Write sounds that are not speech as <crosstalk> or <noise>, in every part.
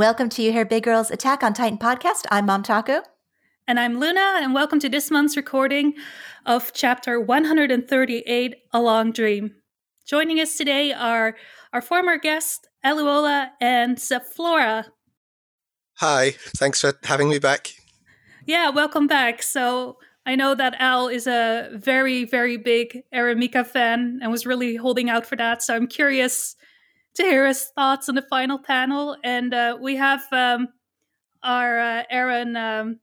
Welcome to You Hear Big Girls Attack on Titan podcast. I'm Mom Taco. And I'm Luna, and welcome to this month's recording of chapter 138, A Long Dream. Joining us today are our former guest, Eluola and Zeflora. Hi, thanks for having me back. Yeah, welcome back. So I know that Al is a very, very big Eremika fan and was really holding out for that. So I'm curious to hear his thoughts on the final panel. And uh, we have um, our uh, Eren. Um,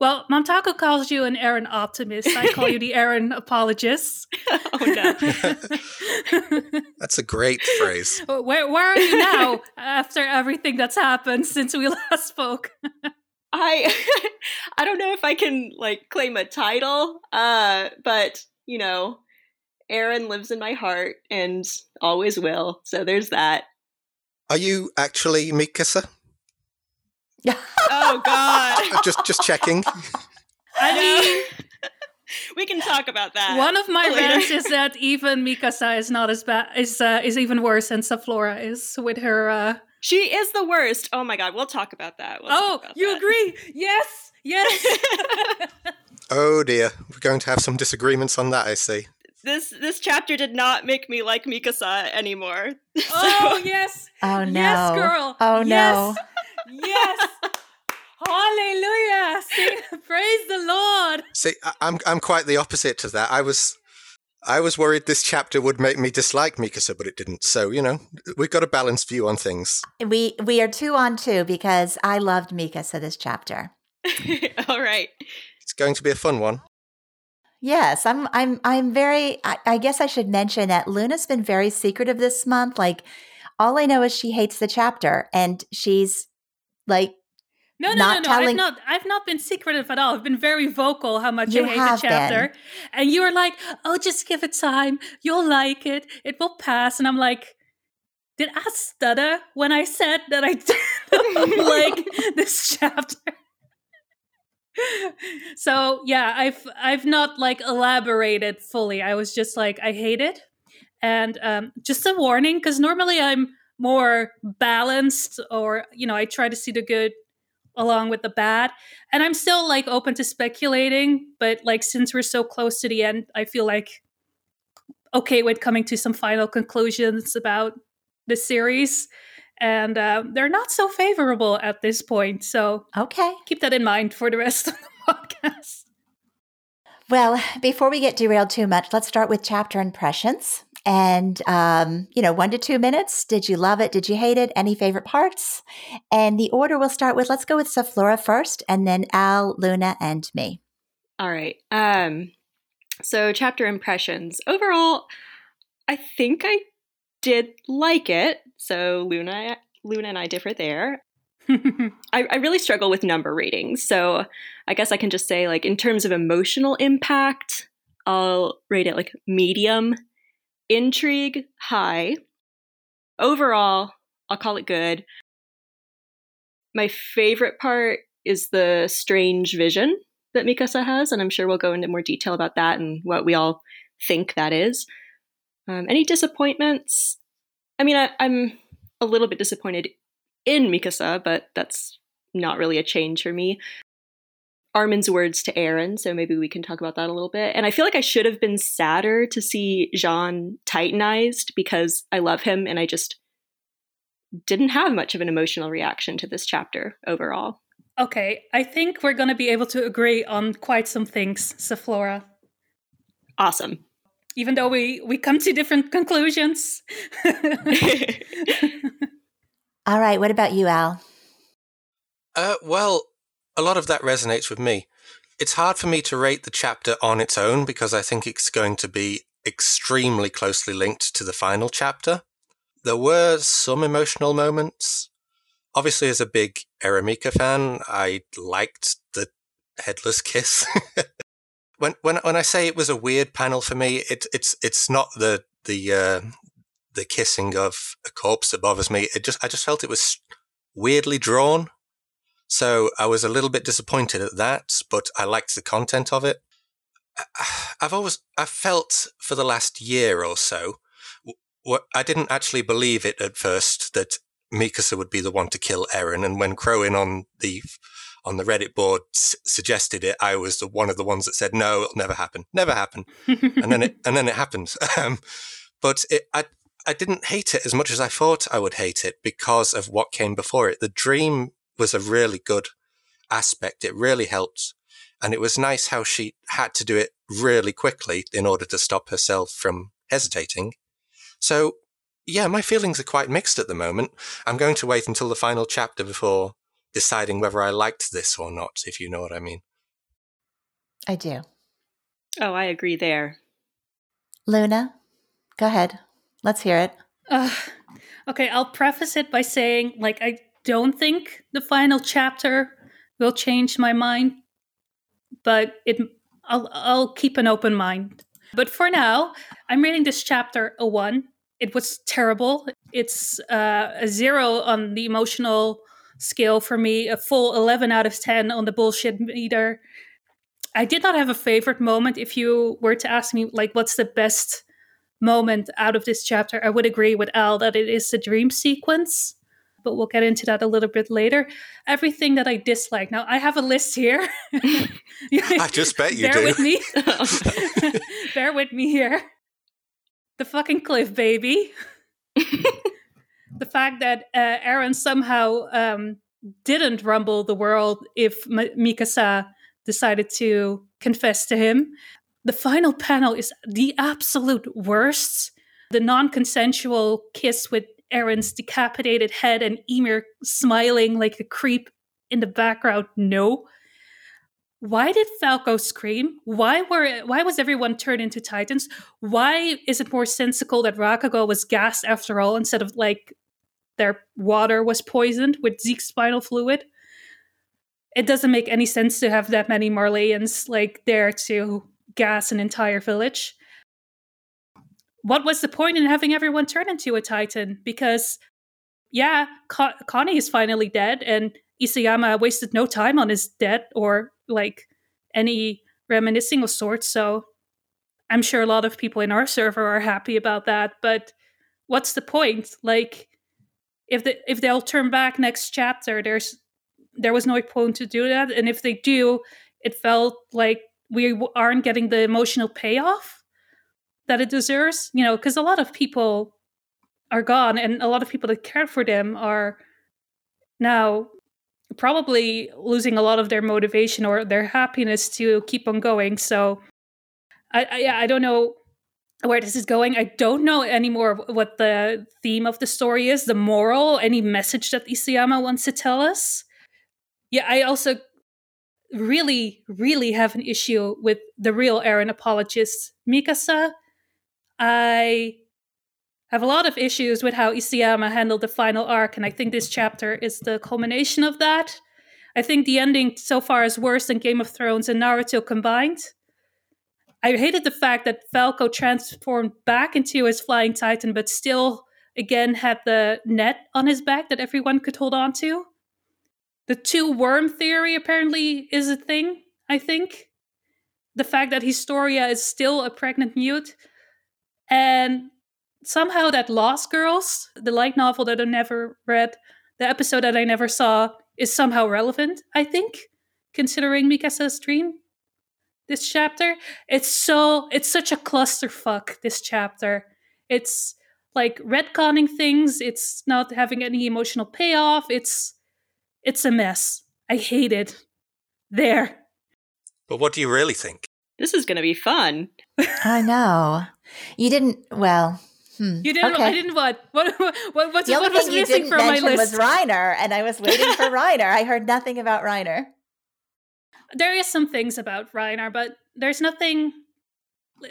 well, Momtako calls you an Eren optimist. I call you the <laughs> Eren apologist. oh no, <laughs> <laughs> that's a great phrase. Where, where are you now after everything that's happened since we last spoke? I I don't know if I can like claim a title, uh, but you know, Eren lives in my heart and always will. So there's that. Are you actually Mikasa? oh God! <laughs> Just just checking. I mean, <laughs> we can talk about that. One of my rants is that even Mikasa is not as bad is uh, is even worse than Zeflora is with her. Uh... She is the worst. Oh my God! We'll talk about that. We'll oh, about you that. agree? Yes, yes. <laughs> oh dear, we're going to have some disagreements on that. I see this this chapter did not make me like Mikasa anymore. <laughs> Oh, so. Oh yes. Oh no. Yes, girl. Oh no. Yes. Hallelujah. <laughs> See, praise the Lord. See, I'm I'm quite the opposite to that. I was I was worried this chapter would make me dislike Mikasa, but it didn't. So, you know, we've got a balanced view on things. We we are two on two because I loved Mikasa this chapter. <laughs> All right. It's going to be a fun one. Yes, I'm. I'm. I'm very. I, I, guess I should mention that Luna's been very secretive this month. Like, all I know is she hates the chapter, and she's like, no, no, not no, no. Telling- I've not. I've not been secretive at all. I've been very vocal how much You I hate the chapter, been. and you were like, "Oh, just give it time. You'll like it. It will pass." And I'm like. Did I stutter when I said that I <laughs> didn't <laughs> like this chapter? <laughs> so yeah i've i've not like elaborated fully. I was just like i hate it and um, just a warning because normally i'm more balanced or you know i try to see the good along with the bad and i'm still like open to speculating but like since we're so close to the end i feel like okay with coming to some final conclusions about the series and uh, they're not so favorable at this point. So okay, keep that in mind for the rest <laughs> of the podcast. Well, before we get derailed too much, let's start with chapter impressions. And um, you know, one to two minutes. Did you love it? Did you hate it? Any favorite parts? And the order we'll start with. Let's go with Zeflora first, and then Al, Luna, and me. All right. Um, so chapter impressions. Overall, I think I did like it. So Luna, Luna and I differ there. <laughs> I, I, really struggle with number ratings. So I guess I can just say, like, in terms of emotional impact, I'll rate it like medium. Intrigue, high. Overall, I'll call it good. My favorite part is the strange vision that Mikasa has, and I'm sure we'll go into more detail about that and what we all think that is. Um, any disappointments? I mean, I, I'm a little bit disappointed in Mikasa, but that's not really a change for me. Armin's words to Eren, so maybe we can talk about that a little bit. And I feel like I should have been sadder to see Jean titanized because I love him and I just didn't have much of an emotional reaction to this chapter overall. Okay, I think we're going to be able to agree on quite some things, Zeflora. Awesome even though we we come to different conclusions. <laughs> All right, what about you, Al? Uh, well, a lot of that resonates with me. It's hard for me to rate the chapter on its own because I think it's going to be extremely closely linked to the final chapter. There were some emotional moments. Obviously, as a big Eremika fan, I liked the headless kiss. <laughs> when when when I say it was a weird panel for me, it, it's it's not the the uh, the kissing of a corpse that bothers me. It just I just felt it was weirdly drawn. So I was a little bit disappointed at that, but I liked the content of it. I've always I've felt for the last year or so. What I didn't actually believe it at first that Mikasa would be the one to kill Eren. And when Crowin on the on the Reddit board s- suggested it, I was the, one of the ones that said no, it'll never happen, never happen. <laughs> and then it and then it happened. <laughs> Um, but it, I I didn't hate it as much as I thought I would hate it because of what came before it. The dream was a really good aspect. It really helped. And it was nice how she had to do it really quickly in order to stop herself from hesitating. So, yeah, my feelings are quite mixed at the moment. I'm going to wait until the final chapter before deciding whether I liked this or not, if you know what I mean. I do. Oh, I agree there. Luna, go ahead. Let's hear it. Uh, okay, I'll preface it by saying, like, I don't think the final chapter will change my mind, but it I'll I'll keep an open mind. But for now, I'm reading this chapter a one. It was terrible. It's uh, a zero on the emotional scale for me, a full 11 out of 10 on the bullshit meter. I did not have a favorite moment. If you were to ask me, like, what's the best moment out of this chapter, I would agree with Al that it is the dream sequence but we'll get into that a little bit later. Everything that I dislike. Now I have a list here. <laughs> I just bet you Bear do. with me. <laughs> <laughs> Bear with me here. The fucking cliff baby. The fact that uh, Eren somehow um, didn't rumble the world if M- Mikasa decided to confess to him. The final panel is the absolute worst. The non consensual kiss with Eren's decapitated head and Ymir smiling like a creep in the background. No. Why did Falco scream? Why were why was everyone turned into titans? Why is it more sensical that Ragako was gassed after all instead of like their water was poisoned with Zeke's spinal fluid? It doesn't make any sense to have that many Marleyans like there to gas an entire village what was the point in having everyone turn into a titan? Because, yeah, Ka- Connie is finally dead, and Isayama wasted no time on his death or like any reminiscing of sorts. So, I'm sure a lot of people in our server are happy about that. But what's the point? Like, if the if they'll turn back next chapter, there's there was no point to do that, and if they do, it felt like we aren't getting the emotional payoff that it deserves you know because a lot of people are gone and a lot of people that cared for them are now probably losing a lot of their motivation or their happiness to keep on going. So i i, I don't know where this is going i don't know anymore what the theme of the story is the moral any message that isayama wants to tell us yeah i also really really have an issue with the real Eren apologist mikasa I have a lot of issues with how Isayama handled the final arc, and I think this chapter is the culmination of that. I think the ending so far is worse than Game of Thrones and Naruto combined. I hated the fact that Falco transformed back into his flying titan, but still, again, had the net on his back that everyone could hold on to. The two worm theory apparently is a thing, I think. The fact that Historia is still a pregnant mute and somehow that Lost Girls, the light novel that I never read, the episode that I never saw, is somehow relevant, I think, considering Mikasa's dream. This chapter. It's so it's such a clusterfuck, this chapter. It's like retconning things, it's not having any emotional payoff, it's it's a mess. I hate it. There. But what do you really think? This is going to be fun. <laughs> I know. You didn't. Well, hmm. You didn't. Okay. I didn't. What? What? What? What's, the only what was you missing didn't from my list? was Reiner, and I was waiting for <laughs> Reiner. I heard nothing about Reiner. There is some things about Reiner, but there's nothing.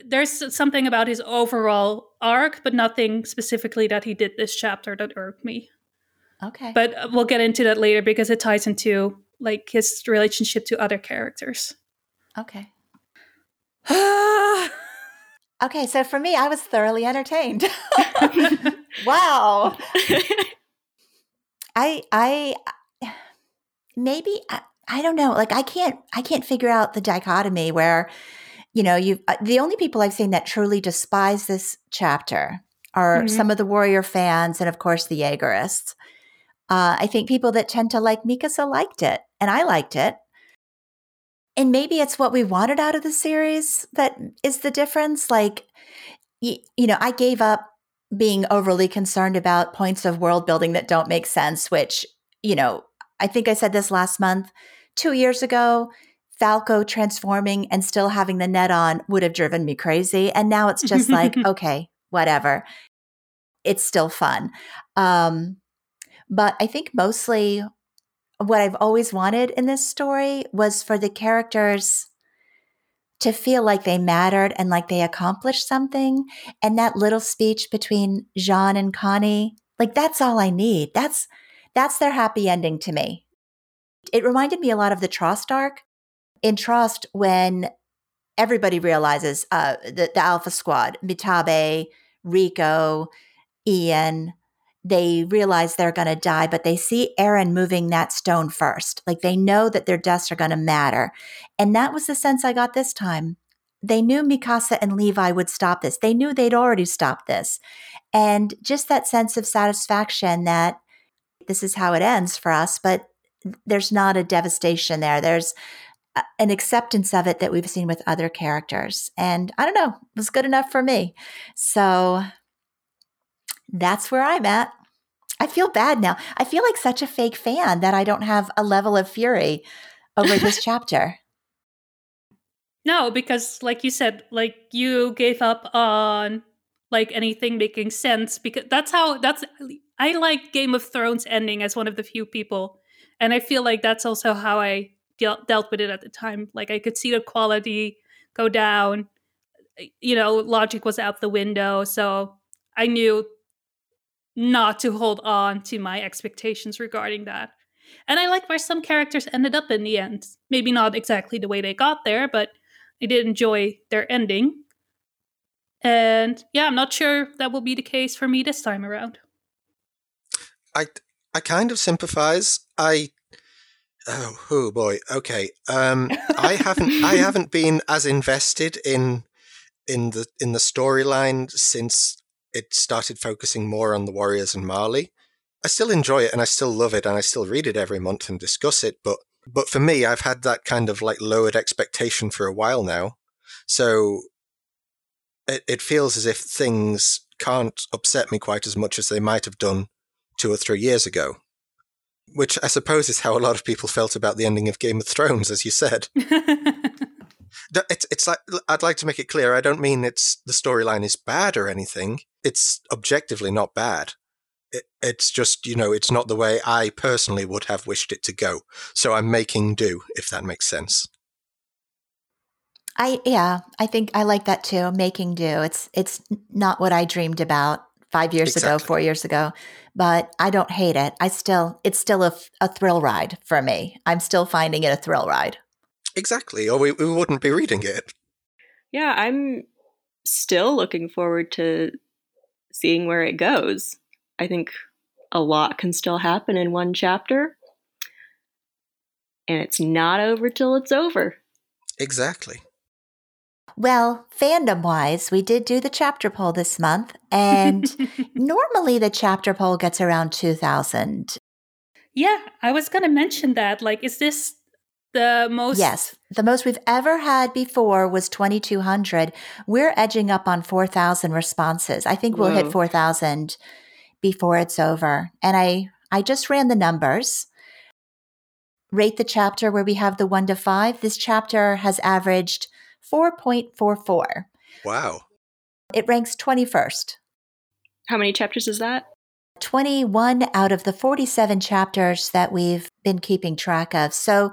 There's something about his overall arc, but nothing specifically that he did this chapter that irked me. Okay. But uh, we'll get into that later because it ties into like his relationship to other characters. okay. <sighs> Okay. So for me, I was thoroughly entertained. <laughs> <laughs> wow. <laughs> I I maybe I, I don't know. Like I can't I can't figure out the dichotomy where you know you uh, the only people I've seen that truly despise this chapter are Mhm. some of the warrior fans and of course the Jaegerists. Uh, I think people that tend to like Mikasa liked it, and I liked it. And maybe it's what we wanted out of the series that is the difference. Like, you, you know, I gave up being overly concerned about points of world building that don't make sense, which, you know, I think I said this last month. Two years ago, Falco transforming and still having the net on would have driven me crazy. And now it's just like, <laughs> okay, whatever. It's still fun. Um, but I think mostly what I've always wanted in this story was for the characters to feel like they mattered and like they accomplished something. And that little speech between Jean and Connie, like that's all I need. That's that's their happy ending to me. It reminded me a lot of the Trost arc. In Trost, when everybody realizes uh, the, the Alpha Squad, Mitabi, Rico, Ian, they realize they're going to die, but they see Eren moving that stone first. Like they know that their deaths are going to matter. And that was the sense I got this time. They knew Mikasa and Levi would stop this. They knew they'd already stopped this. And just that sense of satisfaction that this is how it ends for us, but there's not a devastation there. There's an acceptance of it that we've seen with other characters. And I don't know, it was good enough for me. So that's where I'm at. I feel bad now. I feel like such a fake fan that I don't have a level of fury over this <laughs> chapter. No, because like you said, like you gave up on like anything making sense because that's how that's I like Game of Thrones ending as one of the few people and I feel like that's also how I dealt dealt with it at the time. Like I could see the quality go down. You know, logic was out the window, so I knew not to hold on to my expectations regarding that. And I like where some characters ended up in the end. Maybe not exactly the way they got there, but I did enjoy their ending. And yeah, I'm not sure that will be the case for me this time around. I I kind of sympathize. I oh, oh boy. Okay. Um I haven't I <laughs> haven't been as invested in in the in the storyline since it started focusing more on the Warriors and Marley. I still enjoy it and I still love it and I still read it every month and discuss it, but but for me I've had that kind of like lowered expectation for a while now. So it, it feels as if things can't upset me quite as much as they might have done two or three years ago. Which I suppose is how a lot of people felt about the ending of Game of Thrones, as you said. <laughs> it's, it's like I'd like to make it clear. I don't mean it's the storyline is bad or anything. It's objectively not bad. It, it's just you know it's not the way I personally would have wished it to go. So I'm making do, if that makes sense. I yeah, I think I like that too. Making do. It's it's not what I dreamed about five years exactly. ago, four years ago, but I don't hate it. I still it's still a, a thrill ride for me. I'm still finding it a thrill ride. Exactly, or we, we wouldn't be reading it. Yeah, I'm still looking forward to seeing where it goes. I think a lot can still happen in one chapter, and it's not over till it's over. Exactly. Well, fandom wise, we did do the chapter poll this month, and <laughs> normally the chapter poll gets around 2,000. Yeah, I was going to mention that. Like, is this the most? Yes, the most we've ever had before was 2,200. We're edging up on 4,000 responses. I think we'll Whoa. hit 4,000 before it's over. And I, I just ran the numbers. Rate the chapter where we have the one to five. This chapter has averaged 4.44. Wow. It ranks 21st. How many chapters is that? 21 out of the 47 chapters that we've been keeping track of. So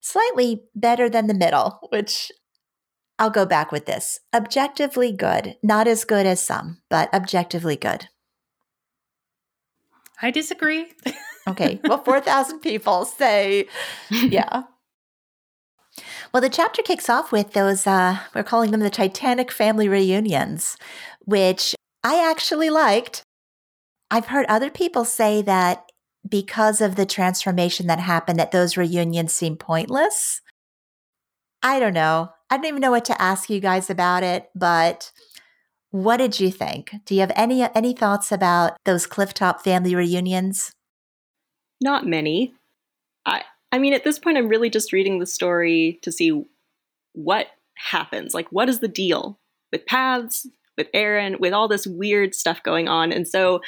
slightly better than the middle, which I'll go back with this. Objectively good. Not as good as some, but objectively good. I disagree. <laughs> okay. Well, 4,000 people say, <laughs> yeah. Well, the chapter kicks off with those, uh, we're calling them the Titanic family reunions, which I actually liked. I've heard other people say that because of the transformation that happened, that those reunions seem pointless. I don't know. I don't even know what to ask you guys about it, but what did you think? Do you have any any thoughts about those clifftop family reunions? not many. I I mean, at this point, I'm really just reading the story to see what happens. Like, what is the deal with paths, with Eren, with all this weird stuff going on? And so,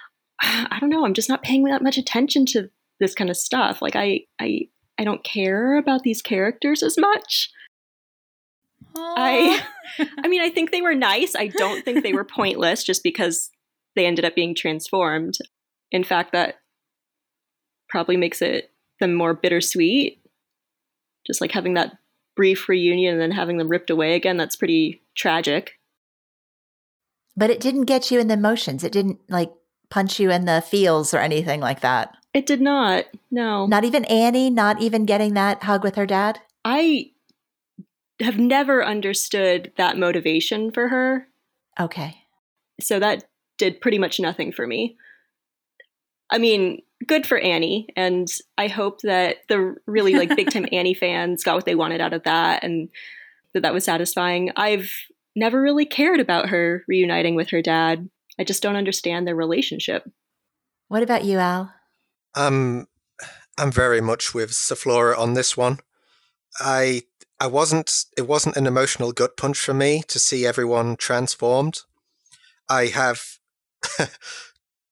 <sighs> I don't know. I'm just not paying that much attention to this kind of stuff. Like, I I I don't care about these characters as much. I <laughs> <laughs> I mean, I think they were nice. I don't think they were pointless just because they ended up being transformed. In fact, that probably makes it them more bittersweet. Just like having that brief reunion and then having them ripped away again, that's pretty tragic. But it didn't get you in the emotions. It didn't like punch you in the feels or anything like that. It did not. No. Not even Annie, not even getting that hug with her dad. I have never understood that motivation for her. Okay. So that did pretty much nothing for me. I mean, good for Annie, and I hope that the really like big time <laughs> Annie fans got what they wanted out of that, and that that was satisfying. I've never really cared about her reuniting with her dad. I just don't understand their relationship. What about you, Al? Um, I'm very much with Zeflora on this one. I I wasn't. It wasn't an emotional gut punch for me to see everyone transformed. I have. <laughs>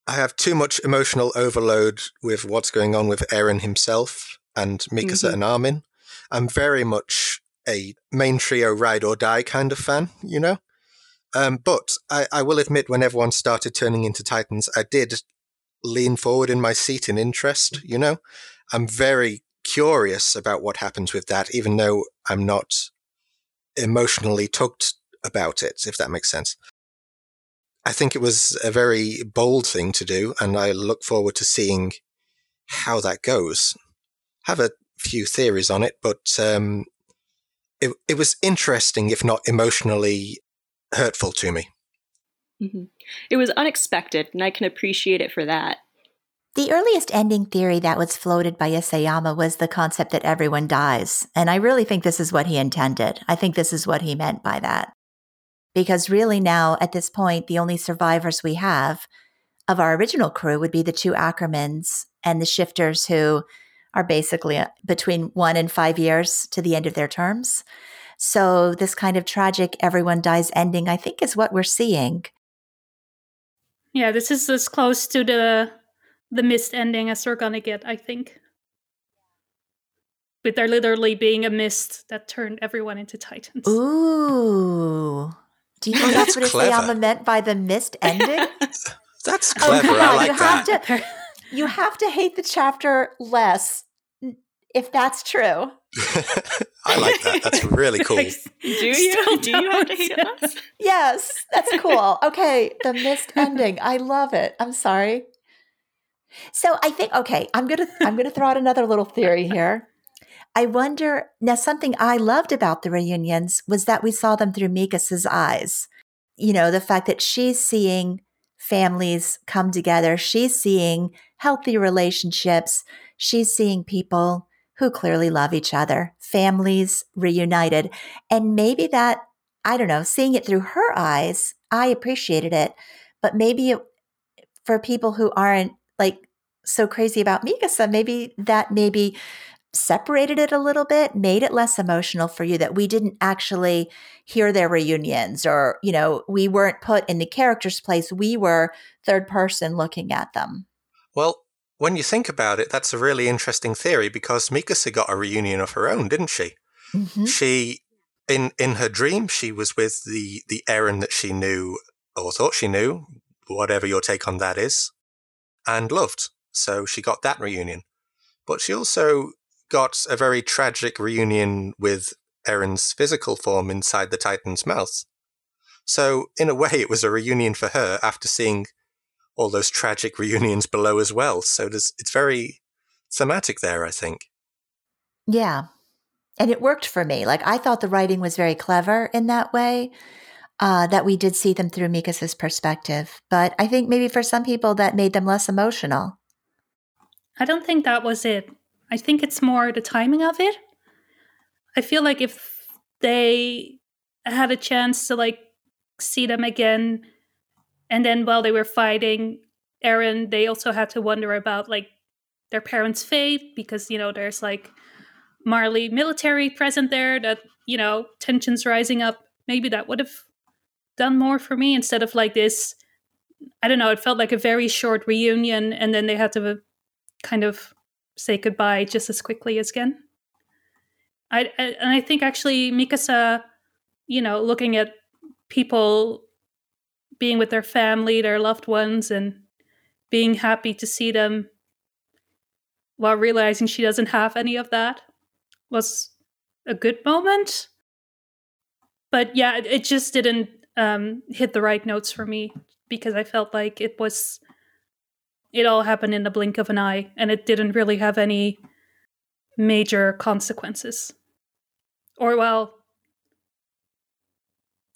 I have too much emotional overload with what's going on with Eren himself and Mikasa mm-hmm. and Armin. I'm very much a main trio ride or die kind of fan, you know? Um, but I, I will admit, when everyone started turning into Titans, I did lean forward in my seat in interest, you know? I'm very curious about what happens with that, even though I'm not emotionally tugged about it, if that makes sense. I think it was a very bold thing to do, and I look forward to seeing how that goes. Have a few theories on it, but um, it it was interesting, if not emotionally hurtful to me. Mm-hmm. It was unexpected, and I can appreciate it for that. The earliest ending theory that was floated by Isayama was the concept that everyone dies. And I really think this is what he intended. I think this is what he meant by that because really now at this point, the only survivors we have of our original crew would be the two Ackermans and the shifters who are basically uh, between one and five years to the end of their terms. So this kind of tragic everyone dies ending, I think, is what we're seeing. Yeah, this is as close to the the mist ending as we're gonna get, I think. With there literally being a mist that turned everyone into titans. Ooh. Do you think that's, that's what Isayama meant by the missed <laughs> ending? that's oh, clever. Oh, I like you that. Have to, you have to hate the chapter less if that's true. <laughs> I like that. That's really <laughs> cool. Do you? Do you have to hate it less? Yes, that's cool. Okay, the missed ending. I love it. I'm sorry. So I think okay, I'm gonna I'm gonna throw out another little theory here. I wonder now, something I loved about the reunions was that we saw them through Mikasa's eyes. You know, the fact that she's seeing families come together, she's seeing healthy relationships, she's seeing people who clearly love each other, families reunited. And maybe that, I don't know, seeing it through her eyes, I appreciated it. But maybe it, for people who aren't like so crazy about Mikasa, maybe that maybe separated it a little bit, made it less emotional for you that we didn't actually hear their reunions or, you know, we weren't put in the character's place. We were third person looking at them. Well, when you think about it, that's a really interesting theory because Mikasa got a reunion of her own, didn't she? Mm-hmm. She in in her dream she was with the the Eren that she knew or thought she knew, whatever your take on that is, and loved. So she got that reunion. But she also got a very tragic reunion with Eren's physical form inside the Titan's mouth. So, in a way, it was a reunion for her after seeing all those tragic <laughs> reunions below as well. So, it's very thematic there, I think. Yeah. And it worked for me. Like, I thought the writing was very clever in that way. Uh, that we did see them through Mikasa's perspective. But I think maybe for some people that made them less emotional. I don't think that was it. I think it's more the timing of it. I feel like if they had a chance to like see them again and then while they were fighting Eren, they also had to wonder about like their parents' fate because you know there's like Marley military present there that you know tensions rising up. Maybe that would have done more for me instead of like this. I don't know. It felt like a very short reunion, and then they had to kind of say goodbye just as quickly as again. I, I and I think actually Mikasa, you know, looking at people being with their family, their loved ones, and being happy to see them while realizing she doesn't have any of that was a good moment. But yeah, it just didn't um, hit the right notes for me because I felt like it was it all happened in the blink of an eye and it didn't really have any major consequences. Or well,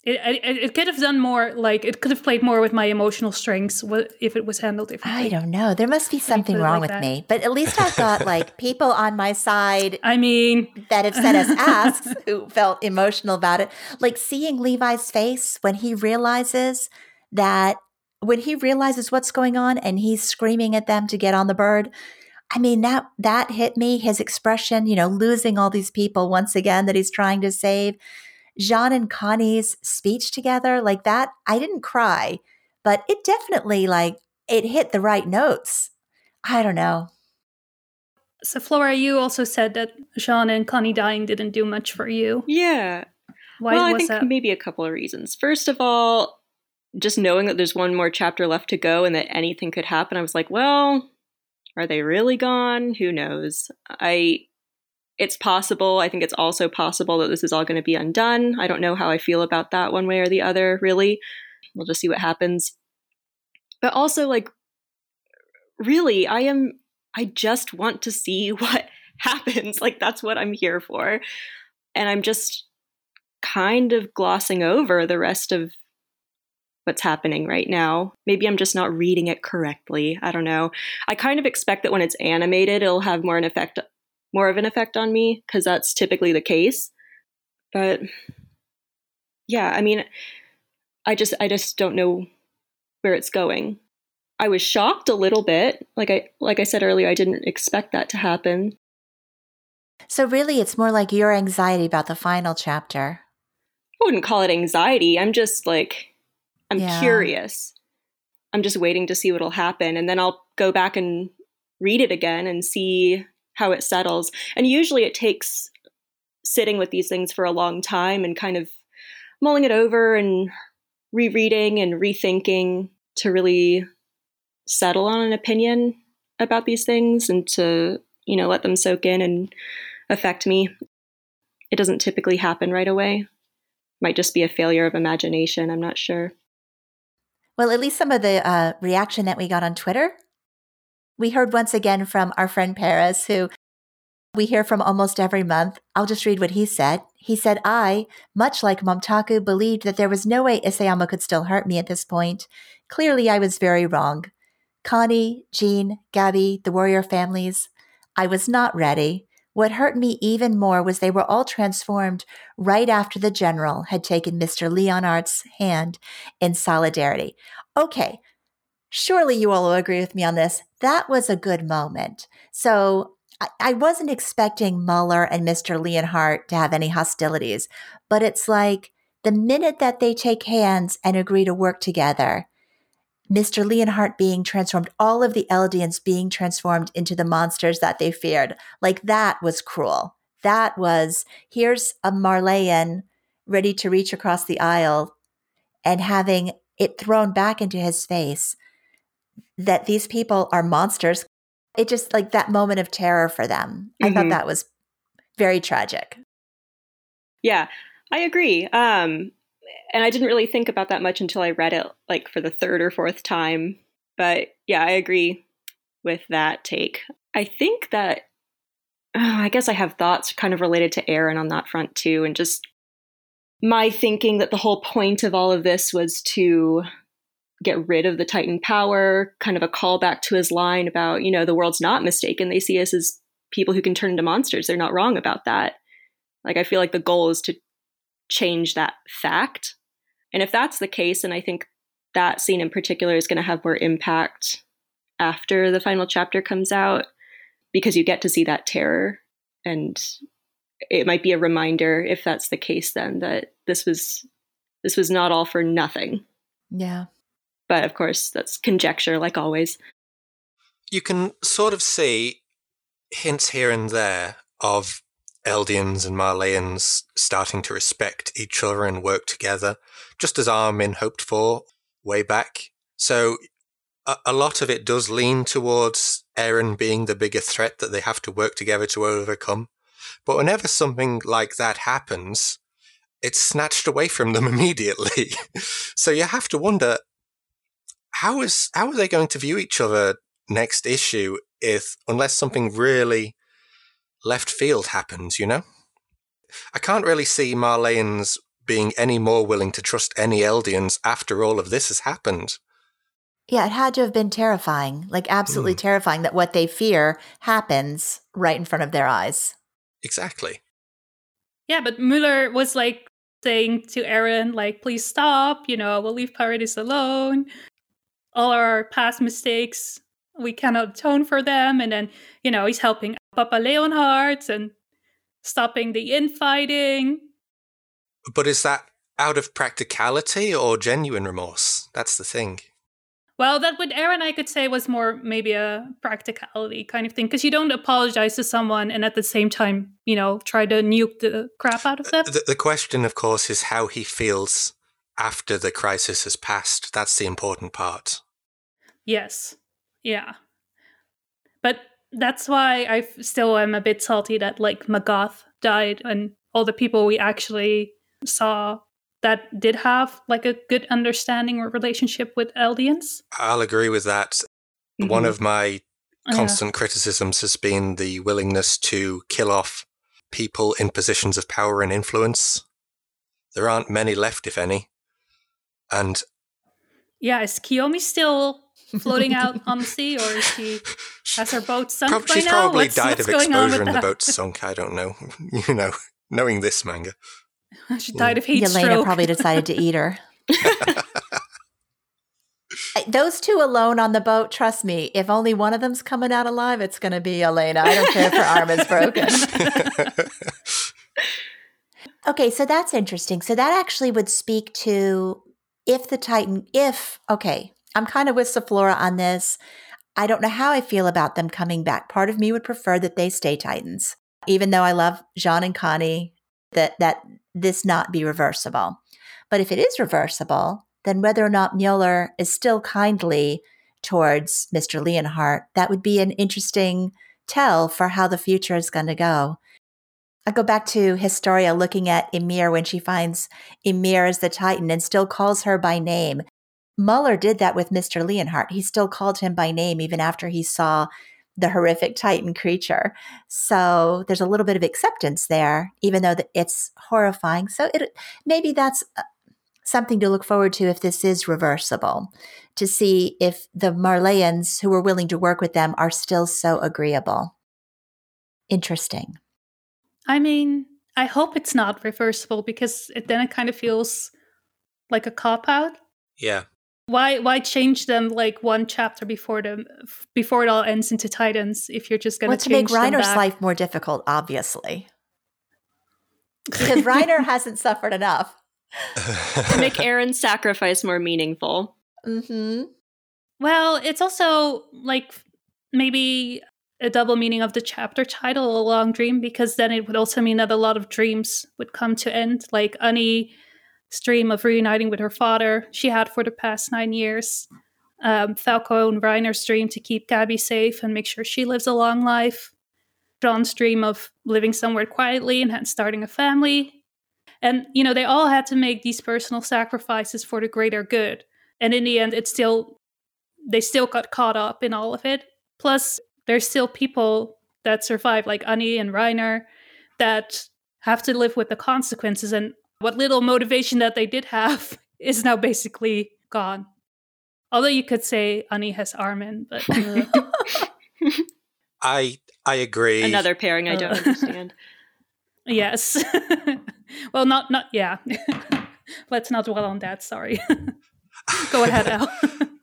it, it, it could have done more like it could have played more with my emotional strengths if it was handled differently i don't know there must be something wrong like with that. me but at least i've got like <laughs> people on my side i mean that have sent us <laughs> asks who felt emotional about it like seeing levi's face when he realizes that when he realizes what's going on and he's screaming at them to get on the bird I mean that that hit me his expression you know losing all these people once again that he's trying to save Jean and Connie's speech together, like that, I didn't cry, but it definitely like it hit the right notes. I don't know. So Flora, you also said that Jean and Connie dying didn't do much for you. Yeah. Why well, I think that? maybe a couple of reasons. First of all, just knowing that there's one more chapter left to go and that anything could happen, I was like, well, are they really gone? Who knows? I it's possible. I think it's also possible that this is all going to be undone. I don't know how I feel about that one way or the other, really. We'll just see what happens. But also, like, really, I am, I just want to see <laughs> what happens. Like, that's what I'm here for. And I'm just kind of glossing over the rest of what's happening right now. Maybe I'm just not reading it correctly. I don't know. I kind of expect that when it's animated, it'll have more an effect more of an effect on me because that's typically the case. But yeah, I mean, I just I just don't know where it's going. I was shocked a little bit. Like I like I said earlier, I didn't expect that to happen. So really it's more like your anxiety about the final chapter. I wouldn't call it anxiety. I'm just like I'm yeah. curious. I'm just waiting to see what'll happen and then I'll go back and read it again and see how it settles. And usually it takes sitting with these things for a long time and kind of mulling it over and rereading and rethinking to really settle on an opinion about these things and to, you know, let them soak in and affect me. It doesn't typically happen right away. Might just be a failure of imagination. I'm not sure. Well, at least some of the uh, reaction that we got on Twitter we heard once again from our friend Paris, who we hear from almost every month. I'll just read what he said. He said, I, much like Momtaku, believed that there was no way Isayama could still hurt me at this point. Clearly, I was very wrong. Connie, Jean, Gabi, the warrior families, I was not ready. What hurt me even more was they were all transformed right after the general had taken Mr. Leonhardt's hand in solidarity. Okay, surely you all will agree with me on this. That was a good moment. So I, I wasn't expecting Muller and Mr. Leonhardt to have any hostilities, but it's like the minute that they take hands and agree to work together, Mr. Leonhardt being transformed, all of the Eldians being transformed into the monsters that they feared. Like that was cruel. That was here's a Marleyan ready to reach across the aisle and having it thrown back into his face that these people are monsters. It just like that moment of terror for them. Mm-hmm. I thought mm-hmm. that was very tragic. Yeah, I agree. Um, and I didn't really think about that much until I read it like for the third or fourth time. But yeah, I agree with that take. I think that oh, I guess I have thoughts kind of related to Eren on that front too, and just my thinking that the whole point of all of this was to get rid of the Titan power, kind of a callback to his line about, you know, the world's not mistaken. They see us as people who can turn into monsters. They're not wrong about that. Like, I feel like the goal is to change that fact. And if that's the case, and I think that scene in particular is going to have more impact after the final chapter comes out, because you get to see that terror and it might be a reminder if that's the case then that this was this was not all for nothing Yeah. but of course that's conjecture like always You can sort of see hints here and there of Eldians and Marleyans starting to respect each other and work together, just as Armin hoped for way back. So a, a lot of it does lean towards Eren being the bigger threat that they have to work together to overcome. But whenever something like that happens, it's snatched away from them <laughs> immediately. so you have to wonder how is how are they going to view each other next issue if unless something really left field happens, you know? I can't really see Marleyans being any more willing to trust any Eldians after all of this has happened. Yeah, it had to have been terrifying, like absolutely Mm. terrifying that what they fear happens right in front of their eyes. Exactly. Yeah, but Muller was like saying to Eren, like, please stop, you know, we'll leave Paradis alone. All our past mistakes, we cannot atone for them. And then, you know, he's helping Papa Leonhardt and stopping the infighting. But is that out of practicality or genuine remorse? That's the thing. Well, that what Aaron, I could say was more maybe a practicality kind of thing because you don't apologize to someone and at the same time, you know, try to nuke the crap out of them. The, the question, of course, is how he feels after the crisis has passed. That's the important part. Yes. Yeah. That's why I still am a bit salty that like Magath died and all the people we actually saw that did have like a good understanding or relationship with Eldians. I'll agree with that. One Mhm. of my Yeah. constant criticisms has been the willingness to kill off people in positions of power and influence. There aren't many left, if any. And Yeah, is Kiyomi still floating out <laughs> on the sea or is she has her boat sunk prob- by she's now? probably What's- died what's of exposure with and the that? boat sunk. I don't know. <laughs> you know, knowing this manga. <laughs> she died of heat Yelena stroke. probably decided to eat her. Those two alone on the boat, trust me, if only one of them's coming out alive, it's going to be Yelena. I don't care if her arm is broken. Okay, so that's interesting. So that actually would speak to if the Titan, if, okay, I'm kind of with Zeflora on this. I don't know how I feel about them coming back. Part of me would prefer that they stay Titans, even though I love Jean and Connie, that, that this not be reversible. But if it is reversible, then whether or not Muller is still kindly towards Mr. Leonhardt, that would be an interesting tell for how the future is going to go. I go back to Historia looking at Ymir when she finds Ymir as the Titan and still calls her by name. Muller did that with Mr. Leonhardt. He still called him by name even after he saw the horrific Titan creature. So there's a little bit of acceptance there, even though it's horrifying. So it maybe that's uh, something to look forward to if this is reversible, to see if the Marleyans who were willing to work with them are still so agreeable. Interesting. I mean, I hope it's not reversible because it, then it kind of feels like a cop out. yeah. Why why change them like one chapter before them before it all ends into Titans if you're just going Well, to to make change them Reiner's back? life more difficult, obviously, <laughs> because Reiner hasn't suffered enough. To make Eren's sacrifice more meaningful hmm Well, it's also like maybe a double meaning of the chapter title, A Long Dream, because then it would also mean that a lot of dreams would come to end. Like Annie's dream of reuniting with her father, she had for the past nine years. Um, Falco and Reiner's dream to keep Gabi safe and make sure she lives a long life. Jean's dream of living somewhere quietly and starting a family. And, you know, they all had to make these personal sacrifices for the greater good. And in the end, it's still they still got caught up in all of it. Plus, there's still people that survive, like Annie and Reiner, that have to live with the consequences. And what little motivation that they did have <laughs> is now basically gone. Although you could say Annie has Armin, but <laughs> <laughs> I I agree. another pairing i don't Uh. understand yes. well, not not yeah. Let's not dwell on that. Sorry. Go ahead, Al.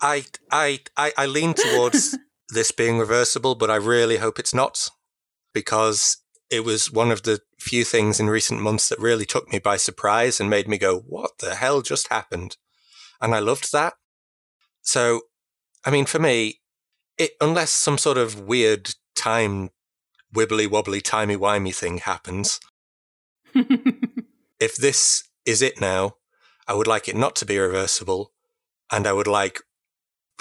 I I I, I lean towards this being reversible, but I really hope it's not because it was one of the few things in recent months that really took me by surprise and made me go, what the hell just happened? And I loved that. So, I mean, for me, it, unless some sort of weird time wibbly wobbly timey wimey thing happens, <laughs> if this is it now, I would like it not to be reversible. And I would like,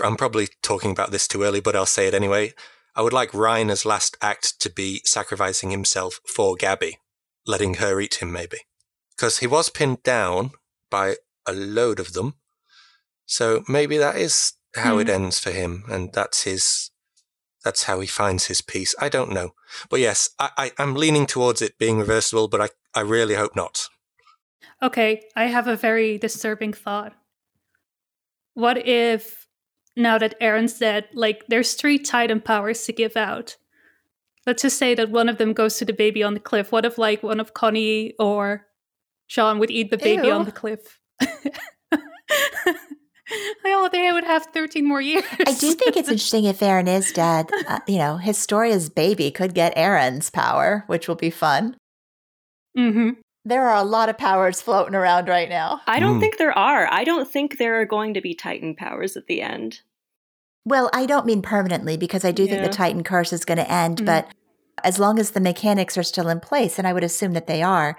I'm probably talking about this too early, but I'll say it anyway. I would like Reiner's last act to be sacrificing himself for Gabi, letting her eat him maybe. Because he was pinned down by a load of them. So maybe that is how mm. it hmm. ends for him, and that's his that's how he finds his peace. I don't know. But yes, I, I, I'm leaning towards it being reversible, but I, I really hope not. Okay, I have a very disturbing thought. What if, now that Eren's dead, like there's three Titan powers to give out? Let's just say that one of them goes to the baby on the cliff. What if, like, one of Connie or Jean would eat the baby Ew. on the cliff? <laughs> oh, they would have 13 more years. I do think it's <laughs> interesting if Eren is dead. Uh, you know, Historia's baby could get Eren's power, which will be fun. Mm-hmm. There are a lot of powers floating around right now. I don't mm. think there are. I don't think there are going to be Titan powers at the end. Well, I don't mean permanently because I do yeah. think the Titan curse is going to end, mm. but as long as the mechanics are still in place, and I would assume that they are,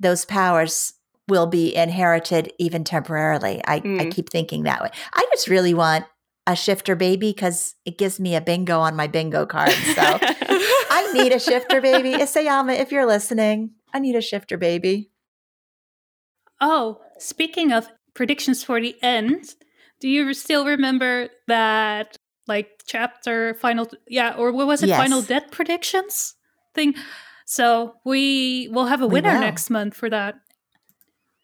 those powers will be inherited even temporarily. I, mm. I keep thinking that way. I just really want a shifter baby because it gives me a bingo on my bingo card. So <laughs> I need a shifter baby. Isayama, if you're listening, I need a shifter baby. Oh, speaking of predictions for the end, do you still remember that like chapter final yeah, or what was it, yes. final death predictions thing? So we will have a winner next month for that.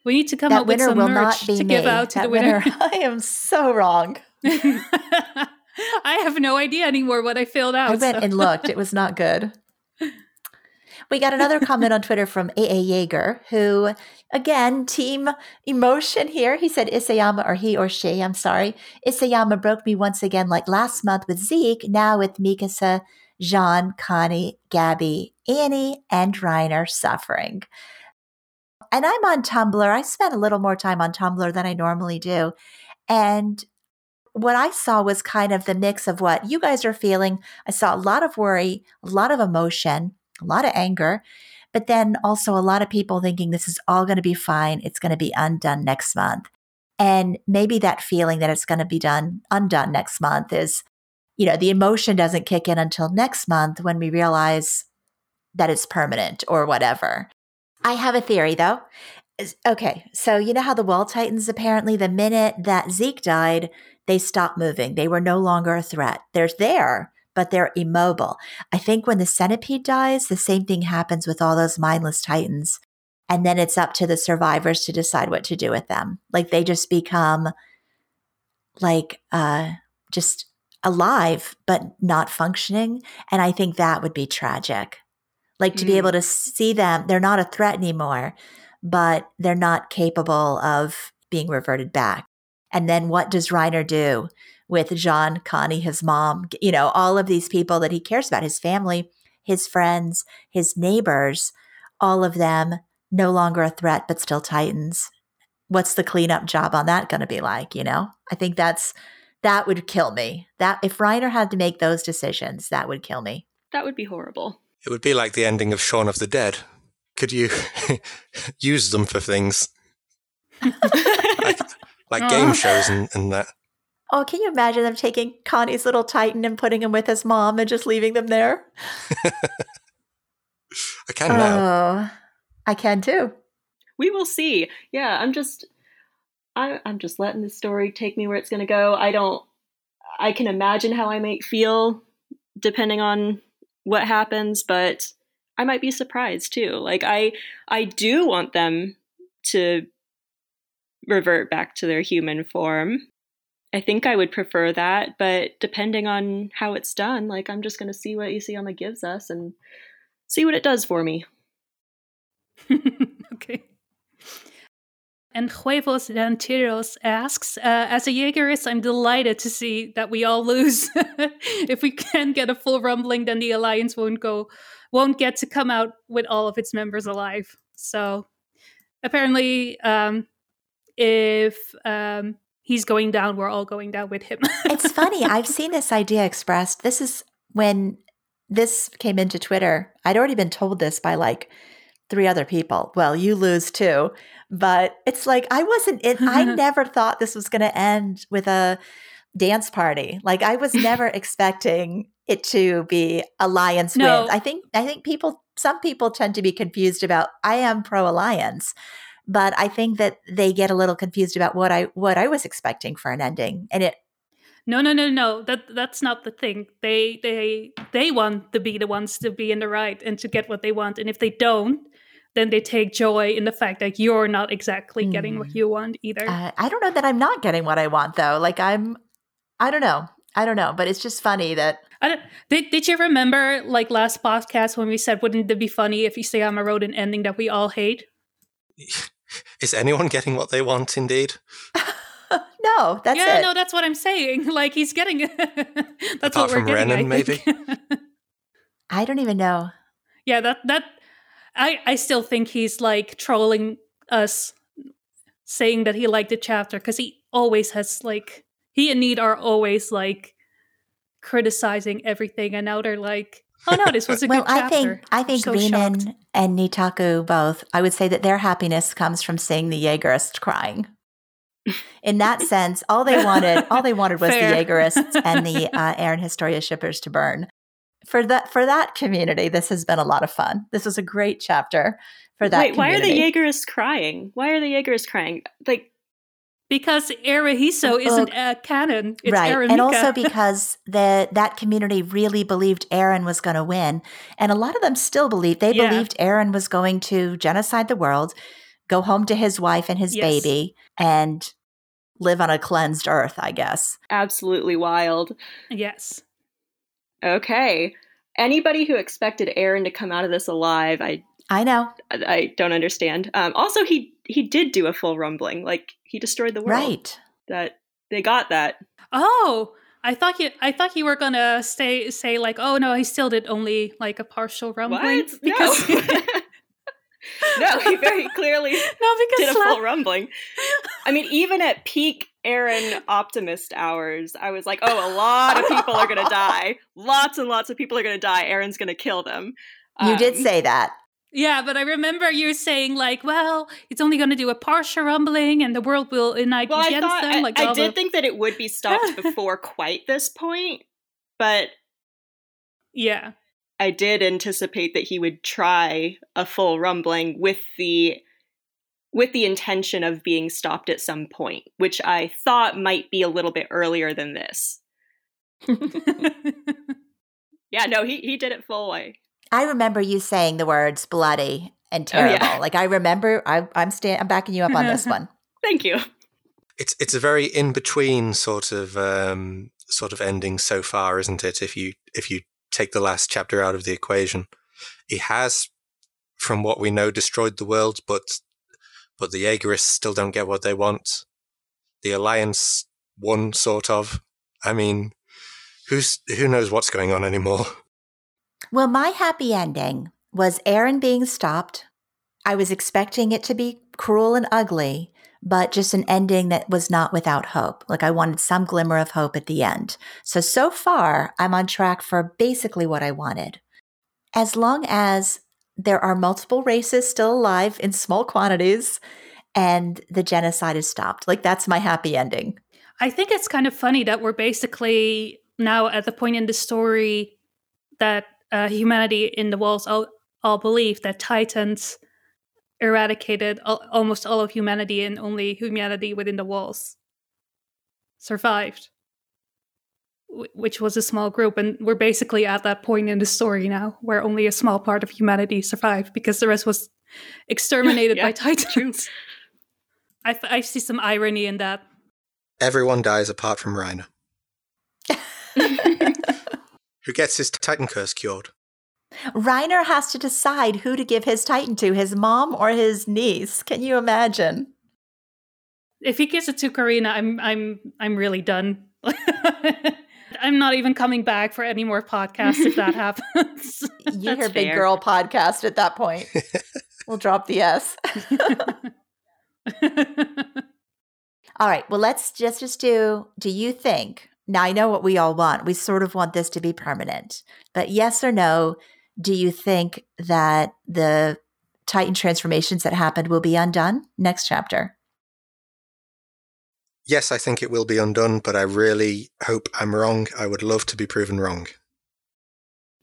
We need to come that up with some merch to me. give out to that the winner. winner. <laughs> I am so wrong. <laughs> I have no idea anymore what I filled out. I went so. and looked. It was not good. <laughs> We got another comment on Twitter from AA Jaeger, who, again, team emotion here. He said Isayama, or he or she, I'm sorry. Isayama broke me once again, like last month with Zeke, now with Mikasa, Jean, Connie, Gabi, Annie, and Reiner suffering and I'm on Tumblr. I spent a little more time on Tumblr than I normally do. And what I saw was kind of the mix of what you guys are feeling. I saw a lot of worry, a lot of emotion, a lot of anger, but then also a lot of people thinking this is all going to be fine. It's going to be undone next month. And maybe that feeling that it's going to be done undone next month is, you know, the emotion doesn't kick in until next month when we realize that it's permanent or whatever. I have a theory though. Okay, so you know how the wall titans apparently the minute that Zeke died, they stopped moving. They were no longer a threat. They're there, but they're immobile. I think when the centipede dies, the same thing happens with all those mindless titans. And then it's up to the survivors to decide what to do with them. Like they just become like uh just alive but not functioning and I think that would be tragic. Like to mm. be able to see them, they're not a threat anymore, but they're not capable of being reverted back. And then what does Reiner do with Jean, Connie, his mom, you know, all of these people that he cares about, his family, his friends, his neighbors, all of them no longer a threat, but still Titans. What's the cleanup job on that going to be like? You know, I think that's that would kill me. That if Reiner had to make those decisions, that would kill me. That would be horrible. It would be like the ending of Shaun of the Dead. Could you <laughs> use them for things <laughs> like, like game shows and, and that? Oh, can you imagine them taking Connie's little Titan and putting him with his mom and just leaving them there? <laughs> I can now. Oh, I can too. We will see. Yeah, I'm just, I, I'm just letting the story take me where it's going to go. I don't, I can imagine how I might feel depending on what happens, but I might be surprised too. Like I I do want them to revert back to their human form. I think I would prefer that, but depending on how it's done, like I'm just going to see what Isayama gives us and see what it does for me. <laughs> okay. And Huevos Rancheros asks, uh, as a Jaegerist, I'm delighted to see that we all lose. <laughs> if we can get a full rumbling, then the alliance won't go, won't get to come out with all of its members alive. So apparently, um, if um, he's going down, we're all going down with him. <laughs> it's funny. I've seen this idea expressed. This is when this came into Twitter. I'd already been told this by like three other people. Well, you lose too. But it's like I wasn't in I <laughs> never thought this was going to end with a dance party. Like I was never <laughs> expecting it to be alliance no. wins. I think I think people some people tend to be confused about I am pro alliance but I think that they get a little confused about what I what I was expecting for an ending, and it. No, no, no, no. That that's not the thing. They they they want to be the ones to be in the right and to get what they want, and if they don't, then they take joy in the fact that you're not exactly mm. getting what hmm. you want either. Uh, I don't know that I'm not getting what I want though. Like I'm, I don't know. I don't know, but it's just funny that. did, did you remember like last podcast when we said, wouldn't it be funny if Isayama wrote an ending that we all hate? <laughs> <laughs> Is anyone getting what they want? Indeed. <laughs> no, that's yeah, it. no, that's what I'm saying. <laughs> Like he's getting. that's Apart what we're from getting. Renan, maybe. I don't even know. Yeah, that that I I still think he's like trolling us, saying that he liked the chapter because he always has like he and Need are always like criticizing everything, and now they're like, Oh no, this was a well, good chapter. Well I think I think so Renan and Nitaku both. I would say that their happiness comes from seeing the Jaegerist crying. In that <laughs> sense, all they wanted, all they wanted was Fair. the Jaegerists and the <laughs> uh, Eren Historia shippers to burn. For that, for that community, this has been a lot of fun. This was a great chapter for that. Wait, community. why are the Jaegerists crying? Why are the Jaegerists crying? Like because EreHisu isn't a canon. It's right, and also <laughs> because the that community really believed Eren was going to win, and a lot of them still believe they yeah. believed Eren was going to genocide the world, go home to his wife and his yes. baby, and live on a cleansed earth. I guess absolutely wild. Yes. Okay. Anybody who expected Eren to come out of this alive, I I know. I, I don't understand. Um, also, he he did do a full rumbling. Like he destroyed the world. Right. That they got that. Oh, I thought you I thought you were gonna say say like, oh no, he still did only like a partial rumbling. What? Because no. <laughs> no, he very clearly <laughs> no, because did a full rumbling. I mean, even at peak Eren optimist hours, I was like, oh, a lot of people are gonna <laughs> die. Lots and lots of people are gonna die. Eren's gonna kill them. You um, did say that. Yeah, but I remember you saying like, "Well, it's only going to do a partial rumbling, and the world will unite well, against I them." Like, I, I did think that it would be stopped <laughs> before quite this point, but yeah, I did anticipate that he would try a full rumbling with the with the intention of being stopped at some point, which I thought might be a little bit earlier than this. <laughs> yeah, no, he he did it full way. I remember you saying the words bloody and terrible. Oh, yeah. Like I remember, I, I'm sta- I'm backing you up on this <laughs> one. Thank you. It's it's a very in between sort of um, sort of ending so far, isn't it? If you if you take the last chapter out of the equation, he has, from what we know, destroyed the world, but but the Jaegerists still don't get what they want. The Alliance won, sort of. I mean, who's who knows what's going on anymore? <laughs> Well, my happy ending was Eren being stopped. I was expecting it to be cruel and ugly, but just an ending that was not without hope. Like I wanted some glimmer of hope at the end. So, so far, I'm on track for basically what I wanted. As long as there are multiple races still alive in small quantities and the genocide is stopped, like that's my happy ending. I think it's kind of funny that we're basically now at the point in the story that uh, humanity in the walls all, all believe that Titans eradicated all, almost all of humanity and only humanity within the walls survived which was a small group. And we're basically at that point in the story now where only a small part of humanity survived because the rest was exterminated <laughs> yeah, by titans. <laughs> I, I see some irony in that. Everyone dies apart from Reiner <laughs> who gets his Titan curse cured. Reiner has to decide who to give his Titan to, his mom or his niece. Can you imagine? If he gives it to Karina, I'm I'm I'm really done. <laughs> I'm not even coming back for any more podcasts if that <laughs> happens. you hear big girl podcast at that point. <laughs> we'll drop the S. all right. Well, let's just just do. Do you think? Now I know what we all want. We sort of want this to be permanent, but yes or no? Do you think that the Titan transformations that happened will be undone next chapter? Yes, I think it will be undone, but I really hope I'm wrong. I would love to be proven wrong.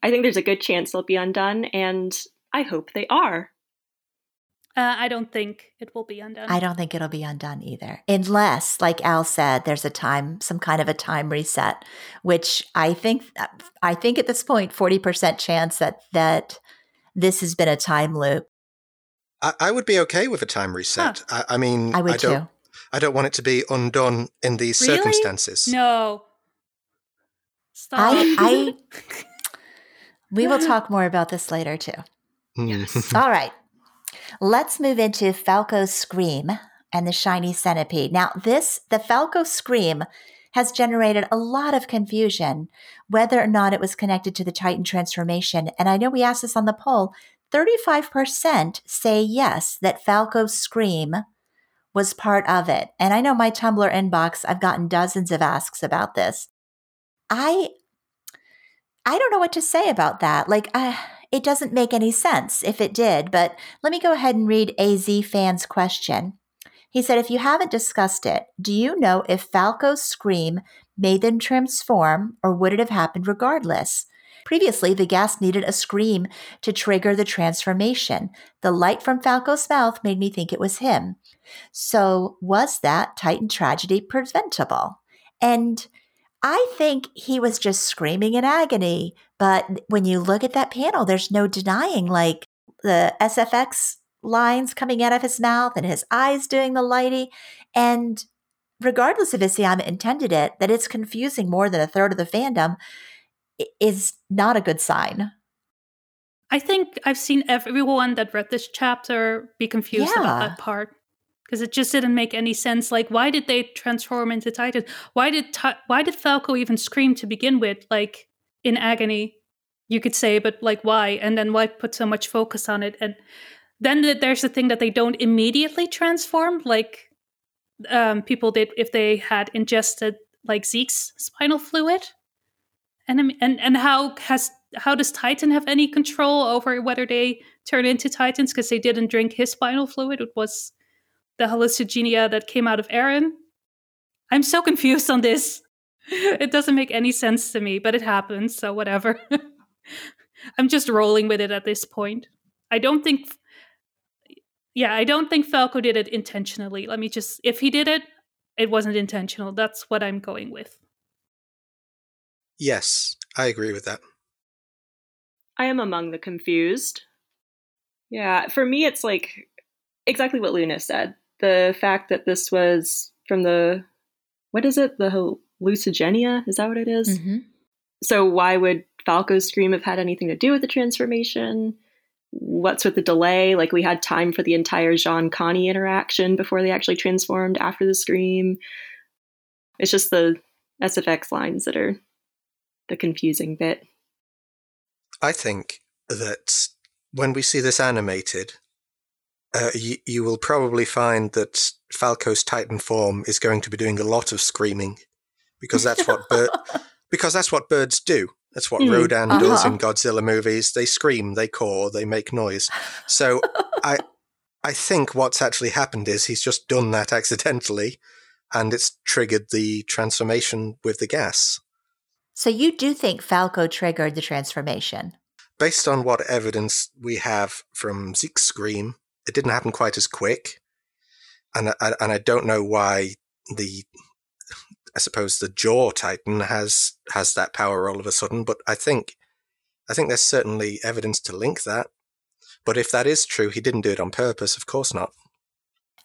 I think there's a good chance they'll be undone, and I hope they are. Uh, I don't think it will be undone. I don't think it'll be undone either. Unless, like Al said, there's a time, some kind of a time reset, which I think, I think at this point, 40% chance that, that this has been a time loop. I, I would be okay with a time reset. Huh. I, I, mean, I would I don't, too. I don't want it to be undone in these really? circumstances. No. Stop. I, I <laughs> we will talk more about this later too. Yes. All right. Let's move into Falco's Scream and the Shiny Centipede. Now, this, the Falco Scream, has generated a lot of confusion whether or not it was connected to the Titan transformation. And I know we asked this on the poll 35% say yes, that Falco's Scream was part of it. And I know my Tumblr inbox, I've gotten dozens of asks about this. I I don't know what to say about that. Like uh, it doesn't make any sense if it did, but let me go ahead and read AZ fan's question. He said, if you haven't discussed it, do you know if Falco's scream made them transform or would it have happened regardless? Previously, the gas needed a scream to trigger the transformation. The light from Falco's mouth made me think it was him. So, was that Titan tragedy preventable? And I think he was just screaming in agony. But when you look at that panel, there's no denying like the SFX lines coming out of his mouth and his eyes doing the lighty. And regardless if Isayama intended it, that it's confusing more than a third of the fandom is not a good sign. I think I've seen everyone that read this chapter be confused yeah. about that part because it just didn't make any sense. Like, why did they transform into Titan? Why did why did Falco even scream to begin with? Like in agony, you could say, but like why? And then why put so much focus on it? And then there's the thing that they don't immediately transform, like um, people did if they had ingested like Zeke's spinal fluid and and and how has how does Titan have any control over whether they turn into Titans because they didn't drink his spinal fluid? It was the hallucigenia that came out of Eren. I'm so confused on this. <laughs> It doesn't make any sense to me, but it happens, so whatever. <laughs> I'm just rolling with it at this point. I don't think yeah, I don't think Falco did it intentionally. Let me just if he did it, it wasn't intentional. That's what I'm going with. Yes, I agree with that. I am among the confused. Yeah, for me, it's like exactly what Luna said. The fact that this was from the, what is it? The hallucigenia? Is that what it is? Mm-hmm. So, why would Falco's scream have had anything to do with the transformation? What's with the delay? Like, we had time for the entire Jean Connie interaction before they actually transformed after the scream. It's just the SFX lines that are the confusing bit. I think that when we see this animated, uh, you, you will probably find that Falco's Titan form is going to be doing a lot of screaming because that's what bir- <laughs> because that's what birds do. That's what mm, Rodan uh-huh. does in Godzilla movies. They scream, they caw, they make noise. So I I think what's actually happened is he's just done that <laughs> accidentally and it's triggered the transformation with the gas. So you do think Falco triggered the transformation? Based on what evidence we have from Zeke's scream, it didn't happen quite as quick, and I, and I don't know why the I suppose the jaw titan has has that power all of a sudden, but I think I think there's certainly evidence to link that. But if that is true, he didn't do it on purpose. Of course not.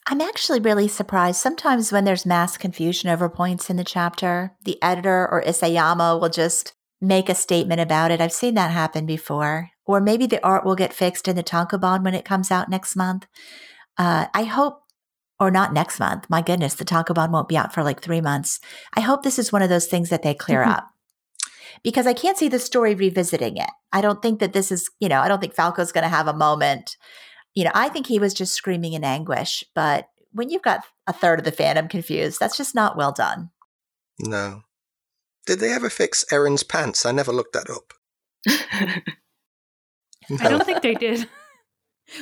I'm actually really surprised. Sometimes when there's mass confusion over points in the chapter, the editor or Isayama will just make a statement about it. I've seen that happen before. Or maybe the art will get fixed in the tankobon when it comes out next month. Uh, I hope or not next month. My goodness, the tankobon won't be out for like three months. I hope this is one of those things that they clear Mhm. up because I can't see the story revisiting it. I don't think that this is, you know, I don't think Falco's going to have a moment. You know, I think he was just screaming in anguish, but when you've got a third of the fandom confused, that's just not well done. No. Did they ever fix Eren's pants? I never looked that up. <laughs> I don't think they did. <laughs>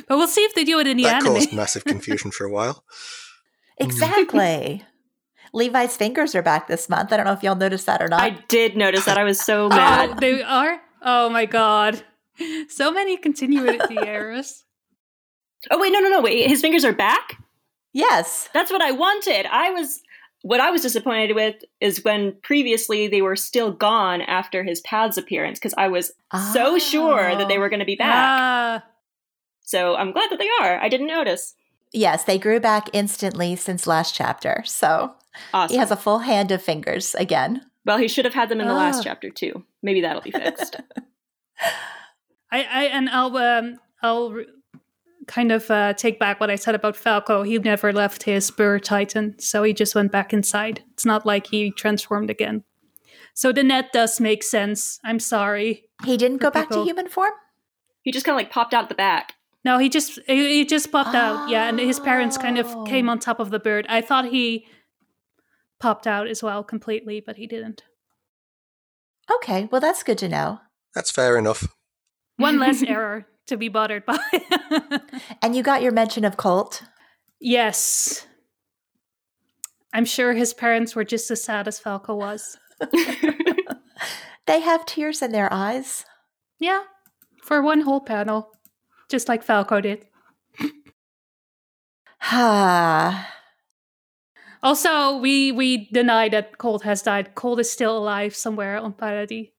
But we'll see if they do it in the end. that anime. caused massive confusion for a while. <laughs> Exactly. Levi's fingers are back this month. I don't know if y'all noticed that or not. I did notice that. I was so <laughs> Oh, mad. they are? Oh my god. So many continuity errors. Oh wait, no, no, no, wait. His fingers are back. yes. That's what I wanted. I was what I was disappointed with is when previously they were still gone after his paths appearance because I was so sure that they Oh. were going to be back. Ah, So I'm glad that they are. I didn't notice. Yes, they grew back instantly since last chapter. So Awesome. he has a full hand of fingers again. well, he should have had them in the Ah. last chapter too. Maybe that'll be fixed. <laughs> I, I and I'll um I'll re- kind of uh, take back what I said about Falco. He never left his Burr Titan, so he just went back inside. It's not like he transformed again. So the net does make sense. I'm sorry. He didn't For go back to human form? he just kind of like popped out the back. No, he just he he just popped out. Yeah, and his parents kind of came Oh. on top of the bird. I thought he popped out as well completely, but he didn't. Okay, well, that's good to know. That's fair enough. One less <laughs> error to be bothered by. <laughs> And you got your mention of Colt. yes. I'm sure his parents were just as sad as Falco was. <laughs> They have tears in their eyes. Yeah, for one whole panel, just like Falco did. Ah, <sighs> Also, we we deny that Colt has died. Colt is still alive somewhere on Paradis.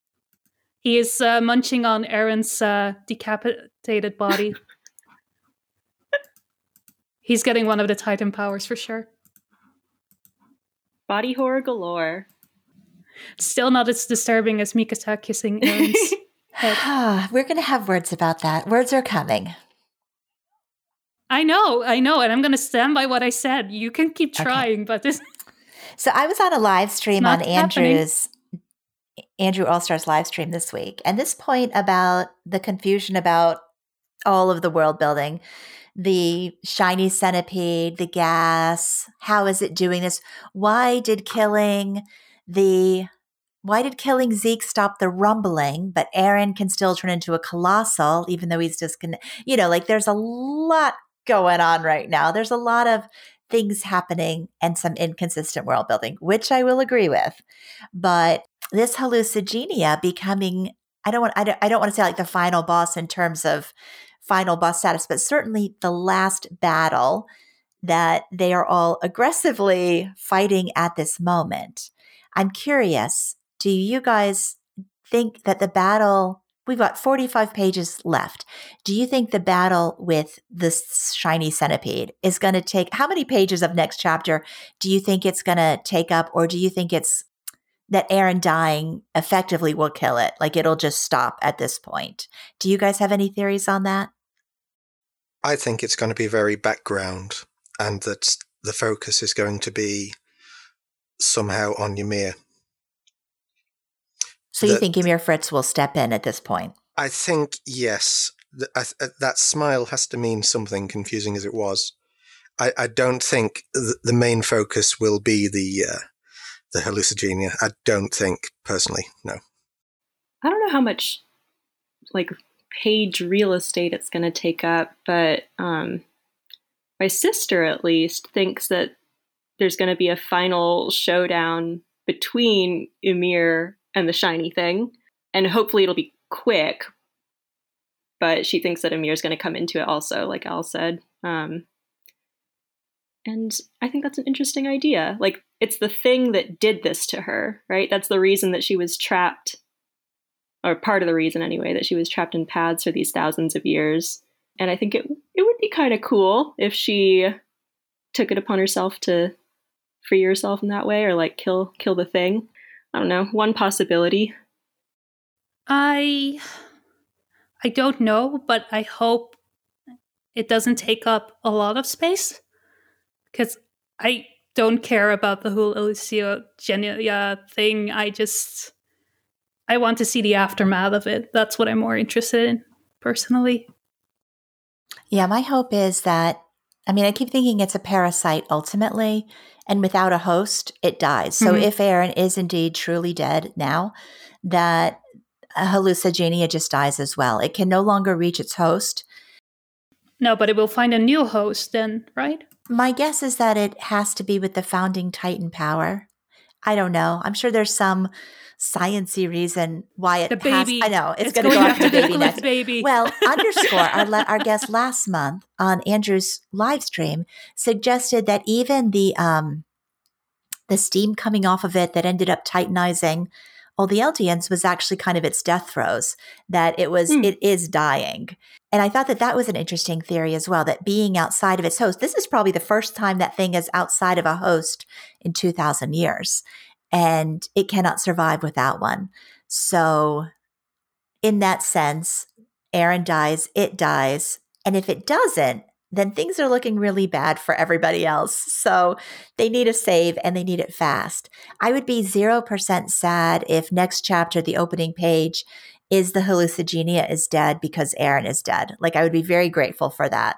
He is uh, munching on Eren's uh, decapitated body. <laughs> He's getting one of the Titan powers for sure. Body horror galore. Still not as disturbing as Mikasa kissing Eren's <laughs> head. <sighs> ah, we're going to have words about that. Words are coming. I know, I know, and I'm going to stand by what I said. You can keep Okay. trying, but this. So I was on a live stream Not on happening. Andrew's Andrew Allstar's live stream this week, and this point about the confusion about all of the world building, the shiny centipede, the gas, how is it doing this? Why did killing the why did killing Zeke stop the rumbling, but Eren can still turn into a colossal, even though he's just gonna, you know, like there's a lot going on right now. There's a lot of things happening and some inconsistent world building, which I will agree with. But this hallucigenia becoming, I don't want, I don't, I don't want to say like the final boss in terms of final boss status, but certainly the last battle that they are all aggressively fighting at this moment. I'm curious, do you guys think that the battle, we've got 45 pages left. Do you think the battle with this shiny centipede is going to take how many pages of next chapter do you think it's going to take up or do you think it's that Eren dying effectively will kill it like it'll just stop at this point do you guys have any theories on that I think it's going to be very background and that the focus is going to be somehow on Ymir. so you The- think Ymir Fritz will step in at this point I think, yes, th- I th- that smile has to mean something confusing as it was. I, I don't think th- the main focus will be the uh, the hallucigenia. I don't think, personally, no. I don't know how much like page real estate it's going to take up, but um, my sister at least thinks that there's going to be a final showdown between Ymir and the shiny thing, and hopefully it'll be quick. But she thinks that Ymir's going to come into it also, like Al said. Um, and I think that's an interesting idea. Like, it's the thing that did this to her, right? That's the reason that she was trapped or part of the reason anyway that she was trapped in paths for these thousands of years. And i think it it would be kind of cool if she took it upon herself to free herself in that way or like kill kill the thing. I don't know. One possibility. I I don't know, but I hope it doesn't take up a lot of space because I don't care about the whole hallucigenia thing. I just I want to see the aftermath of it. That's what I'm more interested in personally. Yeah, my hope is that I mean, I keep thinking it's a parasite ultimately, and without a host, it dies. So Mhm. if Eren is indeed truly dead now, that hallucigenia just dies as well. It can no longer reach its host. No, but it will find a new host then, right? My guess is that it has to be with the founding Titan power. I don't know. I'm sure there's some sciency reason why it The has. baby. I know it's, It's going to go after baby next. baby. Well, <laughs> underscore our our guest last month on Andrew's live stream suggested that even the um the steam coming off of it that ended up titanizing all the Eldians was actually kind of its death throes. That it was Hmm. it is dying, and I thought that that was an interesting theory as well. That being outside of its host, this is probably the first time that thing is outside of a host in two thousand years, and it cannot survive without one. So, in that sense, Eren dies, it dies. And if it doesn't, then things are looking really bad for everybody else. So they need a save and they need it fast. I would be 0% sad if next chapter, the opening page, is the hallucigenia is dead because Eren is dead. Like, I would be very grateful for that.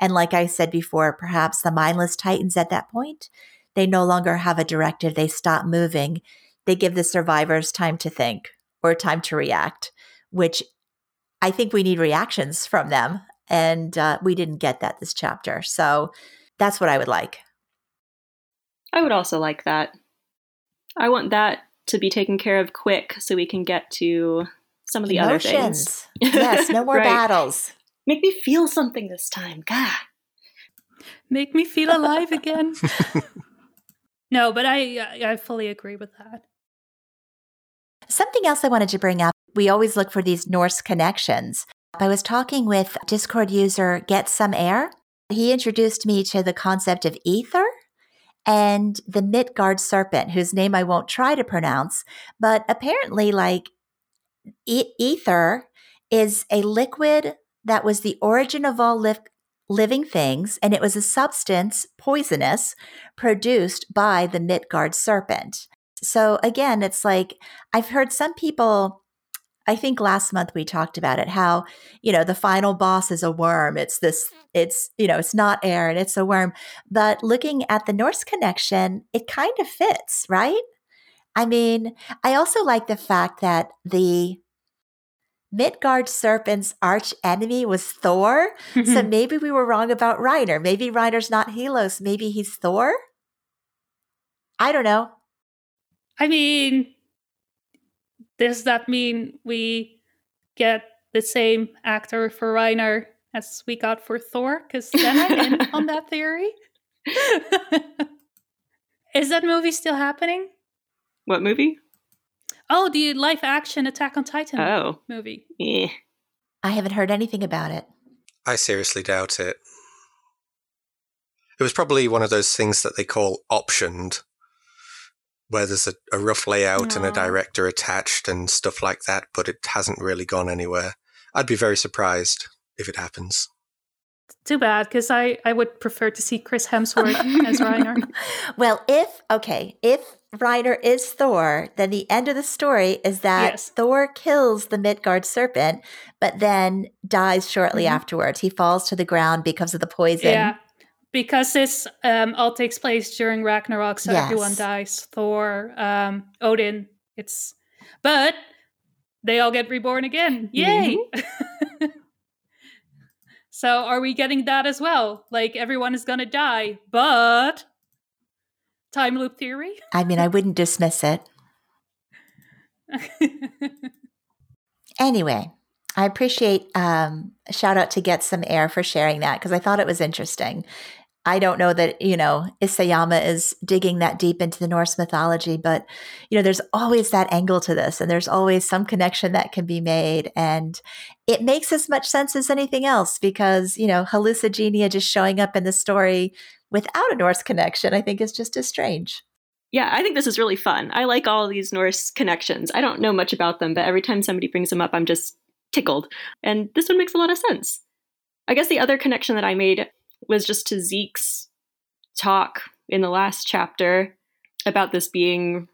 And like I said before, perhaps the mindless titans at that point, they no longer have a directive. They stop moving. They give the survivors time to think or time to react, which I think we need reactions from them. And uh, we didn't get that this chapter. So that's what I would like. I would also like that. I want that to be taken care of quick so we can get to some of the other things. Yes, no <laughs> more Right. battles. Make me feel something this time. God. Make me feel alive again. <laughs> <laughs> no, but I I fully agree with that. Something else I wanted to bring up we always look for these Norse connections. I was talking with Discord user Get Some Air. He introduced me to the concept of ether and the Midgard serpent, whose name I won't try to pronounce, but apparently, like e- ether is a liquid that was the origin of all li- living things, and it was a substance, poisonous, produced by the Midgard serpent. So again, it's like I've heard some people. I think last month we talked about it how, you know, the final boss is a worm. It's this, it's, you know, it's not air and it's a worm. But looking at the Norse connection, it kind of fits, right? I mean, I also like the fact that the Midgard serpent's arch enemy was Thor. so <laughs> maybe we were wrong about Reiner. Maybe Reiner's not Helos. Maybe he's Thor. I don't know. I mean, does that mean we get the same actor for Reiner as we got for Thor? Because then I'm in <laughs> on that theory. Is that movie still happening? What movie? Oh, the live action Attack on Titan Oh. movie. Eh. I haven't heard anything about it. I seriously doubt it. It was probably one of those things that they call optioned, where there's a, a rough layout and a director attached and stuff like that, but it hasn't really gone anywhere. I'd be very surprised if it happens. Too bad, because I, I would prefer to see Chris Hemsworth as <laughs> Reiner. well, if, okay, if Reiner is Thor, then the end of the story is that Yes. Thor kills the Midgard serpent, but then dies shortly Mhm. afterwards. He falls to the ground because of the poison. Yeah. Because this um, all takes place during Ragnarok, so everyone dies. Thor, um, Odin. It's but they all get reborn again. Yay! <laughs> so are we getting that as well? Like everyone is gonna die, but time loop theory. <laughs> I mean, I wouldn't dismiss it. Anyway, I appreciate um, a shout out to Get Some Air for sharing that because I thought it was interesting. I don't know that, you know, Isayama is digging that deep into the Norse mythology, but, you know, there's always that angle to this and there's always some connection that can be made. And it makes as much sense as anything else because, you know, hallucigenia just showing up in the story without a Norse connection, I think is just as strange. Yeah, I think this is really fun. I like all these Norse connections. I don't know much about them, but every time somebody brings them up, I'm just tickled. And this one makes a lot of sense. I guess the other connection that I made was just to Zeke's talk in the last chapter about this being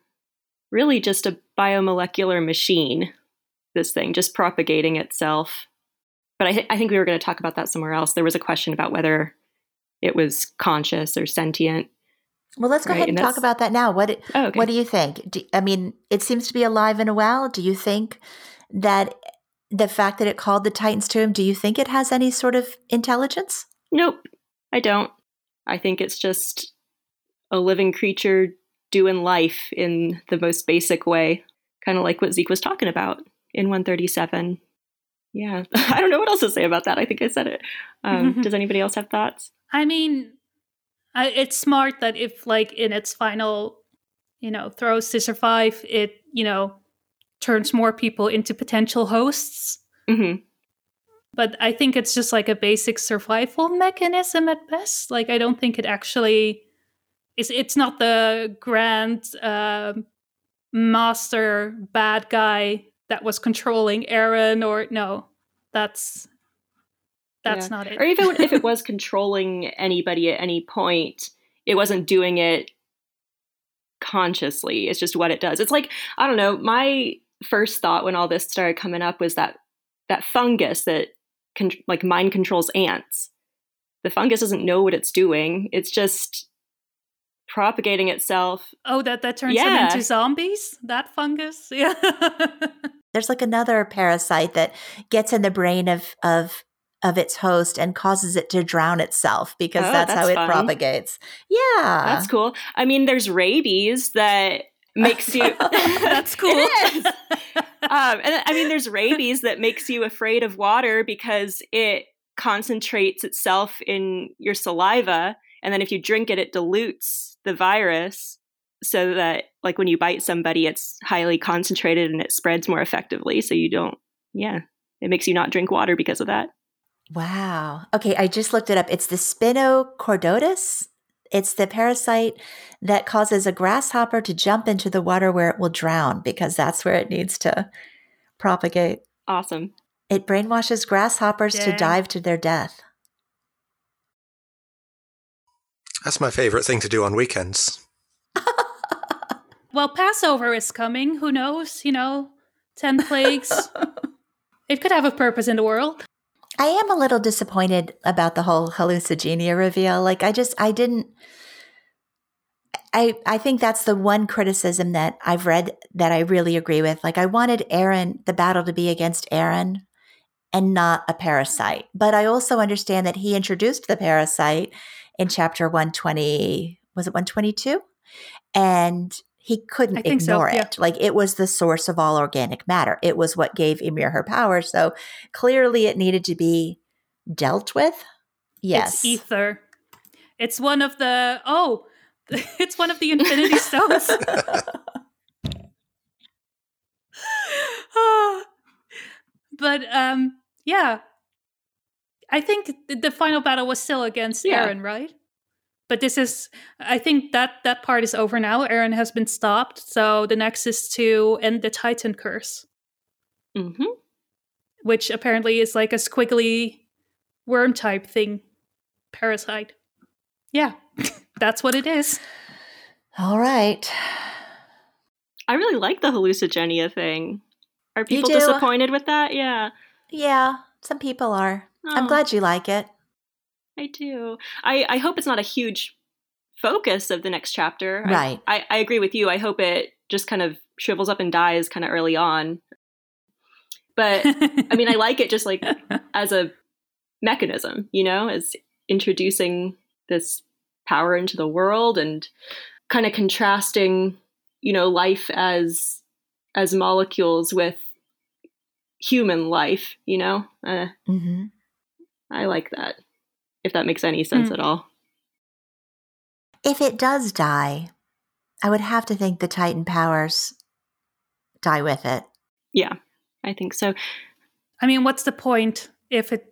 really just a biomolecular machine, this thing just propagating itself. But I, th- I think we were going to talk about that somewhere else. There was a question about whether it was conscious or sentient. Well, let's go Right, ahead and and talk about that now. What Oh, okay. What do you think? Do, I mean, it seems to be alive and well. Do you think that the fact that it called the Titans to him, do you think it has any sort of intelligence? Nope, I don't. I think it's just a living creature doing life in the most basic way, kind of like what Zeke was talking about in 137. Yeah, <laughs> I don't know what else to say about that. I think I said it. Um, <laughs> does anybody else have thoughts? I mean, I, it's smart that if, like, in its final, you know, throws to survive, it, you know, turns more people into potential hosts. hmm But I think it's just like a basic survival mechanism at best. Like, I don't think it actually is. It's not the grand um master bad guy that was controlling Eren, or no, that's that's Yeah. not it. Or even if it was <laughs> controlling anybody at any point, it wasn't doing it consciously. It's just what it does. It's like I don't know. My first thought when all this started coming up was that that fungus that con- like mind controls ants. The fungus doesn't know what it's doing. It's just propagating itself. Oh, that that turns them into zombies. That fungus, <laughs> yeah. There's like another parasite that gets in the brain of of of its host and causes it to drown itself because Oh, that's, how that's it propagates. Yeah. That's cool. I mean, there's rabies that <laughs> makes you. That's <laughs> cool. Um, and I mean, there's rabies that makes you afraid of water because it concentrates itself in your saliva, and then if you drink it, it dilutes the virus so that, like, when you bite somebody, it's highly concentrated and it spreads more effectively. So you don't, yeah, it makes you not drink water because of that. Wow. Okay, I just looked it up. It's the Spinochordodes. It's the parasite that causes a grasshopper to jump into the water where it will drown because that's where it needs to propagate. Awesome. It brainwashes grasshoppers to dive to their death. That's my favorite thing to do on weekends. <laughs> well, Passover is coming. Who knows? You know, ten plagues. <laughs> it could have a purpose in the world. I am a little disappointed about the whole hallucigenia reveal. Like I just I didn't I I think that's the one criticism that I've read that I really agree with. Like I wanted Eren the battle to be against Eren and not a parasite. But I also understand that he introduced the parasite in chapter 120 was it 122? And he couldn't I think so, ignore yeah. it. Like it was the source of all organic matter. It was what gave Ymir her power. So clearly it needed to be dealt with. Yes. It's ether. It's one of the oh, <laughs> it's one of the Infinity Stones. <laughs> <sighs> But um, yeah, I think the final battle was still against Yeah. Eren, right? But this is, I think that that part is over now. Eren has been stopped, so the next is to end the Titan curse, hmm which apparently is like a squiggly worm type thing, parasite. Yeah, <laughs> that's what it is. All right. I really like the hallucigenia thing. Are people disappointed with that? Yeah. Yeah, some people are. I'm Oh, glad you like it. I do. I, I hope it's not a huge focus of the next chapter. I- Right. I, I agree with you. I hope it just kind of shrivels up and dies kind of early on. But <laughs> I mean, I like it just like <laughs> as a mechanism, you know, as introducing this power into the world and kind of contrasting, you know, life as as molecules with human life, you know. Uh, hmm I like that. If that makes any sense Hmm. at all. If it does die, I would have to think the Titan powers die with it. Yeah, I think so. I mean, what's the point if it?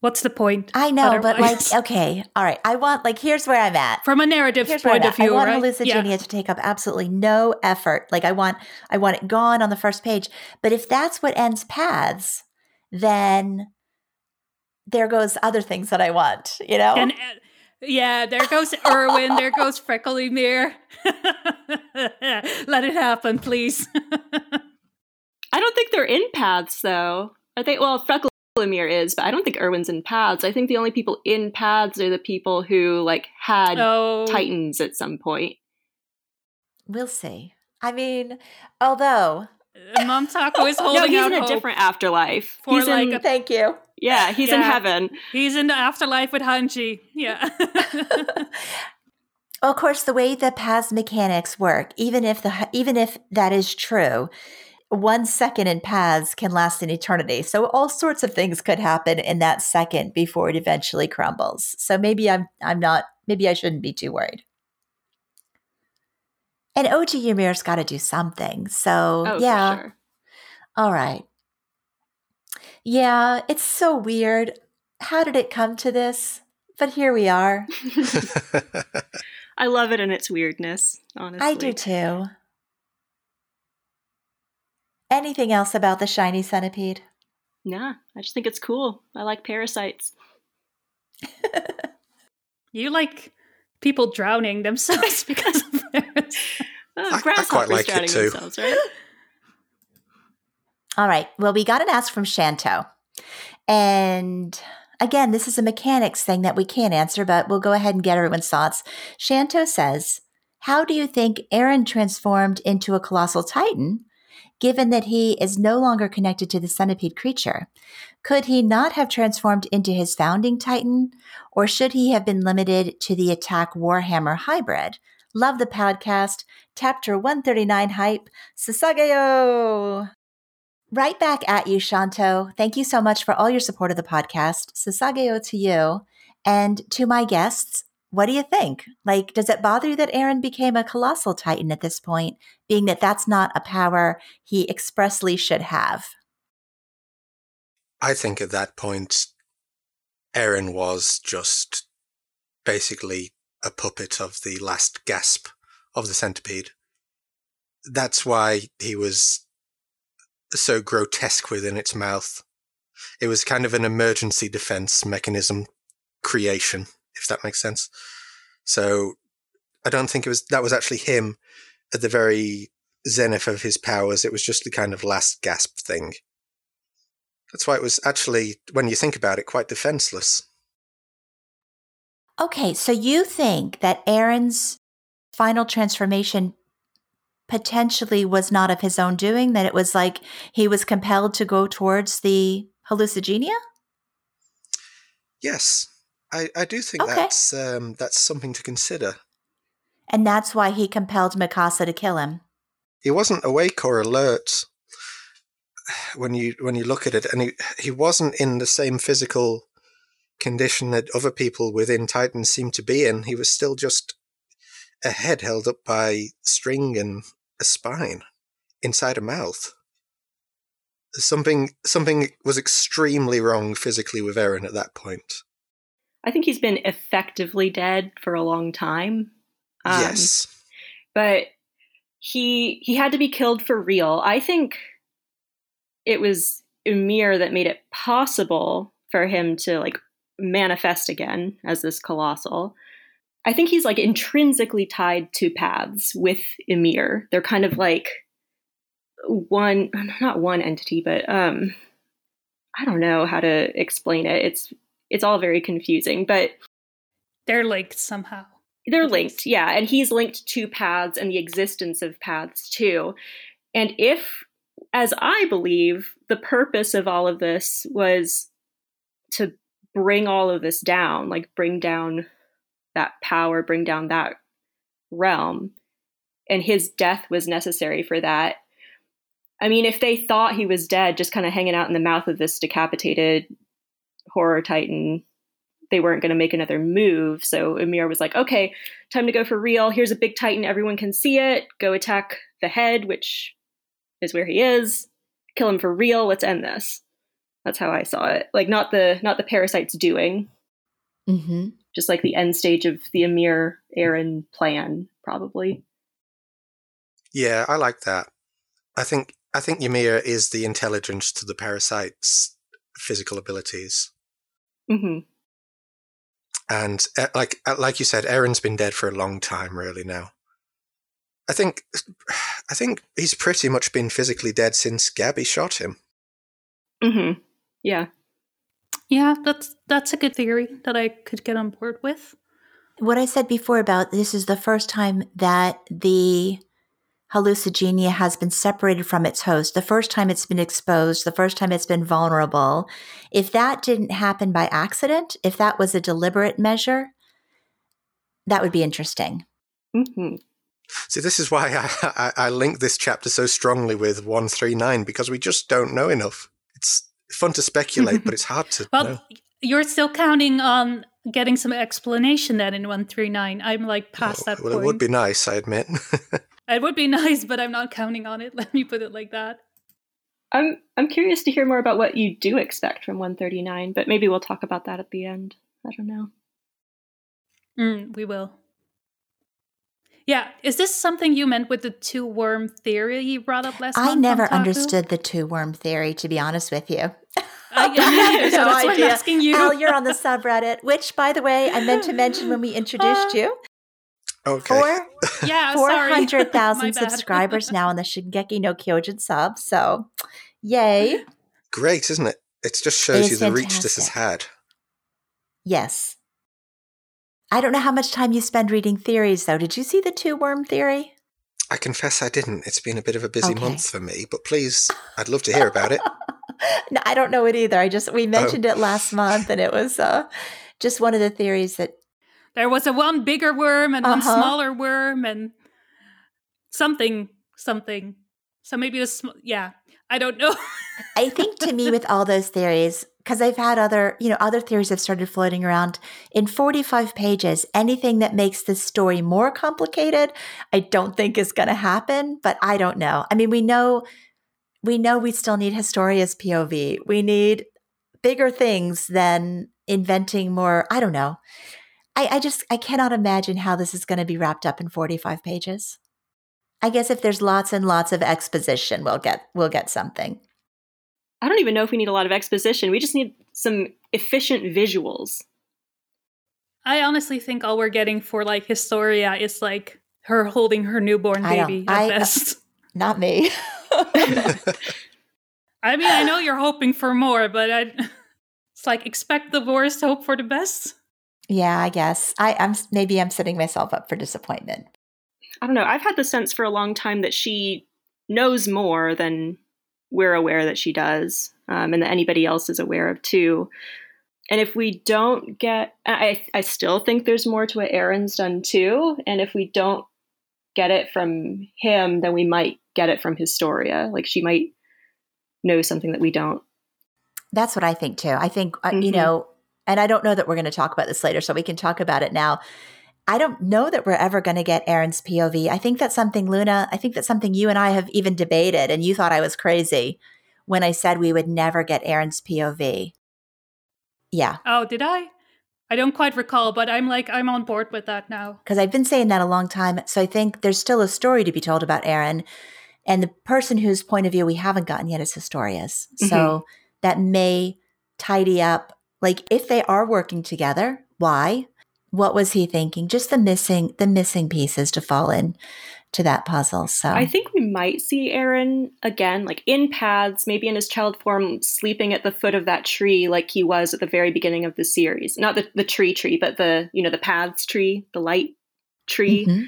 What's the point? I know, but like, <laughs> okay, all right. I want like here's where I'm at. from a narrative Here's point of view. I want right? hallucigenia to take up absolutely no effort. Like I want, I want it gone on the first page. But if that's what ends paths, then there goes other things that I want. You know, And uh, Yeah, there goes Erwin. there goes Freckle Ymir. <laughs> Let it happen, please. <laughs> I don't think they're in paths though. Are they? Well, Freckle Ymir is, but I don't think Erwin's in paths. I think the only people in paths are the people who like had oh, titans at some point. We'll see. I mean, although uh, Mom Taco is <laughs> holding No, he's out in a hope different afterlife. for He's like in, a, thank you. Yeah, he's in heaven. he's in the afterlife with Hanji. Yeah. <laughs> Of course, the way the paths mechanics work, even if the even if that is true, one second in paths can last an eternity. So all sorts of things could happen in that second before it eventually crumbles. So maybe I'm I'm not maybe I shouldn't be too worried. And OG Ymir's got to do something. So Oh, yeah, for sure. all right. Yeah, it's so weird. How did it come to this? But here we are. <laughs> <laughs> I love it in its weirdness. Honestly, I do too. Anything else about the shiny centipede? Nah, I just think it's cool. I like parasites. <laughs> you like people drowning themselves because of this. Oh, I- I quite grasshoppers like it drowning too. themselves, right? All right. Well, we got an ask from Shanto. And again, this is a mechanics thing that we can't answer, but we'll go ahead and get everyone's thoughts. Shanto says, How do you think Eren transformed into a colossal titan, given that he is no longer connected to the centipede creature? Could he not have transformed into his founding titan, or should he have been limited to the attack Warhammer hybrid? Love the podcast. Chapter 139 hype. Sasageyo! Right back at you, Shanto. Thank you so much for all your support of the podcast. Sasageyo to you. And to my guests, what do you think? Like, does it bother you that Eren became a colossal titan at this point, being that that's not a power he expressly should have? I think at that point, Eren was just basically a puppet of the last gasp of the centipede. That's why he was so grotesque within its mouth. It was kind of an emergency defense mechanism creation, if that makes sense. So I don't think it was that was actually him at the very zenith of his powers. It was just the kind of last gasp thing. That's why it was actually, when you think about it, quite defenseless. Okay, so you think that Eren's final transformation potentially was not of his own doing, that it was like he was compelled to go towards the hallucigenia? Yes, I, I do think Okay. that's um, that's something to consider. And that's why he compelled Mikasa to kill him. He wasn't awake or alert when you when you look at it, and he he wasn't in the same physical condition that other people within Titan seem to be in. He was still just a head held up by string and a spine inside a mouth. Something something was extremely wrong physically with Eren at that point. I think he's been effectively dead for a long time. Um, yes. but he he had to be killed for real. I think it was Ymir that made it possible for him to like manifest again as this colossal. I think he's like intrinsically tied to paths with Ymir. They're kind of like one not one entity, but um I don't know how to explain it. It's it's all very confusing, but They're linked somehow. they're linked, yeah. And he's linked to paths and the existence of paths too. And if, as I believe, the purpose of all of this was to bring all of this down, like bring down that power, bring down that realm, and his death was necessary for that. I mean, if they thought he was dead, just kind of hanging out in the mouth of this decapitated horror titan, they weren't going to make another move. So Ymir was like, okay, time to go for real. Here's a big titan. Everyone can see it. Go attack the head, which is where he is. Kill him for real. Let's end this. That's how I saw it. Like not the not the parasites doing, Mm-hmm. Just like the end stage of the Ymir Eren plan, probably. Yeah, I like that. I think I think Ymir is the intelligence to the parasite's physical abilities. hmm And uh, like uh, like you said, Eren's been dead for a long time, really now. I think <sighs> I think he's pretty much been physically dead since Gabi shot him. Mm-hmm. Yeah. Yeah, that's that's a good theory that I could get on board with. What I said before about this is the first time that the hallucigenia has been separated from its host, the first time it's been exposed, the first time it's been vulnerable. If that didn't happen by accident, if that was a deliberate measure, that would be interesting. Mm-hmm. See, this is why I, I, I link this chapter so strongly with 139 because we just don't know enough. It's fun to speculate, but it's hard to <laughs> well, know. you're still counting on getting some explanation then in 139. I'm like past Oh, that well, point. it would be nice, I admit. <laughs> It would be nice, but I'm not counting on it. <laughs> Let me put it like that. I'm I'm curious to hear more about what you do expect from 139, but maybe we'll talk about that at the end. I don't know. Mm, we will. Yeah, is this something you meant with the two worm theory you brought up last I month? on never Taku? understood the two worm theory, to be honest with you. I, <laughs> I mean, neither, so No that's I'm idea. asking you. Al, you're on the subreddit, which, by the way, I meant to mention when we <laughs> introduced you. okay. Four <laughs> yeah, four sorry. hundred My thousand bad. subscribers now on the Shingeki no Kyojin sub. So, yay! Great, isn't it? It just shows is you the reach this has had. Yes. I don't know how much time you spend reading theories, though. Did you see the two worm theory? I confess I didn't. It's been a bit of a busy Okay. month for me, but please, I'd love to hear about it. <laughs> no, I don't know it either. I just we Oh. mentioned it last month, and it was uh, just one of the theories that There was a one bigger worm and one Uh-huh. smaller worm and something, something. So maybe the sm- yeah, I don't know. I think to me with all those theories, because I've had other, you know, other theories have started floating around in 45 pages, anything that makes this story more complicated, I don't think is going to happen, but I don't know. I mean, we know we know we still need Historia's POV. We need bigger things than inventing more, I don't know. I, I just I cannot imagine how this is going to be wrapped up in 45 pages. I guess if there's lots and lots of exposition, we'll get we'll get something. I don't even know if we need a lot of exposition. We just need some efficient visuals. I honestly think all we're getting for like Historia is like her holding her newborn I don't- baby at I- uh, best. <laughs> Not me. <laughs> I mean, I know you're hoping for more, but I, <laughs> it's like expect the worst, hope for the best. yeah, I guess. I, I'm maybe I'm setting myself up for disappointment. I don't know. I've had the sense for a long time that she knows more than we're aware that she does, um, and that anybody else is aware of too. And if we don't get, I, I still think there's more to what Eren's done too. And if we don't get it from him, then we might get it from Historia. Like she might know something that we don't. That's what I think too. I think uh, you Mhm. know, and I don't know that we're going to talk about this later, so we can talk about it now. I don't know that we're ever going to get Eren's POV. I think that's something Luna. I think that's something you and I have even debated, and you thought I was crazy when I said we would never get Eren's POV. Yeah, Oh, did I? I don't quite recall, but I'm like I'm on board with that now. because I've been saying that a long time. So I think there's still a story to be told about Eren, and the person whose point of view we haven't gotten yet is Historia's. So mm-hmm. that may tidy up. Like if they are working together, why? What was he thinking? Just the missing the missing pieces to fall in to that puzzle. So I think we might see Eren again, like in paths, maybe in his child form, sleeping at the foot of that tree, like he was at the very beginning of the series. Not the, the tree tree, but the you know the paths tree, the light tree. Mhm.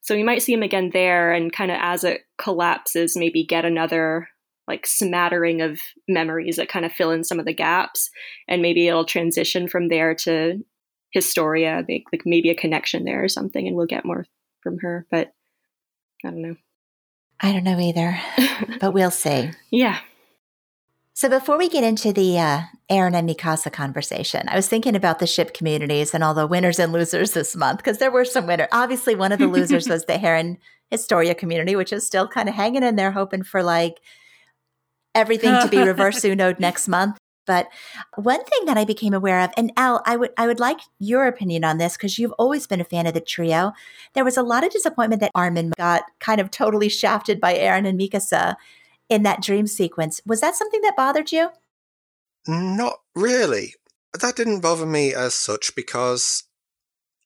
So we might see him again there, and kind of as it collapses, maybe get another like smattering of memories that kind of fill in some of the gaps, and maybe it'll transition from there to Historia, make like maybe a connection there or something, and we'll get more from her. But I don't know. I don't know either, <laughs> but we'll see. yeah. So before we get into the uh, Eren and Mikasa conversation, I was thinking about the ship communities and all the winners and losers this month because there were some winners. Obviously, one of the losers was <laughs> the Heron Historia community, which is still kind of hanging in there, hoping for like everything to be <laughs> reverse unoed next month. But one thing that I became aware of, and Al, I would I would like your opinion on this because you've always been a fan of the trio. There was a lot of disappointment that Armin got kind of totally shafted by Eren and Mikasa in that dream sequence. Was that something that bothered you? Not really. That didn't bother me as such because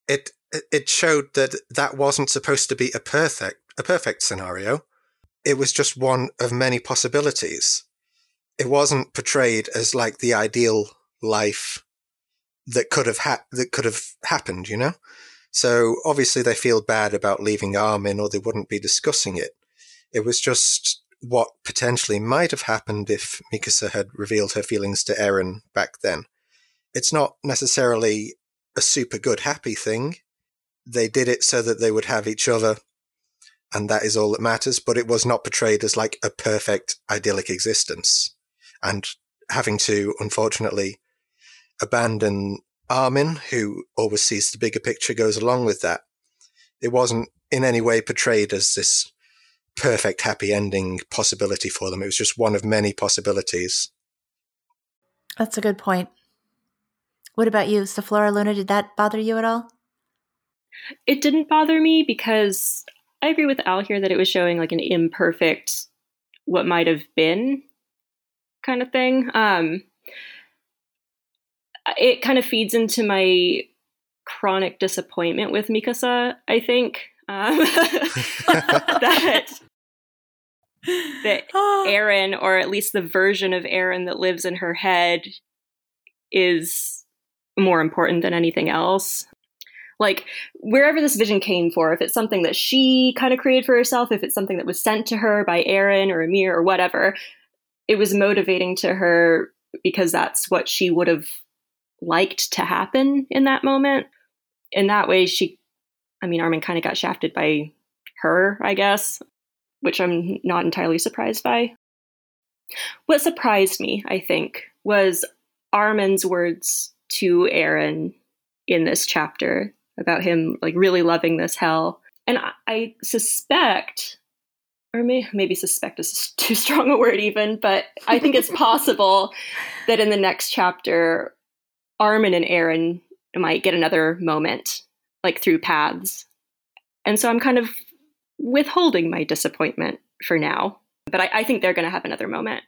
it it showed that that wasn't supposed to be a perfect a perfect scenario. It was just one of many possibilities. It wasn't portrayed as like the ideal life that could have ha- that could have happened, you know. So obviously they feel bad about leaving Armin, or they wouldn't be discussing it. It was just what potentially might have happened if Mikasa had revealed her feelings to Eren back then. It's not necessarily a super good happy thing. They did it so that they would have each other, and that is all that matters, but it was not portrayed as like a perfect idyllic existence. And having to, unfortunately, abandon Armin, who always sees the bigger picture, goes along with that. It wasn't in any way portrayed as this perfect happy ending possibility for them. It was just one of many possibilities. That's a good point. What about you, Zeflora Luna? Did that bother you at all? It didn't bother me because I agree with Al here that it was showing like an imperfect, what might have been kind of thing. Um, it kind of feeds into my chronic disappointment with Mikasa, I think. Um, <laughs> that that <laughs> Eren, or at least the version of Eren that lives in her head, is more important than anything else. Like, wherever this vision came for, if it's something that she kind of created for herself, if it's something that was sent to her by Eren or Ymir or whatever, it was motivating to her because that's what she would have liked to happen in that moment. In that way, she, I mean, Armin kind of got shafted by her, I guess, which I'm not entirely surprised by. What surprised me, I think, was Armin's words to Eren in this chapter about him like really loving this hell. And I, I suspect, or may, maybe suspect is <laughs> too strong a word even, but I think it's possible that in the next chapter, Armin and Eren might get another moment, like through paths. And so I'm kind of withholding my disappointment for now. But I, I think they're going to have another moment.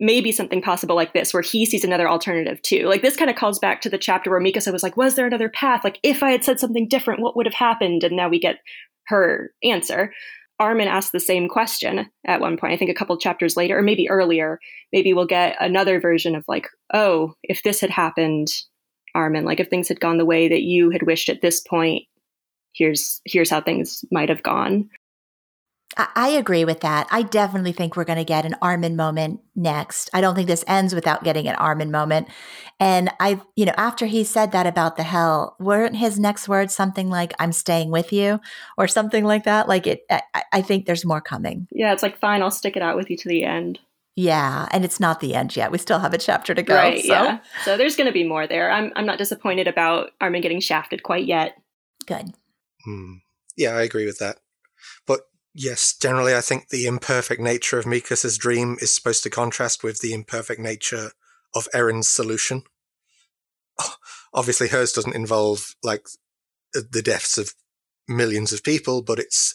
Maybe something possible like this, where he sees another alternative too. Like this kind of calls back to the chapter where Mikasa was like, Was there another path? Like, if I had said something different, what would have happened? And now we get her answer. Armin asked the same question at one point, I think a couple chapters later, or maybe earlier. Maybe we'll get another version of like, oh, if this had happened, Armin, like if things had gone the way that you had wished at this point, here's here's how things might have gone. I agree with that. I definitely think we're going to get an Armin moment next. I don't think this ends without getting an Armin moment. And I, you know, after he said that about the hell, weren't his next words something like, I'm staying with you or something like that? Like it, I, I think there's more coming. Yeah, it's like, fine, I'll stick it out with you to the end. Yeah, and it's not the end yet. We still have a chapter to go. Right, so. yeah. So there's going to be more there. I'm, I'm not disappointed about Armin getting shafted quite yet. Good. Hmm. Yeah, I agree with that. But yes, generally, I think the imperfect nature of Mikasa's dream is supposed to contrast with the imperfect nature of Eren's solution. <sighs> Obviously, hers doesn't involve like the deaths of millions of people, but it's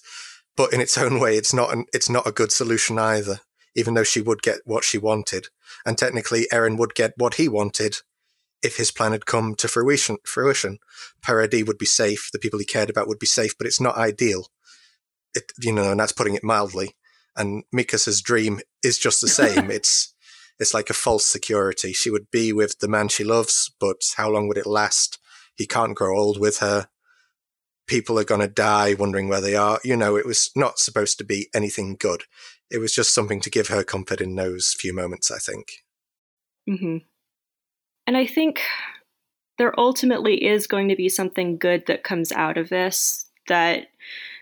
but in its own way, it's not an, it's not a good solution either. Even though she would get what she wanted, and technically Eren would get what he wanted if his plan had come to fruition. Fruition, Paradis would be safe. The people he cared about would be safe, but it's not ideal it, you know, and that's putting it mildly. And Mikasa's dream is just the same. <laughs> it's it's like a false security. She would be with the man she loves, but how long would it last? He can't grow old with her. People are going to die wondering where they are. You know, it was not supposed to be anything good. It was just something to give her comfort in those few moments, I think. Mm-hmm. And I think there ultimately is going to be something good that comes out of this that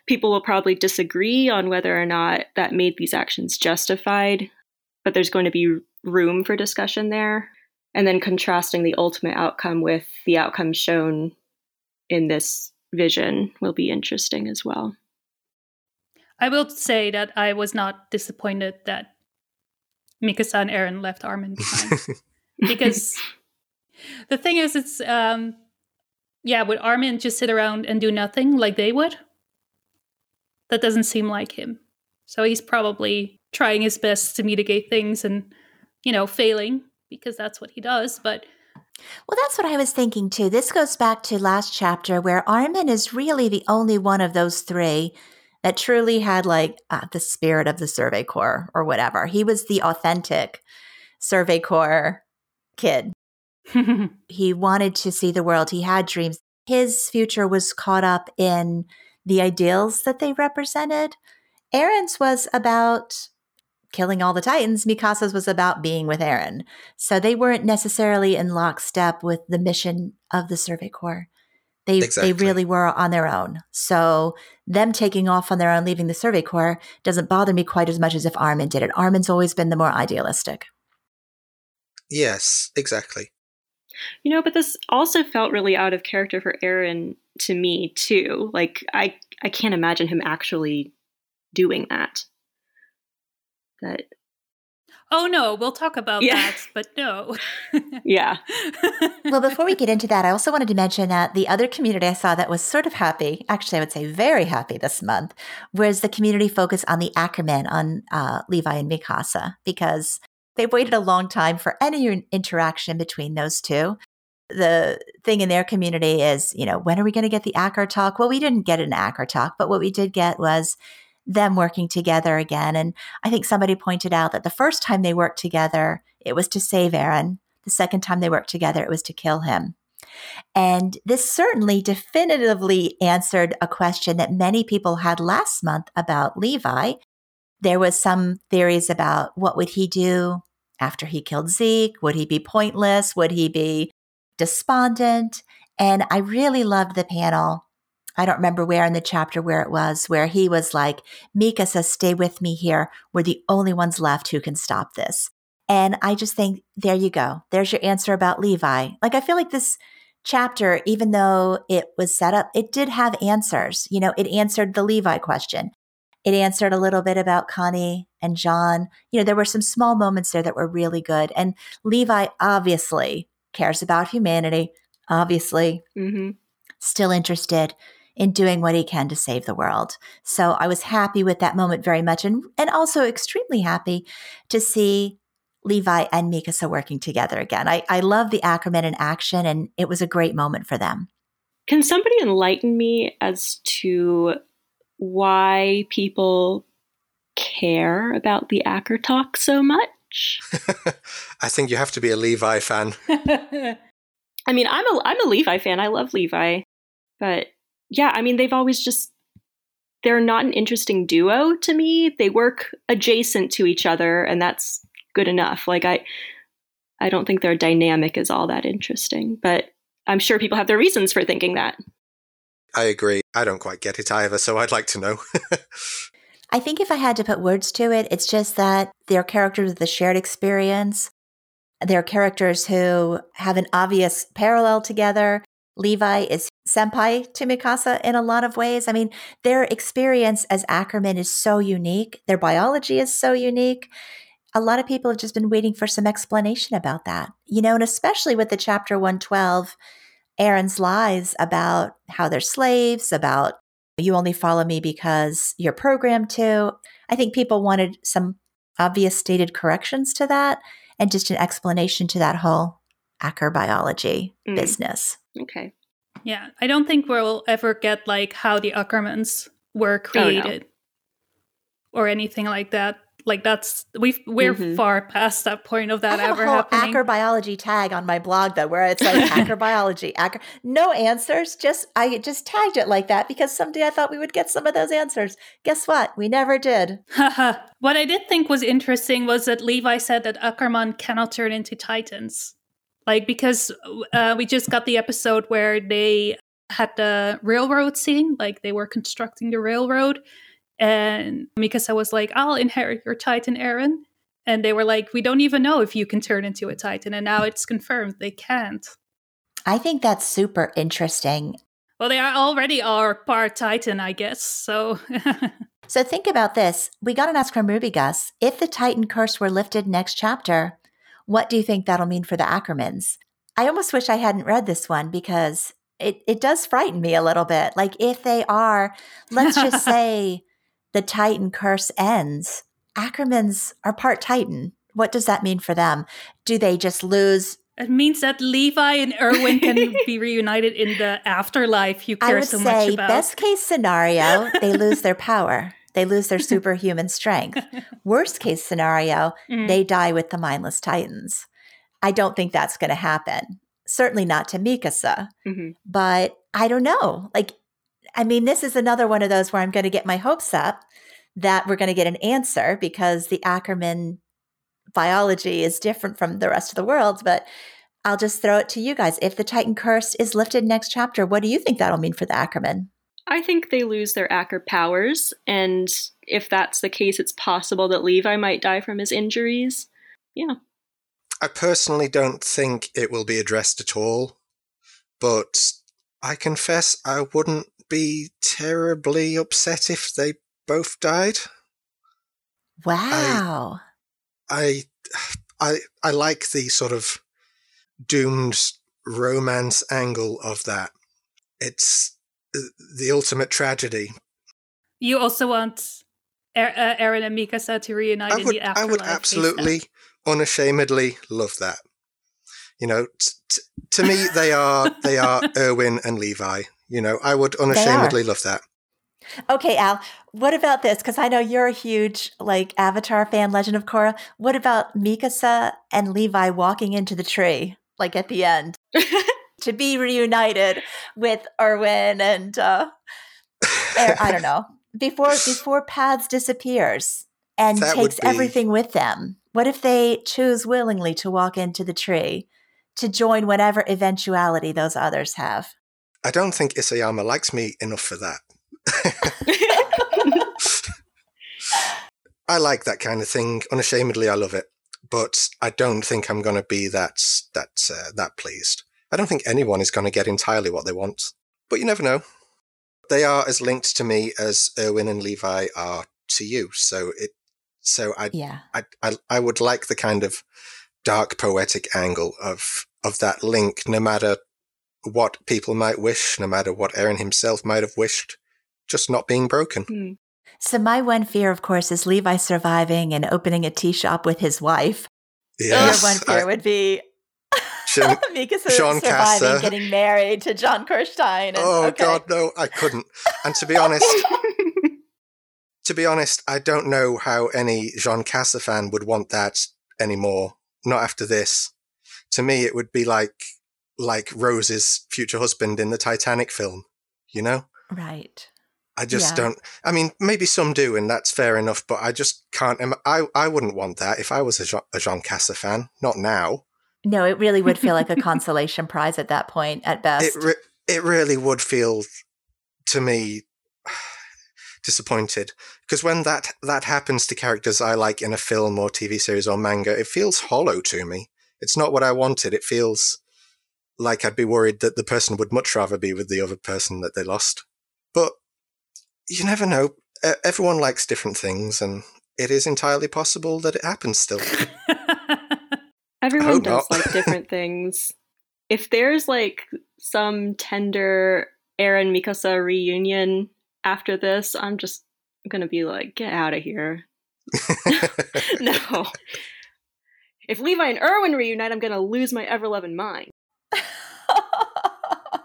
People will probably disagree on whether or not that made these actions justified, but there's going to be room for discussion there. And then contrasting the ultimate outcome with the outcome shown in this vision will be interesting as well. I will say that I was not disappointed that Mikasa and Eren left Armin behind. <laughs> because the thing is, it's, um, yeah, would Armin just sit around and do nothing like they would? That doesn't seem like him. So he's probably trying his best to mitigate things and, you know, failing because that's what he does. But Well, that's what I was thinking too. This goes back to last chapter where Armin is really the only one of those three that truly had like uh, the spirit of the Survey Corps or whatever. He was the authentic Survey Corps kid. <laughs> he wanted to see the world. He had dreams. His future was caught up in the ideals that they represented. Eren's was about killing all the Titans. Mikasa's was about being with Eren. So they weren't necessarily in lockstep with the mission of the Survey Corps. They exactly. they really were on their own. So them taking off on their own, leaving the Survey Corps, doesn't bother me quite as much as if Armin did it. Armin's always been the more idealistic. Yes, exactly. You know, but this also felt really out of character for Eren to me too. Like I I can't imagine him actually doing that. That Oh no, we'll talk about yeah. that, but no. <laughs> yeah. well, before we get into that, I also wanted to mention that the other community I saw that was sort of happy, actually, I would say very happy this month, was the community focus on the Ackerman, on uh, Levi and Mikasa, because they've waited a long time for any interaction between those two. The thing in their community is, you know, when are we going to get the Acker talk? Well, we didn't get an Acker talk, but what we did get was them working together again. And I think somebody pointed out that the first time they worked together, it was to save Eren. The second time they worked together, it was to kill him. And this certainly definitively answered a question that many people had last month about Levi. There was some theories about what would he do after he killed Zeke? Would he be pointless? Would he be despondent? And I really loved the panel I don't remember where in the chapter where it was, where he was like, Mikasa, stay with me here. We're the only ones left who can stop this. And I just think, there you go. There's your answer about Levi. Like, I feel like this chapter, even though it was set up, it did have answers. You know, it answered the Levi question. It answered a little bit about Connie and Jean. You know, there were some small moments there that were really good. And Levi obviously cares about humanity, obviously, mm-hmm. still interested in doing what he can to save the world. So I was happy with that moment very much and, and also extremely happy to see Levi and Mikasa working together again. I, I love the Ackerman in action and it was a great moment for them. Can somebody enlighten me as to why people care about the Acker talk so much? <laughs> I think you have to be a Levi fan. <laughs> I mean, I'm a I'm a Levi fan. I love Levi, but yeah, I mean, they've always just, they're not an interesting duo to me. They work adjacent to each other, and that's good enough. Like, I, I don't think their dynamic is all that interesting, but I'm sure people have their reasons for thinking that. I agree. I don't quite get it either, so I'd like to know. <laughs> I think if I had to put words to it, it's just that they're characters with a shared experience. They're characters who have an obvious parallel together. Levi is senpai to Mikasa in a lot of ways. I mean, their experience as Ackerman is so unique, their biology is so unique. A lot of people have just been waiting for some explanation about that, you know, and especially with the chapter 112, Eren's lies about how they're slaves, about you only follow me because you're programmed to. I think people wanted some obvious stated corrections to that and just an explanation to that whole Acker biology mm. business. Okay. Yeah, I don't think we'll ever get like how the Ackermans were created oh, no. or anything like that. Like that's we we're mm-hmm. far past that point of that I have ever a whole happening. Acker biology tag on my blog though, where it's like <laughs> Acker biology, Acker. No answers. Just I just tagged it like that because someday I thought we would get some of those answers. Guess what? We never did. Haha. <laughs> What I did think was interesting was that Levi said that Ackerman cannot turn into titans like because uh, we just got the episode where they had the railroad scene like they were constructing the railroad and mikasa was like i'll inherit your titan eren. And they were like we don't even know if you can turn into a titan and now it's confirmed they can't. I think that's super interesting. Well they are already are part titan i guess so. <laughs> So think about this. We got an ask from ruby gus. If the titan curse were lifted next chapter what do you think that'll mean for the Ackermans? I almost wish I hadn't read this one because it, it does frighten me a little bit. Like, if they are, let's just <laughs> say the Titan curse ends, Ackermans are part Titan. What does that mean for them? Do they just lose It means that Levi and Erwin can be <laughs> reunited in the afterlife you care so much say about. best case scenario, they lose their power. They lose their superhuman strength. <laughs> Worst case scenario, Mm. they die with the mindless titans. I don't think that's going to happen. Certainly not to Mikasa, hmm but I don't know. Like, I mean, this is another one of those where I'm going to get my hopes up that we're going to get an answer because the Ackerman biology is different from the rest of the world. But I'll just throw it to you guys. If the Titan curse is lifted next chapter, what do you think that'll mean for the Ackerman? I think they lose their Acker powers, and if that's the case, it's possible that Levi might die from his injuries. Yeah. I personally don't think it will be addressed at all, but I confess I wouldn't be terribly upset if they both died. Wow. I, I, I like the sort of doomed romance angle of that. It's uh, the ultimate tragedy. you also want er- uh, Eren and Mikasa to reunite I in would, the I would absolutely, unashamedly love that. You know, t- t- to me, they are they are <laughs> Erwin and Levi. You know, I would unashamedly love that. Okay, Al, what about this? Because I know you're a huge like Avatar fan, Legend of Korra. What about Mikasa and Levi walking into the tree, like at the end, <laughs> to be reunited with Erwin and uh, Er- I don't know <laughs> before before Paths disappears and That takes be- everything with them. What if they choose willingly to walk into the tree to join whatever eventuality those others have? I don't think Isayama likes me enough for that. <laughs> I like that kind of thing. Unashamedly, I love it. But I don't think I'm going to be that that uh, that pleased. I don't think anyone is going to get entirely what they want. But you never know. They are as linked to me as Erwin and Levi are to you. So it. So I Yeah. I, I I would like the kind of dark poetic angle of of that link, no matter what people might wish, no matter what Eren himself might have wished, just not being broken. Hmm. So my one fear, of course, is Levi surviving and opening a tea shop with his wife. Yes, Your one fear I- would be <laughs> Sean- <laughs> Mikasa Sean surviving, Kassa. getting married to Jean Kirstein. And, oh okay. God, no, I couldn't. And to be honest, <laughs> to be honest, I don't know how any Jean Cassa fan would want that anymore. Not after this. To me, it would be like like Rose's future husband in the Titanic film. You know. Right. I just Yeah. don't. I mean, maybe some do, and that's fair enough. But I just can't. I I wouldn't want that if I was a Jean, a Jean Cassa fan. Not now. No, it really would feel like a <laughs> consolation prize at that point, at best. It re- it really would feel to me disappointed because when that that happens to characters I like in a film or TV series or manga, it feels hollow to me. It's not what I wanted. It feels like I'd be worried that the person would much rather be with the other person that they lost. But you never know. Everyone likes different things, and it is entirely possible that it happens still. <laughs> <laughs> Everyone does not. like different <laughs> things. If there's like some tender Eren Mikasa reunion after this, I'm just gonna be like, get out of here. no. If Levi and Erwin reunite, I'm gonna lose my ever loving mind. <laughs>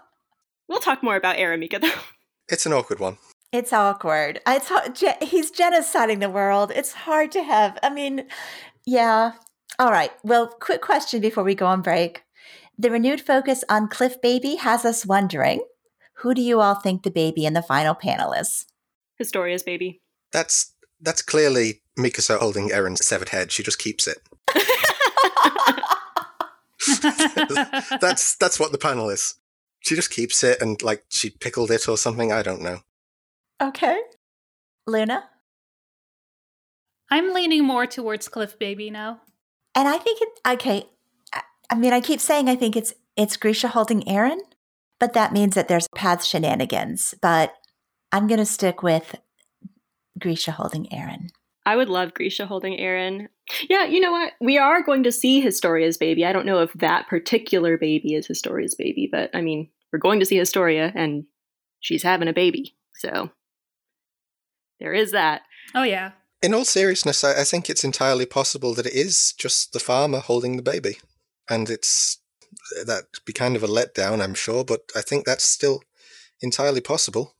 We'll talk more about Aramika though. it's an awkward one. It's awkward. It's hard. Je- he's genociding the world. It's hard to have. I mean, yeah. All right. Well, quick question before we go on break. The renewed focus on Cliff Baby has us wondering who do you all think the baby in the final panel is? Historia's baby. That's that's clearly Mikasa holding Eren's severed head. She just keeps it. <laughs> that's that's what the panel is. She just keeps it and like she pickled it or something. I don't know. okay. Luna? I'm leaning more towards Cliff Baby now. And I think it, okay. I- I mean, I keep saying I think it's it's Grisha holding Eren, but that means that there's path shenanigans. But I'm going to stick with Grisha holding Eren. I would love Grisha holding Eren. Yeah, you know what? We are going to see Historia's baby. I don't know if that particular baby is Historia's baby, but I mean, we're going to see Historia and she's having a baby. So there is that. Oh yeah. In all seriousness, I, I think it's entirely possible that it is just the farmer holding the baby, and it's that'd be kind of a letdown, I'm sure, but I think that's still entirely possible.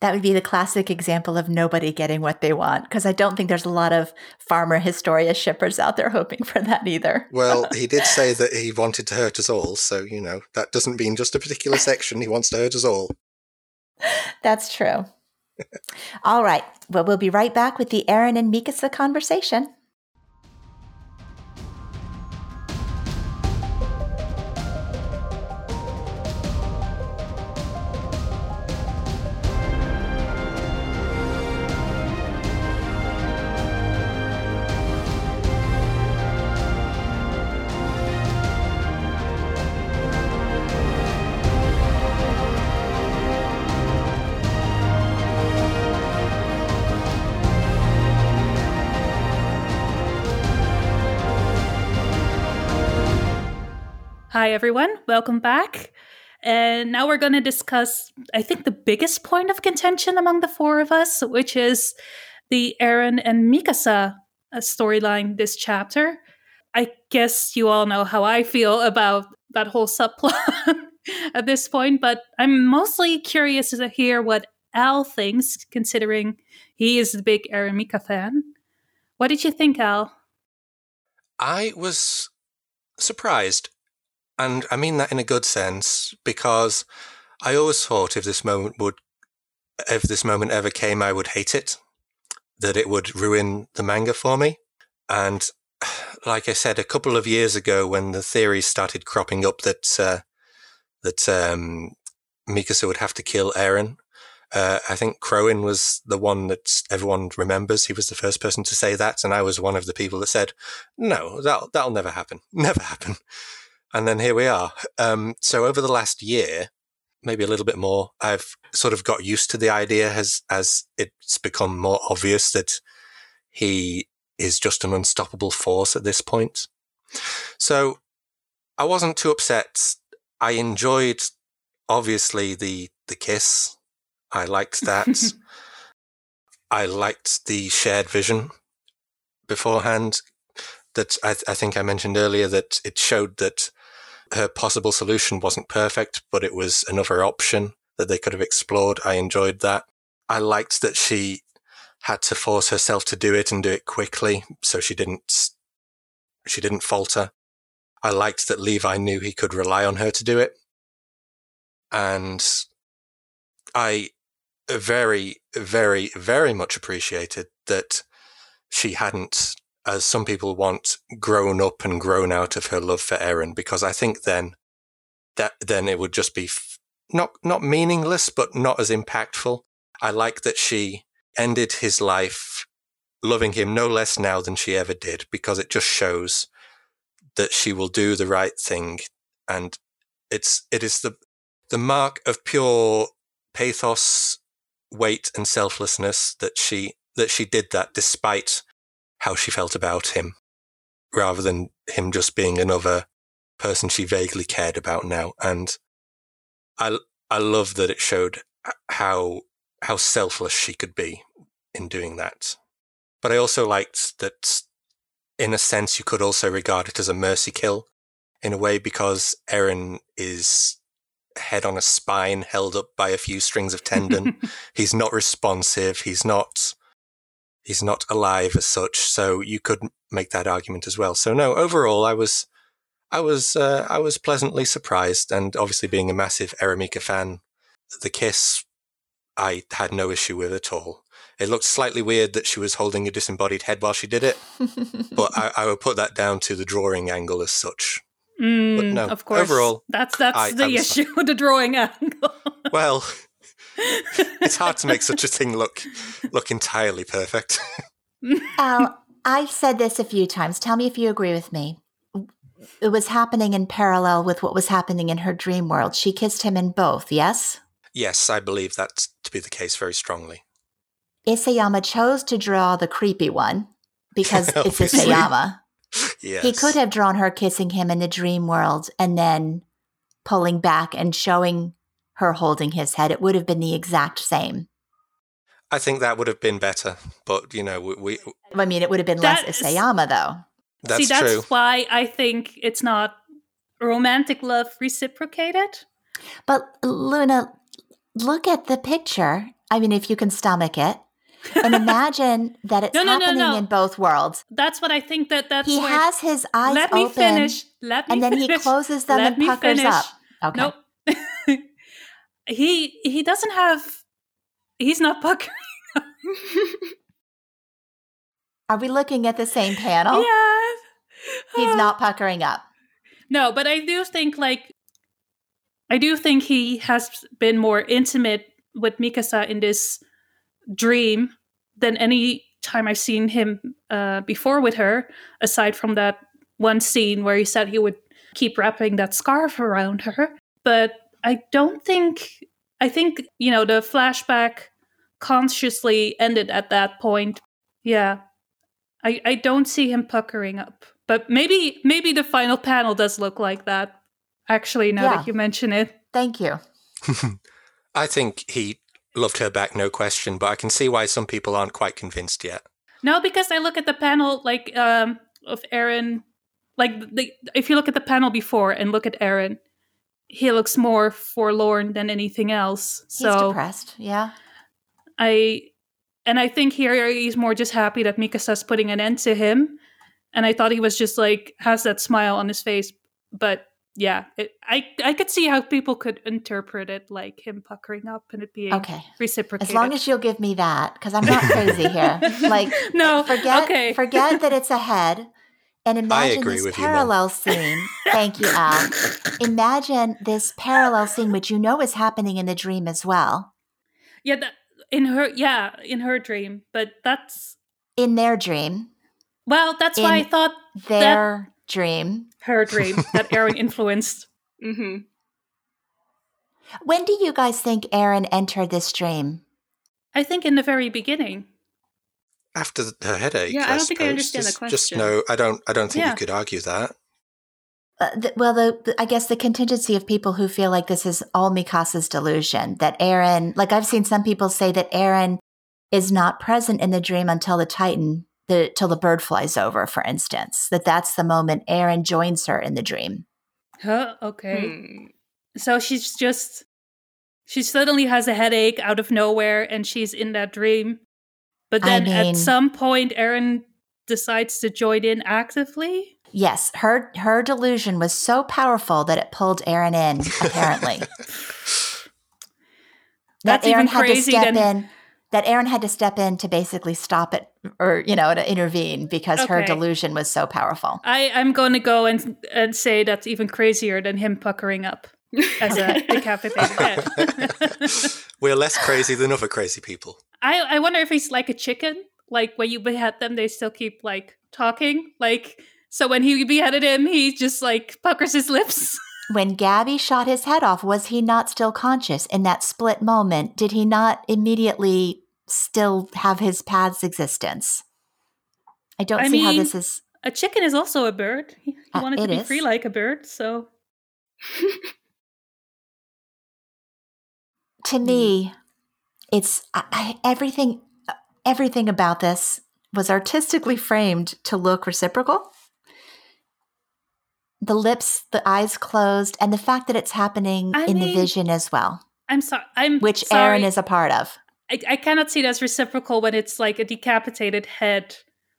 That would be the classic example of nobody getting what they want, because I don't think there's a lot of farmer Historia shippers out there hoping for that either. <laughs> Well, he did say that he wanted to hurt us all, so, you know, that doesn't mean just a particular section. He wants to hurt us all. That's true. <laughs> all right. Well, we'll be right back with the Eren and Mikasa conversation. Hi, everyone. Welcome back. And now we're going to discuss, I think, the biggest point of contention among the four of us, which is the Eren and Mikasa uh, storyline this chapter. I guess you all know how I feel about that whole subplot <laughs> at this point, but I'm mostly curious to hear what Al thinks, considering he is the big Eren Mika fan. What did you think, Al? I was surprised and I mean that in a good sense because I always thought if this moment would, if this moment ever came, I would hate it, that it would ruin the manga for me. And <sighs> like I said, a couple of years ago, when the theories started cropping up that uh, that um, Mikasa would have to kill Eren, uh, I think Crowin was the one that everyone remembers. He was the first person to say that, and I was one of the people that said, "No, that that'll never happen. <laughs> Never happen." And then here we are. Um, so over the last year, maybe a little bit more, I've sort of got used to the idea as, as it's become more obvious that he is just an unstoppable force at this point. So I wasn't too upset. I enjoyed, obviously, the, the kiss. I liked that. <laughs> I liked the shared vision beforehand that I, th- I, think I mentioned earlier that it showed that her possible solution wasn't perfect, but it was another option that they could have explored. I enjoyed that. I liked that she had to force herself to do it and do it quickly, so she didn't she didn't falter. I liked that Levi knew he could rely on her to do it. And I very, very, very much appreciated that she hadn't as some people want, grown up and grown out of her love for Eren, because I think then that then it would just be f- not not meaningless, but not as impactful. I like that she ended his life loving him no less now than she ever did, because it just shows that she will do the right thing, and it's it is the the mark of pure pathos, weight, and selflessness that she that she did that despite how she felt about him rather than him just being another person she vaguely cared about now. And I, I love that it showed how, how selfless she could be in doing that. But I also liked that in a sense, you could also regard it as a mercy kill in a way because Eren is head on a spine held up by a few strings of tendon. <laughs> he's not responsive. He's not he's not alive as such. So you could make that argument as well. So no, overall, I was, I was, uh, I was pleasantly surprised, and obviously being a massive Eren Mika fan, the kiss, I had no issue with at all. It looked slightly weird that she was holding a disembodied head while she did it, <laughs> but I, I, would put that down to the drawing angle as such. Mm, but no, of course. Overall, that's that's I, the issue with <laughs> the drawing angle. well, it's hard to make such a thing look look entirely perfect. <laughs> Al, I've said this a few times. Tell me if you agree with me. It was happening in parallel with what was happening in her dream world. She kissed him in both, yes? Yes, I believe that to be the case very strongly. Isayama chose to draw the creepy one because <laughs> it's Isayama. Yes. He could have drawn her kissing him in the dream world and then pulling back and showing her holding his head. It would have been the exact same. I think that would have been better, but you know, we. we I mean, it would have been less Isayama, though. That's See, that's true. why I think it's not romantic love reciprocated. But Luna, look at the picture. I mean, if you can stomach it, and <laughs> imagine that it's No, no, no, happening no. in both worlds. That's what I think that that's He where has his eyes Let me open, finish. Let me and then he closes them Let and me puckers finish. up. Okay. Nope. <laughs> he he doesn't have he's not puckering. <laughs> Are we looking at the same panel? Yeah. He's not puckering up. No, but I do think like I do think he has been more intimate with Mikasa in this dream than any time I've seen him uh, before with her, aside from that one scene where he said he would keep wrapping that scarf around her. But I don't think I think, you know, the flashback consciously ended at that point. Yeah. I, I don't see him puckering up. But maybe maybe the final panel does look like that. Actually, now Yeah. that you mention it. Thank you. <laughs> I think he loved her back, no question, but I can see why some people aren't quite convinced yet. No, because I look at the panel like um of Eren like the, if you look at the panel before and look at Eren, he looks more forlorn than anything else. He's So depressed. Yeah. I and I think here he's more just happy that Mikasa's putting an end to him. And I thought he was just like has that smile on his face, but yeah, it, I I could see how people could interpret it like him puckering up and it being Okay. reciprocated. As long as you'll give me that, because I'm not crazy here. <laughs> Like, no, forget okay. forget that it's ahead and imagine this with you, parallel scene. Thank you, Al. Imagine this parallel scene, which you know is happening in the dream as well, Yeah, that, in her yeah, in her dream, but that's in their dream, well, that's why I thought their dream. her dream <laughs> that Eren influenced. Mm-hmm. When do you guys think Eren entered this dream? I think in the very beginning. After th- her headache, Yeah, I don't think I suppose. understand the Just- Just no, I don't. I don't think Yeah. you could argue that. Uh, th- well, the, the I guess the contingency of people who feel like this is all Mikasa's delusion that Eren, like I've seen some people say that Eren is not present in the dream until the Titan, the till the bird flies over, for instance. That that's the moment Eren joins her in the dream. Huh? Okay. Hmm. So she's just she suddenly has a headache out of nowhere and she's in that dream. But I then mean- at some point Eren decides to join in actively. Yes, her her delusion was so powerful that it pulled Eren in. Apparently, <laughs> that Eren even had to step in. That Eren had to step in to basically stop it, or you know, to intervene because her delusion was so powerful. I, I'm gonna go and and say that's even crazier than him puckering up as a <laughs> decapitated head. <laughs> We're less crazy than other crazy people. I, I wonder if he's like a chicken. Like when you behead them, they still keep like talking. Like so when he beheaded him, he just like puckers his lips. <laughs> When Gabi shot his head off, was he not still conscious in that split moment? Did he not immediately still have his path's existence? I don't I see how this is. A chicken is also a bird. He, he Uh, wanted to be is. free like a bird, so To me, it's I, everything. Everything about this was artistically framed to look reciprocal. The lips, the eyes closed, and the fact that it's happening I in the vision as well, I'm sorry. I'm which sorry. Eren is a part of. I, I cannot see it as reciprocal when it's like a decapitated head.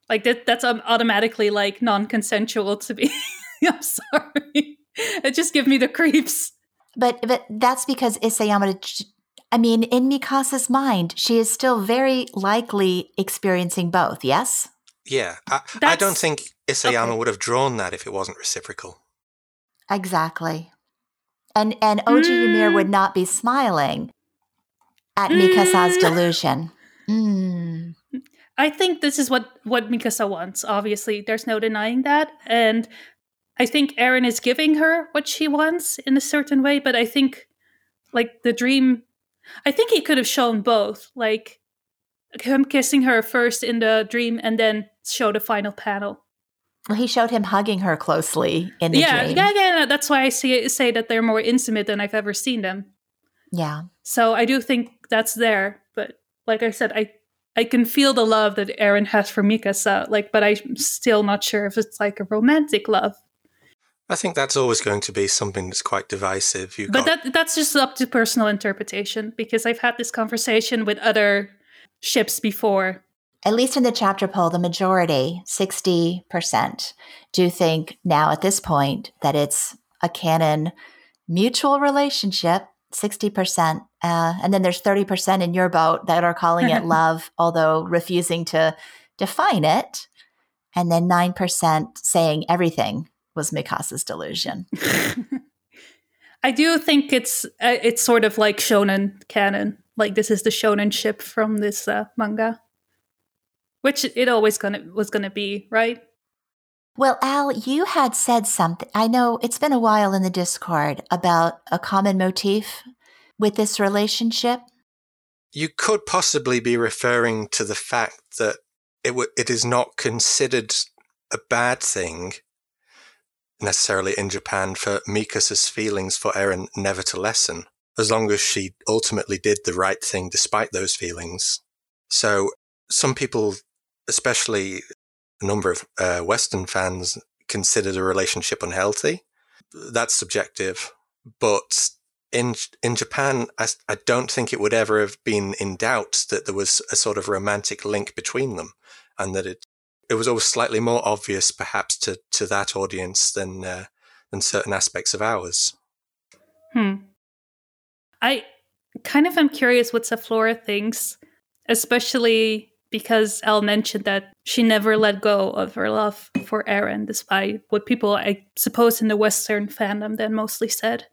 Like that. That's um, automatically like non-consensual to me. <laughs> I'm sorry. It just gives me the creeps. But but that's because Isayama. I mean, in Mikasa's mind, she is still very likely experiencing both. Yes. Yeah, I, I don't think Isayama okay. would have drawn that if it wasn't reciprocal. Exactly. And and Oji Ymir would not be smiling at Mikasa's Mm. delusion. Mm. I think this is what what Mikasa wants. Obviously, there's no denying that, and I think Eren is giving her what she wants in a certain way. But I think, like the dream, I think he could have shown both, like him kissing her first in the dream, and then show the final panel. Well, he showed him hugging her closely in the yeah, dream. yeah, yeah. That's why I see, say that they're more intimate than I've ever seen them. Yeah. So I do think that's there. But like I said, I I can feel the love that Eren has for Mikasa. Like, but I'm still not sure if it's like a romantic love. I think that's always going to be something that's quite divisive. You've but got, that that's just up to personal interpretation because I've had this conversation with other ships before. At least in the chapter poll, the majority, 60%, do think now at this point that it's a canon mutual relationship, 60%. Uh, and then there's 30% in your boat that are calling it <laughs> love, although refusing to define it. And then 9% saying everything was Mikasa's delusion. <laughs> I do think it's uh, it's sort of like shonen canon. Like this is the shonen ship from this uh, manga, which it always gonna was gonna be, right? Well, Al, you had said something. I know it's been a while in the Discord about a common motif with this relationship. you could possibly be referring to the fact that it w- it is not considered a bad thing necessarily in Japan for Mikasa's feelings for Eren never to lessen, as long as she ultimately did the right thing despite those feelings. So some people, especially a number of uh, Western fans, consider the relationship unhealthy. That's subjective, but in in Japan, I, I don't think it would ever have been in doubt that there was a sort of romantic link between them, and that it it was always slightly more obvious, perhaps, to to that audience than uh, than certain aspects of ours. Hmm. I kind of am curious what Zeflora thinks, especially because Elle mentioned that she never let go of her love for Eren, despite what people, I suppose, in the Western fandom then mostly said.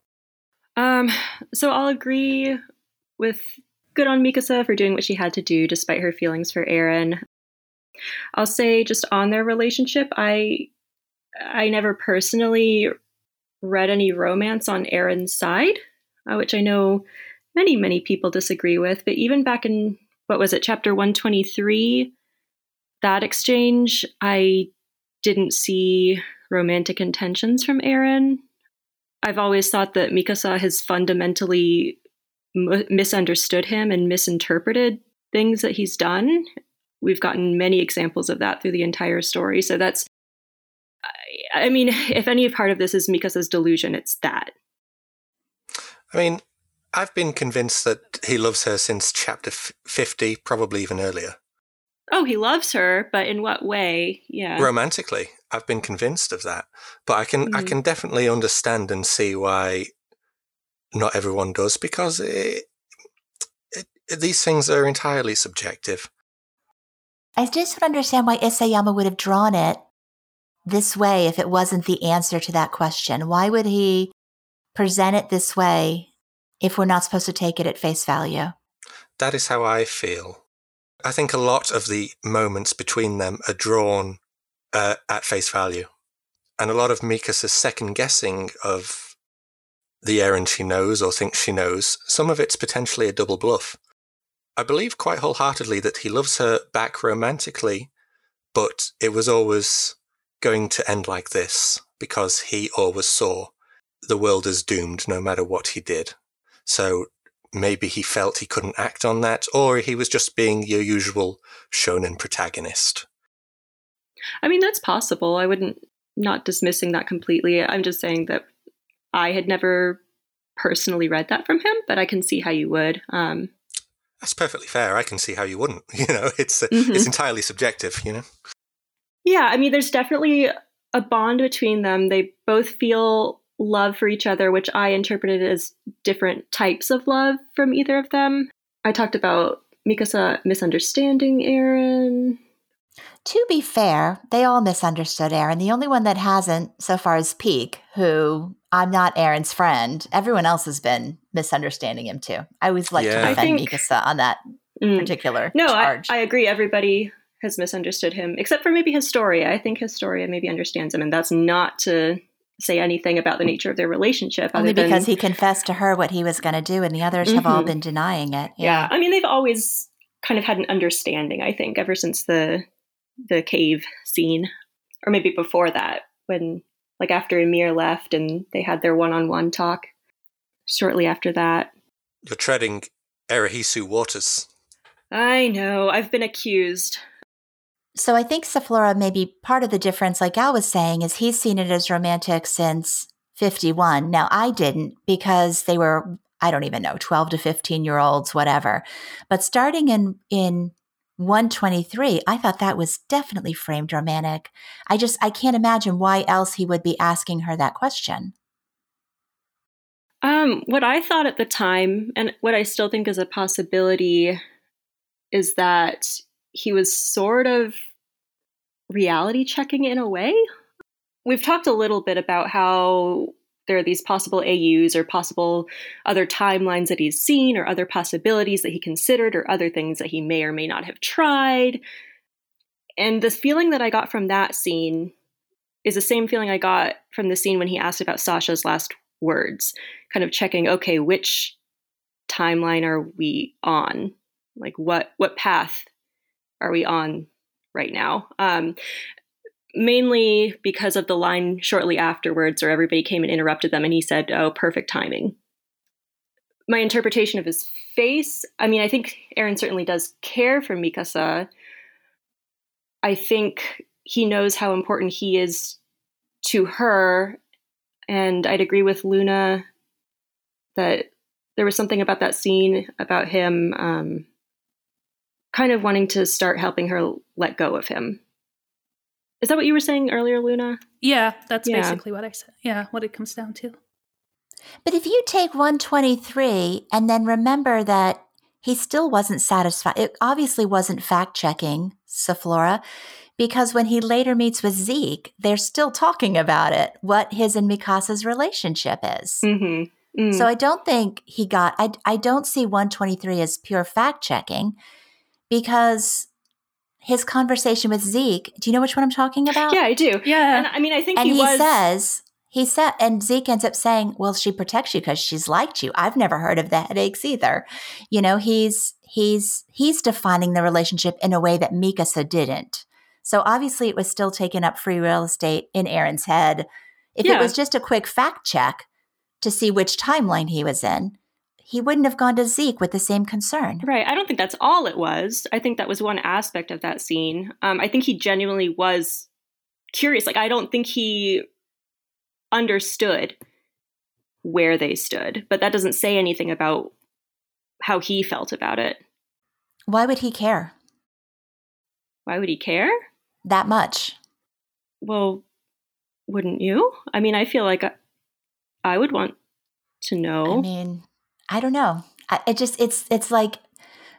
Um, so I'll agree with good on Mikasa for doing what she had to do despite her feelings for Eren. I'll say just on their relationship, I I never personally read any romance on Eren's side, uh, which I know many many people disagree with. But even back in what was it, chapter one twenty three, that exchange, I didn't see romantic intentions from Eren. I've always thought that Mikasa has fundamentally m- misunderstood him and misinterpreted things that he's done. We've gotten many examples of that through the entire story. So that's, I, I mean, <laughs> if any part of this is Mikasa's delusion, it's that. I mean, I've been convinced that he loves her since chapter f- 50, probably even earlier. Oh, he loves her, but in what way? Yeah. Romantically, I've been convinced of that. But I can I Mhm. can definitely understand and see why not everyone does because it, it, these things are entirely subjective. I just don't understand why Isayama would have drawn it this way if it wasn't the answer to that question. Why would he present it this way if we're not supposed to take it at face value? That is how I feel. I think a lot of the moments between them are drawn uh, at face value. And a lot of Mikasa's second guessing of the Eren she knows or thinks she knows, some of it's potentially a double bluff. I believe quite wholeheartedly that he loves her back romantically, but it was always going to end like this because he always saw the world as doomed no matter what he did. So maybe he felt he couldn't act on that, or he was just being your usual shonen protagonist. I mean, that's possible. I wouldn't, not dismissing that completely. I'm just saying that I had never personally read that from him, but I can see how you would. Um, That's perfectly fair. I can see how you wouldn't. <laughs> You know, it's uh, Mhm. it's entirely subjective. You know, Yeah, I mean, there's definitely a bond between them. They both feel love for each other, which I interpreted as different types of love from either of them. I talked about Mikasa misunderstanding Eren. To be fair, they all misunderstood Eren. The only one that hasn't so far is Pieck, who I'm not Eren's friend. Everyone else has been misunderstanding him too. I always like Yeah. to defend think- Mikasa on that Mm. particular No, I, charge. I agree. Everybody has misunderstood him, except for maybe Historia. I think Historia maybe understands him, and that's not to say anything about the nature of their relationship. Only other because than, he confessed to her what he was going to do, and the others have all Mhm. been denying it. yeah. I mean, they've always kind of had an understanding. I think ever since the the cave scene, or maybe before that, when like after Ymir left and they had their one on one talk. Shortly after that, you're treading EreHisu waters. I know I've been accused. So I think Zeflora maybe part of the difference, like Al was saying, is he's seen it as romantic since 51. Now I didn't because they were, I don't even know, 12 to 15 year olds, whatever. But starting in, in 123, I thought that was definitely framed romantic. I just, I can't imagine why else he would be asking her that question. Um, what I thought at the time, and what I still think is a possibility, is that he was sort of reality checking in a way. We've talked a little bit about how there are these possible AUs or possible other timelines that he's seen or other possibilities that he considered or other things that he may or may not have tried. And the feeling that I got from that scene is the same feeling I got from the scene when he asked about Sasha's last words, kind of checking, okay, which timeline are we on? Like what what path are we on right now? Um, mainly because of the line shortly afterwards, where everybody came and interrupted them, and he said, "Oh, perfect timing." My interpretation of his face, I mean, I think Eren certainly does care for Mikasa. I think he knows how important he is to her and I'd agree with Luna that there was something about that scene about him um, kind of wanting to start helping her let go of him. Is that what you were saying earlier, Luna? Yeah, that's yeah. basically what I said. Yeah, what it comes down to. But if you take 123 and then remember that he still wasn't satisfied, it obviously wasn't fact checking, Zeflora because when he later meets with Zeke, they're still talking about it, what his and Mikasa's relationship is. Mm-hmm. Mm. So I don't think he got, I, I don't see 123 as pure fact checking because his conversation with Zeke, do you know which one I'm talking about? Yeah, I do. Yeah. And I mean, I think and he, he was... says, he said, and Zeke ends up saying, well, she protects you because she's liked you. I've never heard of the headaches either. You know, he's, he's, he's defining the relationship in a way that Mikasa didn't. So obviously, it was still taking up free real estate in Eren's head. If yeah. it was just a quick fact check to see which timeline he was in, he wouldn't have gone to Zeke with the same concern. Right. I don't think that's all it was. I think that was one aspect of that scene. Um, I think he genuinely was curious. Like, I don't think he understood where they stood, but that doesn't say anything about how he felt about it. Why would he care? Why would he care? that much. Well, wouldn't you? I mean, I feel like I, I would want to know. I mean, I don't know. I, it just it's it's like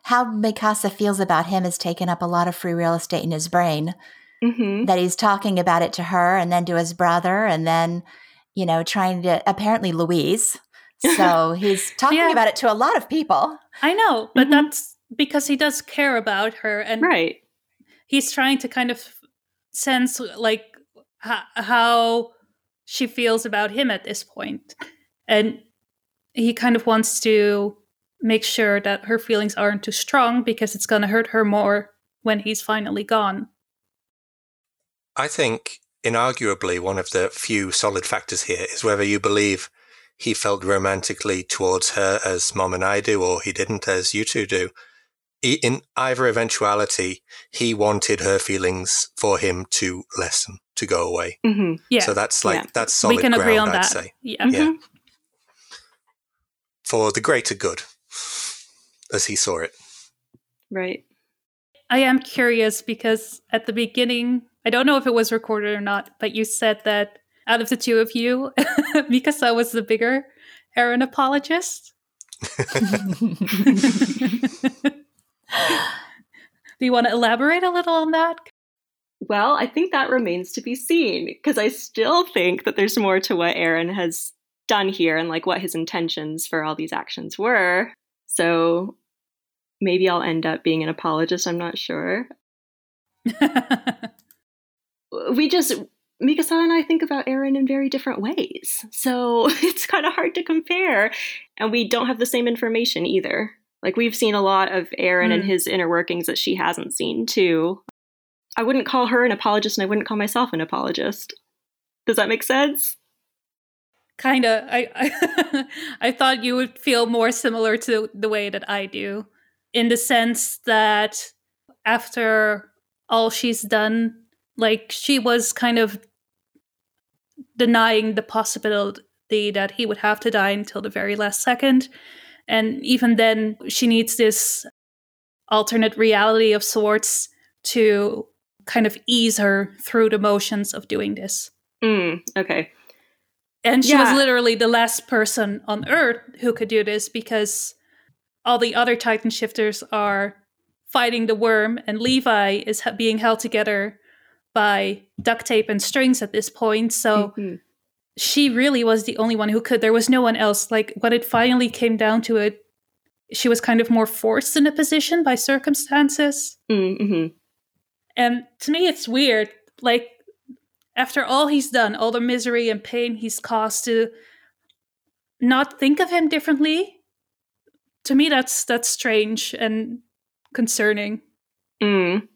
how Mikasa feels about him has taken up a lot of free real estate in his brain. Mm-hmm. That he's talking about it to her and then to his brother and then, you know, trying to apparently Louise. So <laughs> he's talking yeah. about it to a lot of people. I know, but mm-hmm. that's because he does care about her and right. He's trying to kind of sense like h- how she feels about him at this point and he kind of wants to make sure that her feelings aren't too strong because it's going to hurt her more when he's finally gone i think inarguably one of the few solid factors here is whether you believe he felt romantically towards her as mom and i do or he didn't as you two do in either eventuality, he wanted her feelings for him to lessen, to go away. Mm-hmm. Yeah. So that's like yeah. that's solid we can ground, agree on I'd that. say. Yeah. Mm-hmm. yeah. For the greater good, as he saw it. Right. I am curious because at the beginning, I don't know if it was recorded or not, but you said that out of the two of you, <laughs> Mikasa was the bigger Eren apologist. <laughs> Do you want to elaborate a little on that? Well, I think that remains to be seen because I still think that there's more to what Eren has done here and like what his intentions for all these actions were. So maybe I'll end up being an apologist, I'm not sure. <laughs> we just Mikasa and I think about Eren in very different ways. So <laughs> it's kind of hard to compare. And we don't have the same information either. Like we've seen a lot of Eren mm. and his inner workings that she hasn't seen too. I wouldn't call her an apologist and I wouldn't call myself an apologist. Does that make sense? Kind of. I, I <laughs> I thought you would feel more similar to the way that I do in the sense that after all she's done. Like she was kind of denying the possibility that he would have to die until the very last second. And even then, she needs this alternate reality of sorts to kind of ease her through the motions of doing this. Mm, okay. And she Yeah. was literally the last person on Earth who could do this because all the other Titan shifters are fighting the worm, and Levi is ha- being held together by duct tape and strings at this point. So Mhm. she really was the only one who could. There was no one else. Like when it finally came down to it, she was kind of more forced in a position by circumstances. Mm, mhm. And to me, it's weird. Like, after all he's done, all the misery and pain he's caused, to not think of him differently. To me, that's that's strange and concerning. Mm.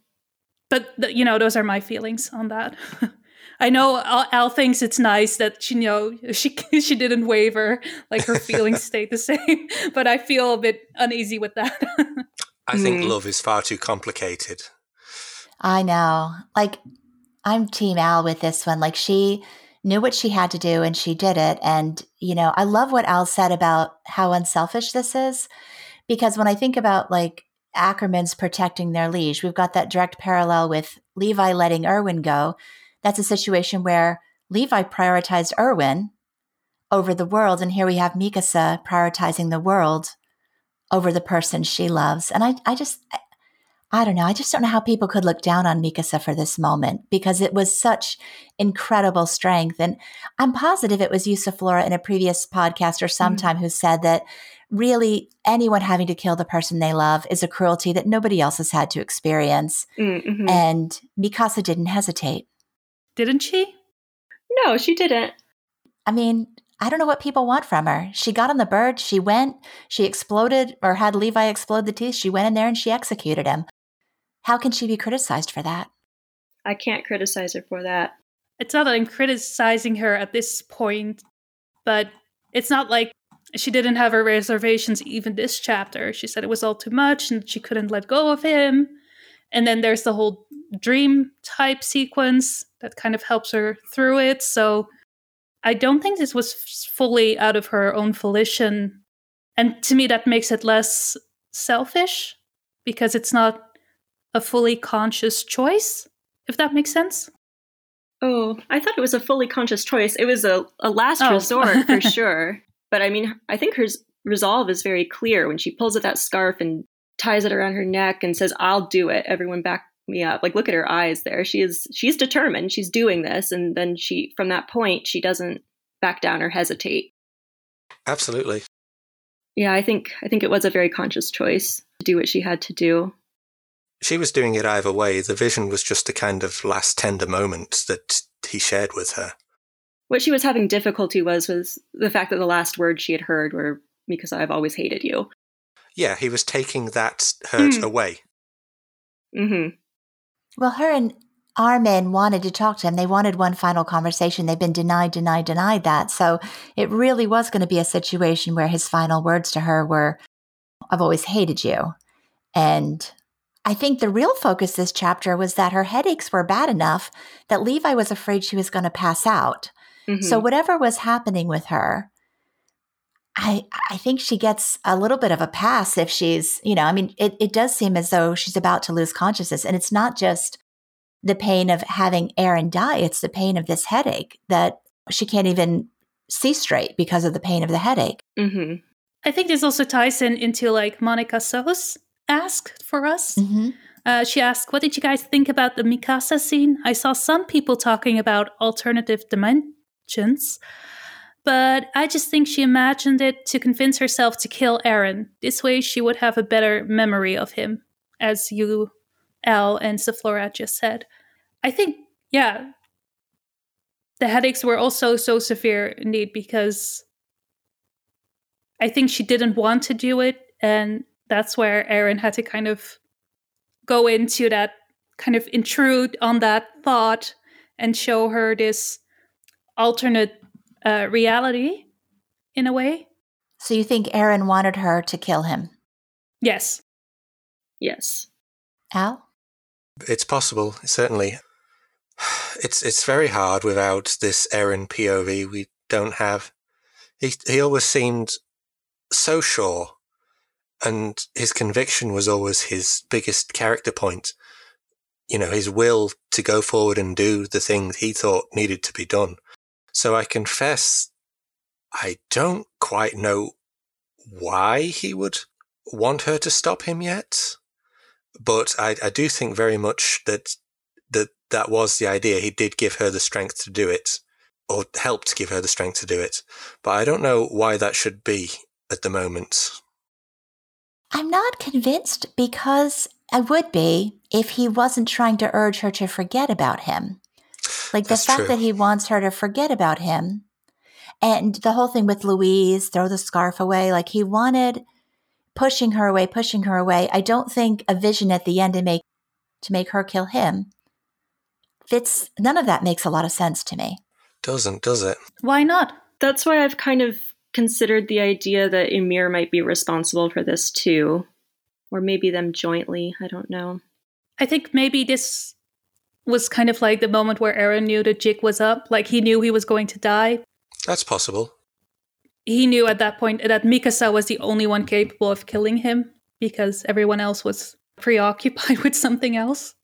But th- you know, those are my feelings on that. <laughs> I know Al, Al thinks it's nice that she you know she <laughs> she didn't waver, like her feelings <laughs> stayed the same. But I feel a bit uneasy with that. I think Mm. love is far too complicated. I know. Like, I'm Team Al with this one. Like, she knew what she had to do and she did it. And, you know, I love what Al said about how unselfish this is. Because when I think about like Ackerman's protecting their liege, we've got that direct parallel with Levi letting Erwin go. That's a situation where Levi prioritized Erwin over the world. And here we have Mikasa prioritizing the world over the person she loves. And I, I just, I don't know. I just don't know how people could look down on Mikasa for this moment because it was such incredible strength. And I'm positive it was you Zeflora in a previous podcast or sometime who said that really anyone having to kill the person they love is a cruelty that nobody else has had to experience. Mm, mhm. And Mikasa didn't hesitate. Didn't she? No, she didn't. I mean, I don't know what people want from her. She got on the bird, she went, she exploded or had Levi explode the teeth. She went in there and she executed him. How can she be criticized for that? I can't criticize her for that. it's not that I'm criticizing her at this point, but it's not like she didn't have her reservations even this chapter. She said it was all too much and she couldn't let go of him. And then there's the whole dream type sequence that kind of helps her through it. So I don't think this was fully out of her own volition. And to me, that makes it less selfish because it's not a fully conscious choice, if that makes sense. Oh, I thought it was a fully conscious choice. It was a, a last Oh. resort for <laughs> sure. But I mean, I think her resolve is very clear when she pulls at that scarf and ties it around her neck and says, "I'll do it. Everyone back me up." Like look at her eyes there. She is she's determined. She's doing this and then she from that point she doesn't back down or hesitate. Absolutely. Yeah, I think I think it was a very conscious choice to do what she had to do. She was doing it either way. The vision was just a kind of last tender moment that he shared with her. What she was having difficulty was was the fact that the last words she had heard were because I've always hated you. Yeah, he was taking that hurt Hmm. away. Mhm. Well, her and Armin wanted to talk to him. They wanted one final conversation. They've been denied, denied, denied that. So it really was going to be a situation where his final words to her were, I've always hated you. And I think the real focus this chapter was that her headaches were bad enough that Levi was afraid she was going to pass out. Mhm. So whatever was happening with her, I I think she gets a little bit of a pass if she's, you know, I mean, it, it does seem as though she's about to lose consciousness. And it's not just the pain of having Eren die, it's the pain of this headache that she can't even see straight because of the pain of the headache. Mhm. I think this also ties in into like Monica So's ask for us. Mm-hmm. Uh, she asked, What did you guys think about the Mikasa scene? I saw some people talking about alternative dimensions, but I just think she imagined it to convince herself to kill Eren. This way she would have a better memory of him, as you, Al, and Zeflora just said. I think, yeah, the headaches were also so severe indeed because I think she didn't want to do it, and that's where Eren had to kind of go into that kind of intrude on that thought and show her this alternate uh, reality in a way. So you think Eren wanted her to kill him? Yes. Yes. Al? It's possible, certainly. It's it's very hard without this Eren POV. We don't have. He he always seemed so sure, and his conviction was always his biggest character point. You know, his will to go forward and do the thing he thought needed to be done. So I confess, I don't quite know why he would want her to stop him yet. But I, I do think very much that that that was the idea. He did give her the strength to do it, or helped give her the strength to do it. But I don't know why that should be at the moment. I'm not convinced because I would be if he wasn't trying to urge her to forget about him. Like the fact true. that he wants her to forget about him and the whole thing with Louise, throw the scarf away, like he wanted pushing her away, pushing her away. I don't think a vision at the end to make to make her kill him fits none of that makes a lot of sense to me. Doesn't, does it? Why not? That's why I've kind of considered the idea that Ymir might be responsible for this too. Or maybe them jointly. I don't know. I think maybe this was kind of like the moment where Eren knew the jig was up. Like he knew he was going to die. That's possible. He knew at that point that Mikasa was the only one capable of killing him because everyone else was preoccupied <laughs> with something else.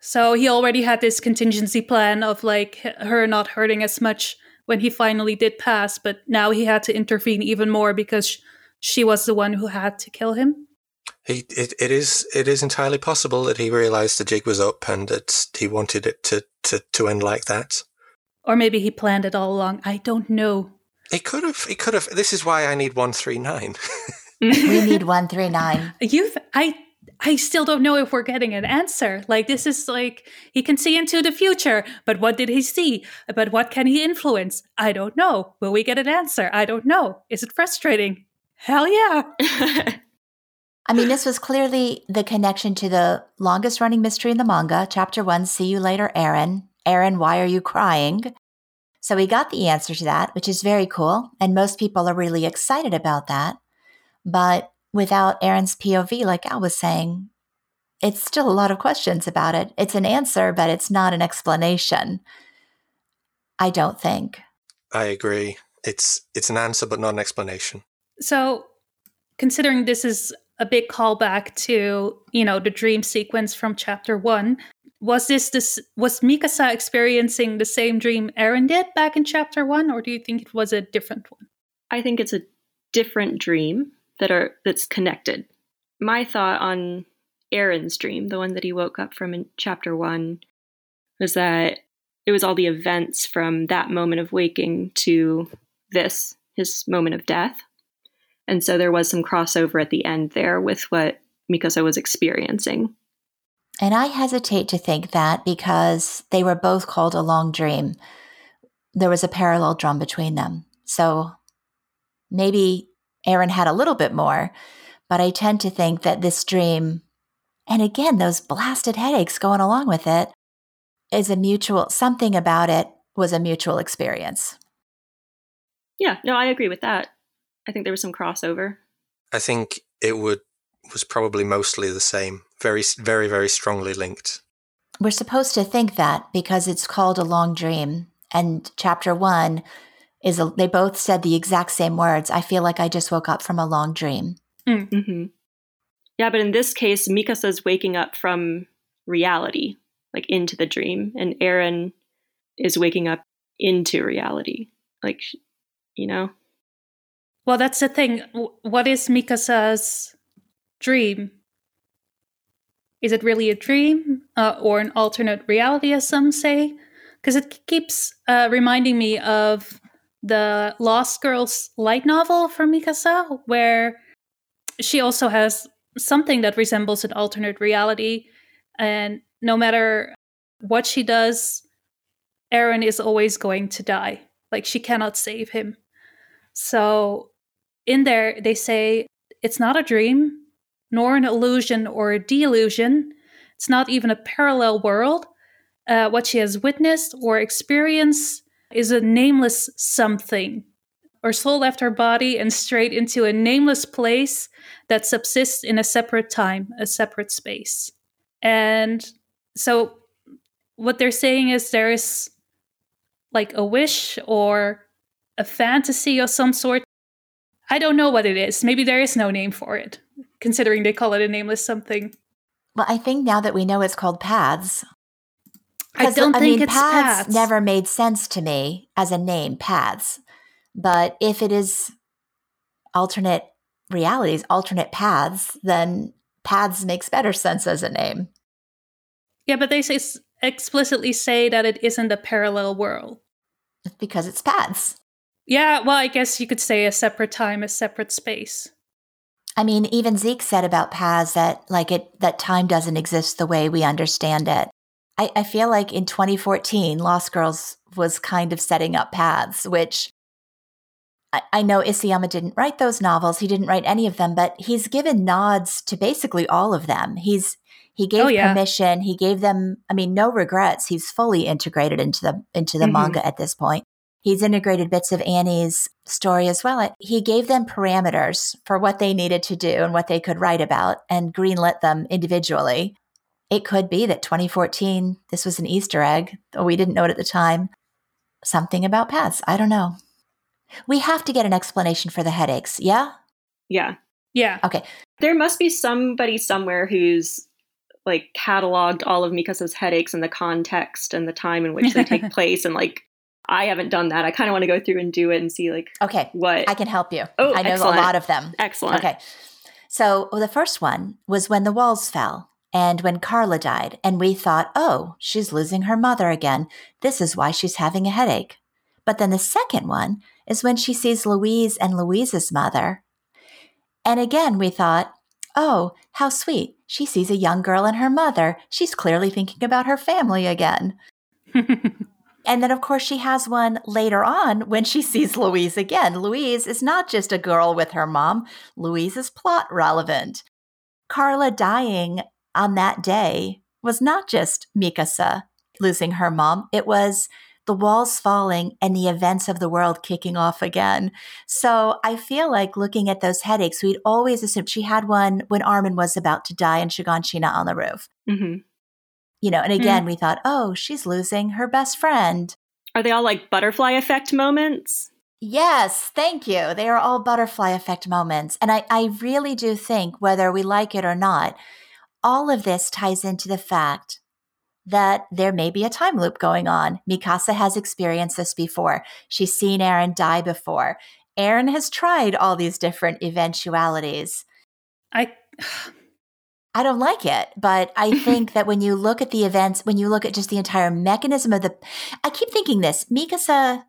So he already had this contingency plan of like her not hurting as much when he finally did pass, but now he had to intervene even more because she was the one who had to kill him. He, it, it is, it is entirely possible that he realised the jig was up and that he wanted it to, to, to end like that. Or maybe he planned it all along. I don't know. He could have. He could have. This is why I need one three nine. <laughs> We need 139. <laughs> You've I I still don't know if we're getting an answer. Like this is like he can see into the future, but what did he see? But what can he influence? I don't know. Will we get an answer? I don't know. Is it frustrating? Hell yeah. <laughs> I mean, this was clearly the connection to the longest running mystery in the manga, chapter one, See You Later, Eren. Eren, why are you crying? So we got the answer to that, which is very cool. And most people are really excited about that. But without Eren's POV, like Al was saying, it's still a lot of questions about it. It's an answer, but it's not an explanation. I don't think. I agree. It's it's an answer, but not an explanation. So considering this is a big callback to, you know, the dream sequence from chapter 1, was this this was Mikasa experiencing the same dream Eren did back in chapter 1 or do you think it was a different one? I think it's a different dream that are that's connected. My thought on Eren's dream, the one that he woke up from in chapter one, was that it was all the events from that moment of waking to this, his moment of death. And so there was some crossover at the end there with what Mikasa was experiencing. And I hesitate to think that because they were both called a long dream. There was a parallel drum between them. So maybe Eren had a little bit more, but I tend to think that this dream, and again, those blasted headaches going along with it, is a mutual, something about it was a mutual experience. Yeah, no, I agree with that. I think there was some crossover. I think it would was probably mostly the same. Very, very, very strongly linked. We're supposed to think that because it's called a long dream. And chapter one is, a, they both said the exact same words. I feel like I just woke up from a long dream. hmm Yeah, but in this case, Mikasa's waking up from reality, like into the dream, and Eren is waking up into reality. Like, you know? Well, that's the thing. What is Mikasa's dream? Is it really a dream uh, or an alternate reality, as some say? Because it keeps uh, reminding me of the Lost Girls light novel from Mikasa, where she also has something that resembles an alternate reality. And no matter what she does, Eren is always going to die. Like, she cannot save him. So in there, they say it's not a dream, nor an illusion or a delusion. It's not even a parallel world. Uh, what she has witnessed or experienced is a nameless something. Her soul left our body and straight into a nameless place that subsists in a separate time, a separate space. And so what they're saying is there is like a wish or a fantasy of some sort. I don't know what it is. Maybe there is no name for it, considering they call it a nameless something. Well, I think now that we know it's called paths. I don't I think mean, it's paths, paths. never made sense to me as a name, paths. But if it is alternate realities, alternate paths, then paths makes better sense as a name. Yeah, but they say explicitly say that it isn't a parallel world. because it's paths. Yeah, well, I guess you could say a separate time, a separate space. I mean, even Zeke said about paths that like it that time doesn't exist the way we understand it. I, I feel like in 2014, Lost Girls was kind of setting up paths, which I, I know Isayama didn't write those novels. He didn't write any of them, but he's given nods to basically all of them. He's he gave Oh, yeah. permission. He gave them. I mean, no regrets. He's fully integrated into the into the Mhm. manga at this point. He's integrated bits of Annie's story as well. He gave them parameters for what they needed to do and what they could write about and greenlit them individually. It could be that 2014, this was an Easter egg. Or we didn't know it at the time. Something about paths. I don't know. We have to get an explanation for the headaches. Yeah? Yeah. Yeah. Okay. There must be somebody somewhere who's like cataloged all of Mikasa's headaches and the context and the time in which they take <laughs> place. And like, I haven't done that. I kind of want to go through and do it and see like Okay. what. I can help you. Oh, I know excellent. a lot of them. Excellent. Okay. So well, the first one was when the walls fell and when Carla died. And we thought, oh, she's losing her mother again. This is why she's having a headache. But then the second one is when she sees Louise and Louise's mother. And again, we thought, oh, how sweet. She sees a young girl and her mother. She's clearly thinking about her family again. <laughs> And then, of course, she has one later on when she sees Louise again. Louise is not just a girl with her mom, Louise is plot relevant. Carla dying on that day was not just Mikasa losing her mom, it was the walls falling and the events of the world kicking off again. So I feel like looking at those headaches, we'd always assumed she had one when Armin was about to die in Shiganshina on the roof. hmm You know, and again, we thought, oh, she's losing her best friend. Are they all like butterfly effect moments? Yes, thank you. They are all butterfly effect moments. And I, I really do think, whether we like it or not, all of this ties into the fact that there may be a time loop going on. Mikasa has experienced this before. She's seen Eren die before. Eren has tried all these different eventualities. I I don't like it, but I <laughs> think that when you look at the events, when you look at just the entire mechanism of the, I keep thinking this Mikasa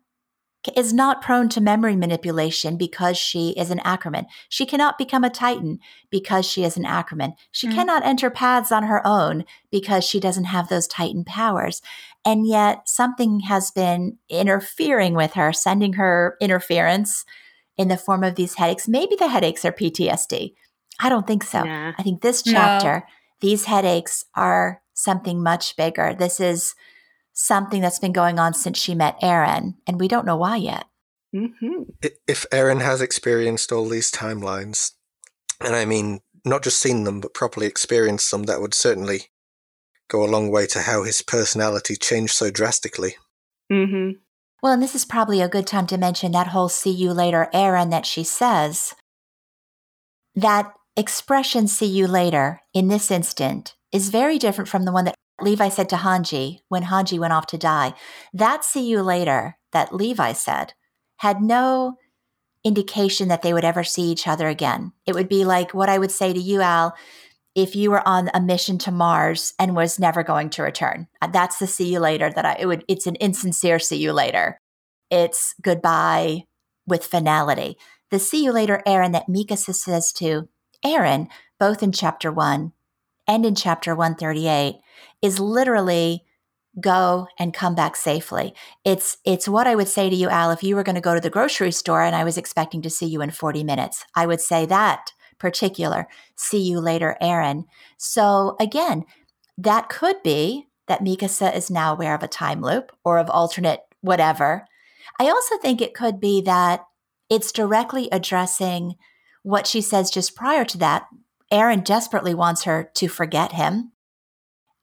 is not prone to memory manipulation because she is an Ackerman. She cannot become a Titan because she is an Ackerman. She Mm. cannot enter paths on her own because she doesn't have those Titan powers. And yet something has been interfering with her, sending her interference in the form of these headaches. Maybe the headaches are PTSD. I don't think so. Nah. I think this No. chapter, these headaches are something much bigger. This is something that's been going on since she met Eren, and we don't know why yet. hmm If Eren has experienced all these timelines, and I mean not just seen them, but properly experienced them, that would certainly go a long way to how his personality changed so drastically. Mm-hmm. Well, and this is probably a good time to mention that whole see you later, Eren, that she says. That expression, see you later, in this instant, is very different from the one that Levi said to Hanji when Hanji went off to die. That see you later that Levi said had no indication that they would ever see each other again. It would be like what I would say to you, Al, if you were on a mission to Mars and was never going to return. That's the see you later that I it would it's an insincere see you later. It's goodbye with finality. The see you later Eren that Mikasa says to Eren, both in chapter 1 and in chapter 138 is literally go and come back safely. It's it's what I would say to you Al if you were going to go to the grocery store and I was expecting to see you in 40 minutes. I would say that particular see you later Eren. So again, that could be that Mikasa is now aware of a time loop or of alternate whatever. I also think it could be that it's directly addressing what she says just prior to that. Eren desperately wants her to forget him.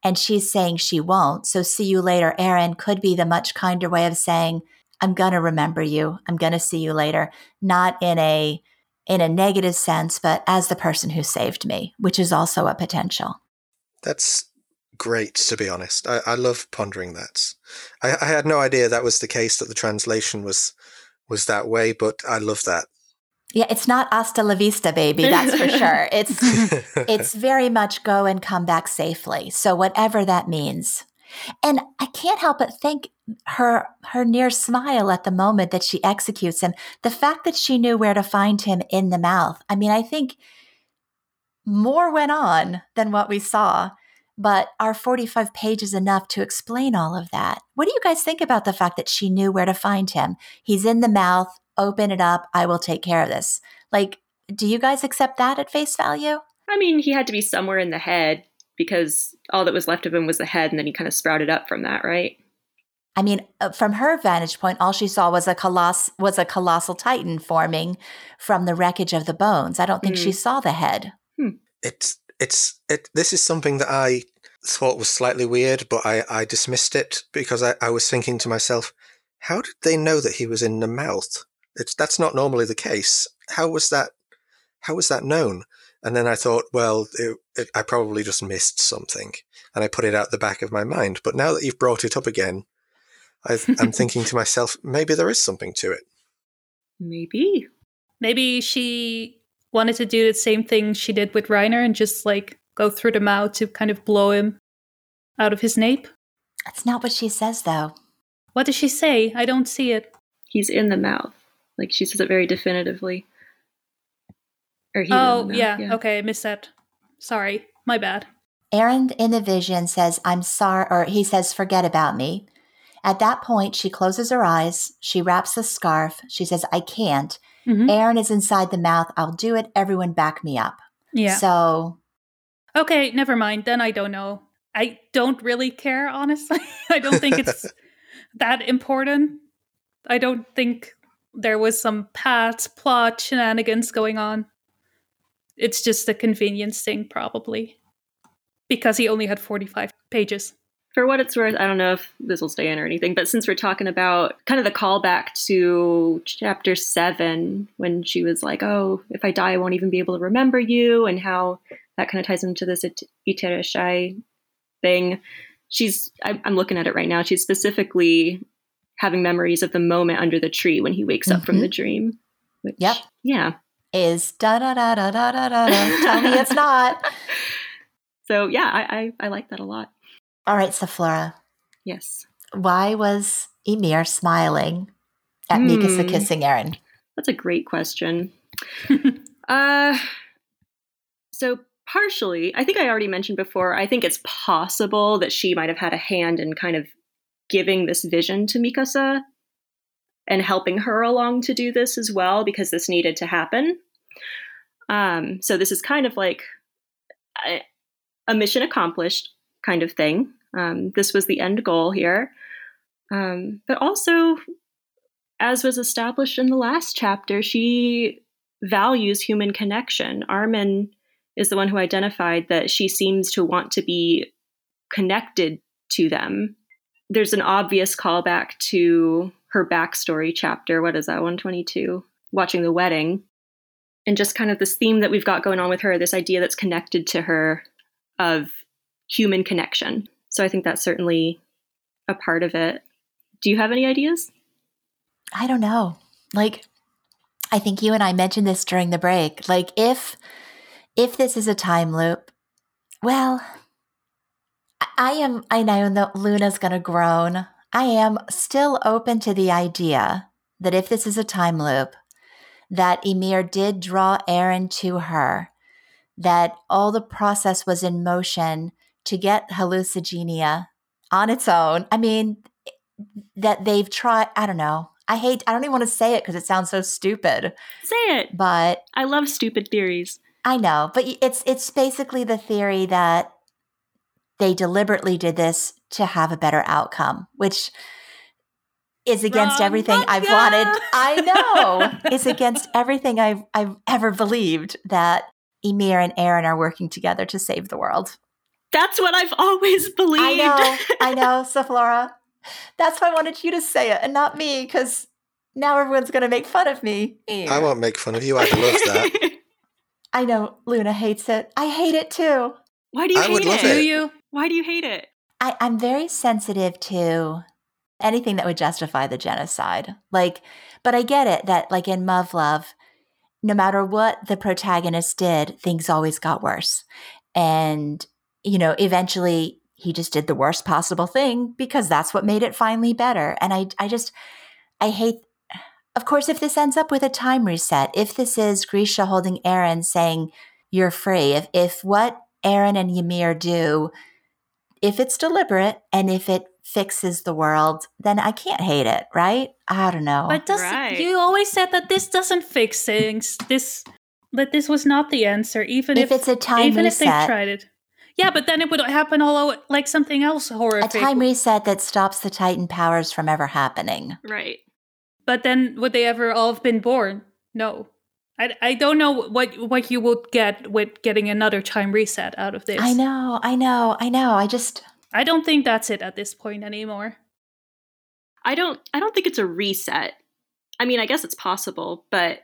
And she's saying she won't. So see you later, Eren could be the much kinder way of saying, I'm going to remember you. I'm going to see you later, not in a in a negative sense, but as the person who saved me, which is also a potential. That's great, to be honest. I, I love pondering that. I, I had no idea that was the case that the translation was was that way, but I love that. Yeah, it's not hasta la vista, baby. That's for <laughs> sure. It's <laughs> it's very much go and come back safely. So whatever that means. And I can't help but think her her near smile at the moment that she executes him, the fact that she knew where to find him in the mouth. I mean, I think more went on than what we saw, but our 45 pages enough to explain all of that. What do you guys think about the fact that she knew where to find him? He's in the mouth, open it up, I will take care of this. Like, do you guys accept that at face value? I mean, he had to be somewhere in the head because all that was left of him was the head, and then he kind of sprouted up from that, right? I mean, uh, from her vantage point, all she saw was a coloss was a colossal titan forming from the wreckage of the bones. I don't think mm. she saw the head. Hmm. It's it's it. This is something that I thought was slightly weird, but I I dismissed it because I, I was thinking to myself, how did they know that he was in the mouth? It's that's not normally the case. How was that? How was that known? And then I thought, well, it, it, I probably just missed something, and I put it out the back of my mind. But now that you've brought it up again, i am <laughs> thinking to myself, maybe there is something to it. Maybe. Maybe she wanted to do the same thing she did with Reiner and just like go through the mouth to kind of blow him out of his nape. That's not what she says, though. What does she say? I don't see it. He's in the mouth. Like she says it very definitively. Or he oh, yeah. yeah. Okay, I missed that. Sorry. My bad. Eren in the vision says, I'm sorry, or he says, forget about me. At that point, she closes her eyes. She wraps the scarf. She says, I can't. Mm-hmm. Eren is inside the mouth. I'll do it. Everyone back me up. Yeah. So. Okay, never mind. Then I don't know. I don't really care, honestly. <laughs> I don't think it's <laughs> that important. I don't think there was some pat plot shenanigans going on. It's just a convenience thing, probably. Because he only had 45 pages for what it's worth, I don't know if this will stay in or anything, but since we're talking about kind of the callback to chapter seven, when she was like, Oh, if I die, I won't even be able to remember you, and how that kind of ties into this Iterashai thing. She's, I'm looking at it right now, she's specifically having memories of the moment under the tree when he wakes mm-hmm. up from the mm-hmm. dream. Which, yep. Yeah. Is da da da da da da da. Tell me it's not. <laughs> So yeah, I, I, I like that a lot. All right, Zeflora. Yes. Why was Ymir smiling at mm. Mikasa kissing Eren? That's a great question. <laughs> uh, so partially, I think I already mentioned before, I think it's possible that she might have had a hand in kind of giving this vision to Mikasa and helping her along to do this as well because this needed to happen. Um, so this is kind of like a, a mission accomplished kind of thing. Um, this was the end goal here. Um, but also, as was established in the last chapter, she values human connection. Armin is the one who identified that she seems to want to be connected to them. There's an obvious callback to her backstory chapter. What is that, 122? Watching the wedding. And just kind of this theme that we've got going on with her, this idea that's connected to her of human connection. So I think that's certainly a part of it. Do you have any ideas? I don't know. Like I think you and I mentioned this during the break. Like if if this is a time loop, well, I am I know that Luna's going to groan. I am still open to the idea that if this is a time loop, that Ymir did draw Eren to her, that all the process was in motion to get hallucigenia on its own. I mean, that they've tried, I don't know. I hate, I don't even want to say it because it sounds so stupid. Say it. But I love stupid theories. I know, but it's it's basically the theory that they deliberately did this to have a better outcome, which is against Wrong everything I've wanted. I know. <laughs> it's against everything I've I've ever believed that Ymir and Eren are working together to save the world. That's what I've always believed. I know, I know, <laughs> Zeflora. That's why I wanted you to say it and not me, because now everyone's going to make fun of me. I won't make fun of you. I love that. <laughs> I know Luna hates it. I hate it too. Why do you I hate would love it? it. Do you? Why do you hate it? I, I'm very sensitive to anything that would justify the genocide. Like, but I get it that, like in Muv-Luv, no matter what the protagonist did, things always got worse. And, you know, eventually he just did the worst possible thing because that's what made it finally better. And I, I just, I hate, of course, if this ends up with a time reset, if this is Grisha holding Eren saying, you're free, if, if what Eren and Ymir do if it's deliberate and if it fixes the world, then I can't hate it, right? I don't know. But does Right. you always said that this doesn't fix things. This that this was not the answer, even if, if, it's a time even if they reset, tried it. Yeah, but then it would happen all o- like something else horrific. a time reset that stops the Titan powers from ever happening. Right. but then would they ever all have been born? No. I, I don't know what what you would get with getting another time reset out of this. I know, I know, I know. I just I don't think that's it at this point anymore. I don't I don't think it's a reset. I mean, I guess it's possible, but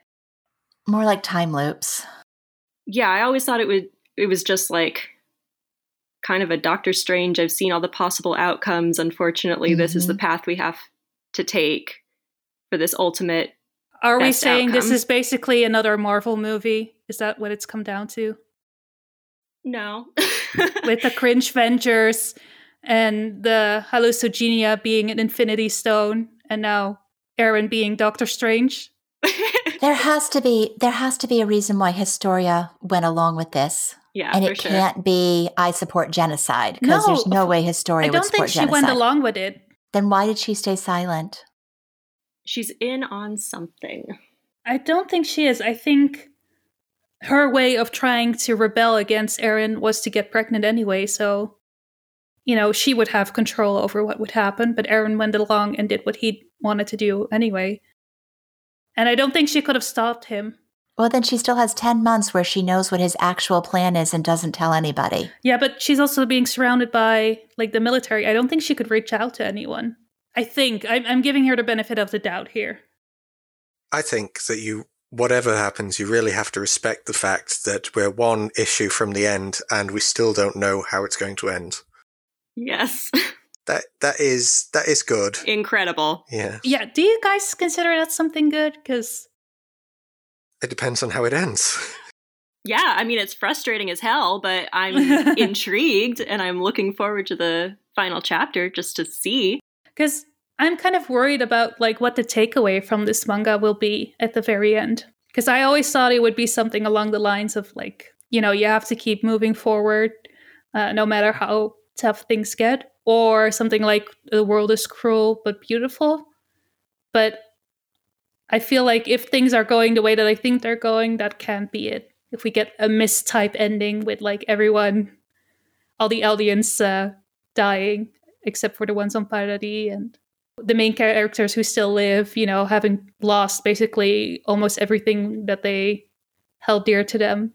more like time loops. yeah, I always thought it would it was just like kind of a Doctor Strange. I've seen all the possible outcomes. Unfortunately, this is the mm-hmm. path we have to take for this ultimate. Are we Best saying this is basically another Marvel movie? Is that what it's come down to? No. <laughs> With the <laughs> cringe Vengers and the hallucigenia being an Infinity Stone, and now Eren being Doctor Strange? There has to be there has to be a reason why Historia went along with this. yeah, and for it sure. can't be I support genocide because there's No, no way Historia I don't think she genocide. went along with it. Then why did she stay silent? She's in on something. I don't think she is. I think her way of trying to rebel against Eren was to get pregnant anyway, so you know, she would have control over what would happen, but Eren went along and did what he wanted to do anyway. And I don't think she could have stopped him. Well, then she still has 10 months where she knows what his actual plan is and doesn't tell anybody. Yeah, but she's also being surrounded by like the military. I don't think she could reach out to anyone. I think I'm, I'm giving her the benefit of the doubt here. I think that you, whatever happens, you really have to respect the fact that we're one issue from the end and we still don't know how it's going to end. Yes. <laughs> That that is that is good. Incredible. Yeah. Yeah, do you guys consider that something good? Because It depends on how it ends. <laughs> Yeah, I mean it's frustrating as hell, but I'm <laughs> intrigued and I'm looking forward to the final chapter just to see. Because I'm kind of worried about like what the takeaway from this manga will be at the very end. Because I always thought it would be something along the lines of like, you know, you have to keep moving forward, uh, no matter how tough things get, or something like the world is cruel but beautiful. But I feel like if things are going the way that I think they're going, that can't be it. If we get a mistype ending with like everyone, all the aliens uh, dying, except for the ones on Paradis and the main characters who still live, you know, having lost basically almost everything that they held dear to them.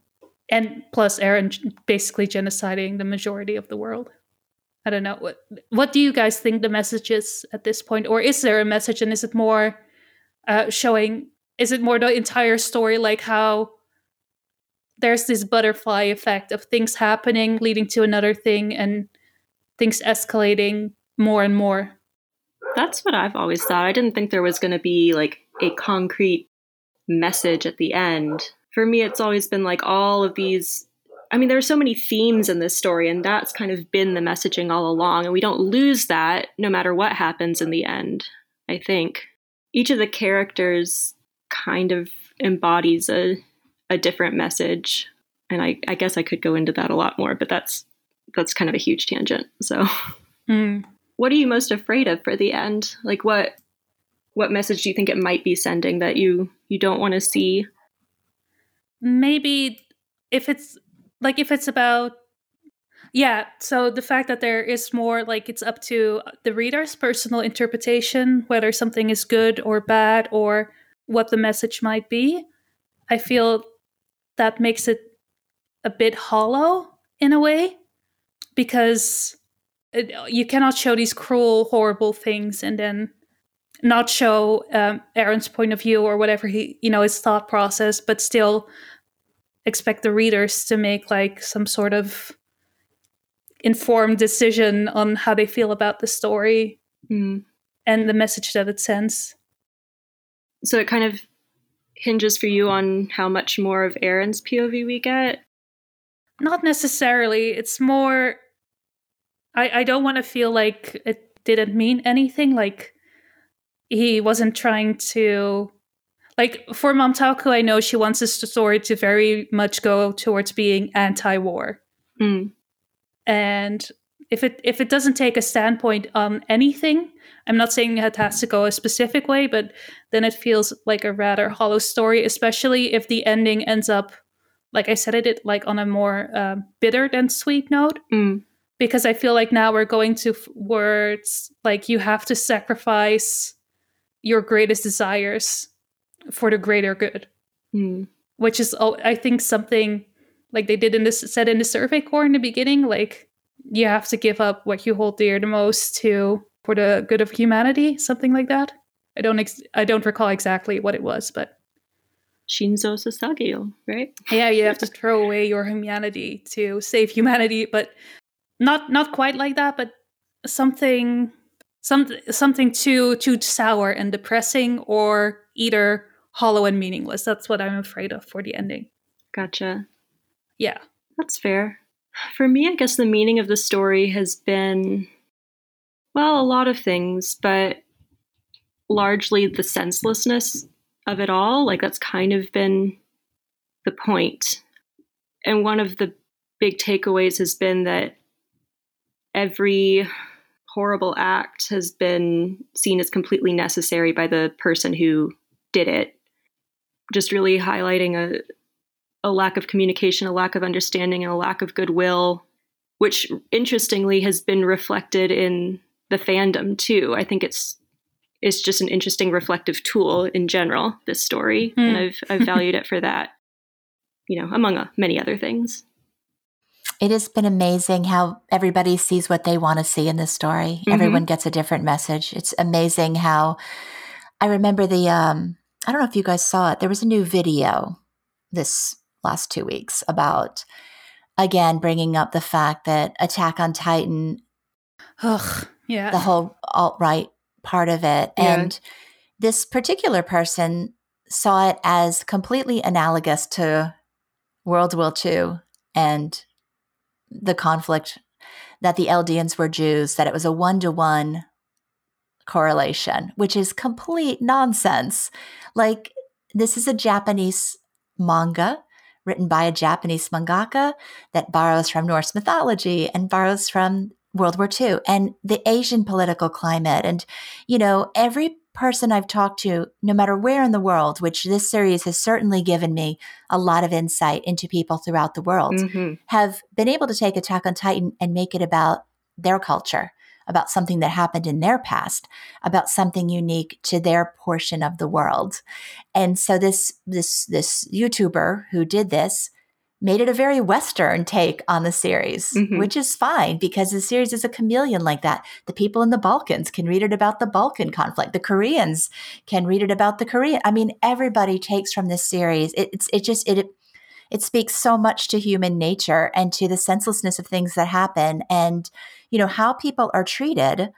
And plus Eren basically genociding the majority of the world. I don't know. What what do you guys think the message is at this point? Or is there a message and is it more uh, showing is it more the entire story like how there's this butterfly effect of things happening leading to another thing and things escalating more and more. That's what I've always thought. I didn't think there was going to be like a concrete message at the end. For me, it's always been like all of these. I mean, there are so many themes in this story, and that's kind of been the messaging all along. And we don't lose that no matter what happens in the end, I think. Each of the characters kind of embodies a, a different message. And I, I guess I could go into that a lot more, but that's that's kind of a huge tangent. So Hmm. what are you most afraid of for the end like what what message do you think it might be sending that you you don't want to see maybe if it's like if it's about yeah so the fact that there is more like it's up to the reader's personal interpretation whether something is good or bad or what the message might be i feel that makes it a bit hollow in a way because it, you cannot show these cruel, horrible things and then not show um, Eren's point of view or whatever he, you know, his thought process, but still expect the readers to make like some sort of informed decision on how they feel about the story Mm. and the message that it sends. So it kind of hinges for you on how much more of Eren's POV we get. Not necessarily. It's more. I I don't want to feel like it didn't mean anything. Like he wasn't trying to. Like for Momtaku, I know she wants this story to very much go towards being anti-war, Mm. and if it if it doesn't take a standpoint on anything, I'm not saying it has to go a specific way, but then it feels like a rather hollow story, especially if the ending ends up, like I said, it did like on a more um, bitter than sweet note. Mm. Because I feel like now we're going to f- words like you have to sacrifice your greatest desires for the greater good, Mm. which is oh, I think something like they did in this said in the survey corps in the beginning, like you have to give up what you hold dear the most to for the good of humanity, something like that. I don't ex- I don't recall exactly what it was, but Shinzo Sasageyo, right? yeah, you have to <laughs> throw away your humanity to save humanity, but not not quite like that, but something some something too too sour and depressing or either hollow and meaningless. That's what I'm afraid of for the ending. Gotcha. Yeah. That's fair. For me, I guess the meaning of the story has been, well, a lot of things, but largely the senselessness of it all. Like, that's kind of been the point. And one of the big takeaways has been that every horrible act has been seen as completely necessary by the person who did it. Just really highlighting a, a lack of communication, a lack of understanding, and a lack of goodwill, which interestingly has been reflected in the fandom too. I think it's it's just an interesting reflective tool in general. This story, Hmm. and I've I've valued it for that. You know, among uh, many other things. It has been amazing how everybody sees what they want to see in this story. Mhm. Everyone gets a different message. It's amazing how I remember the um I don't know if you guys saw it. There was a new video this last 2 weeks about again bringing up the fact that Attack on Titan, Ugh. Yeah. the whole alt-right part of it Yeah. and this particular person saw it as completely analogous to World War II and the conflict that the Eldians were Jews, that it was a one to one correlation, which is complete nonsense. Like, this is a Japanese manga written by a Japanese mangaka that borrows from Norse mythology and borrows from World War II and the Asian political climate. And, you know, every person I've talked to, no matter where in the world, which this series has certainly given me a lot of insight into people throughout the world, Mm-hmm. have been able to take Attack on Titan and make it about their culture, about something that happened in their past, about something unique to their portion of the world. And so this this this YouTuber who did this made it a very western take on the series, Mhm. which is fine because the series is a chameleon like that. The people in the Balkans can read it about the Balkan conflict. The Koreans can read it about the Korean. I mean, everybody takes from this series. It, it's it just it it speaks so much to human nature and to the senselessness of things that happen and you know how people are treated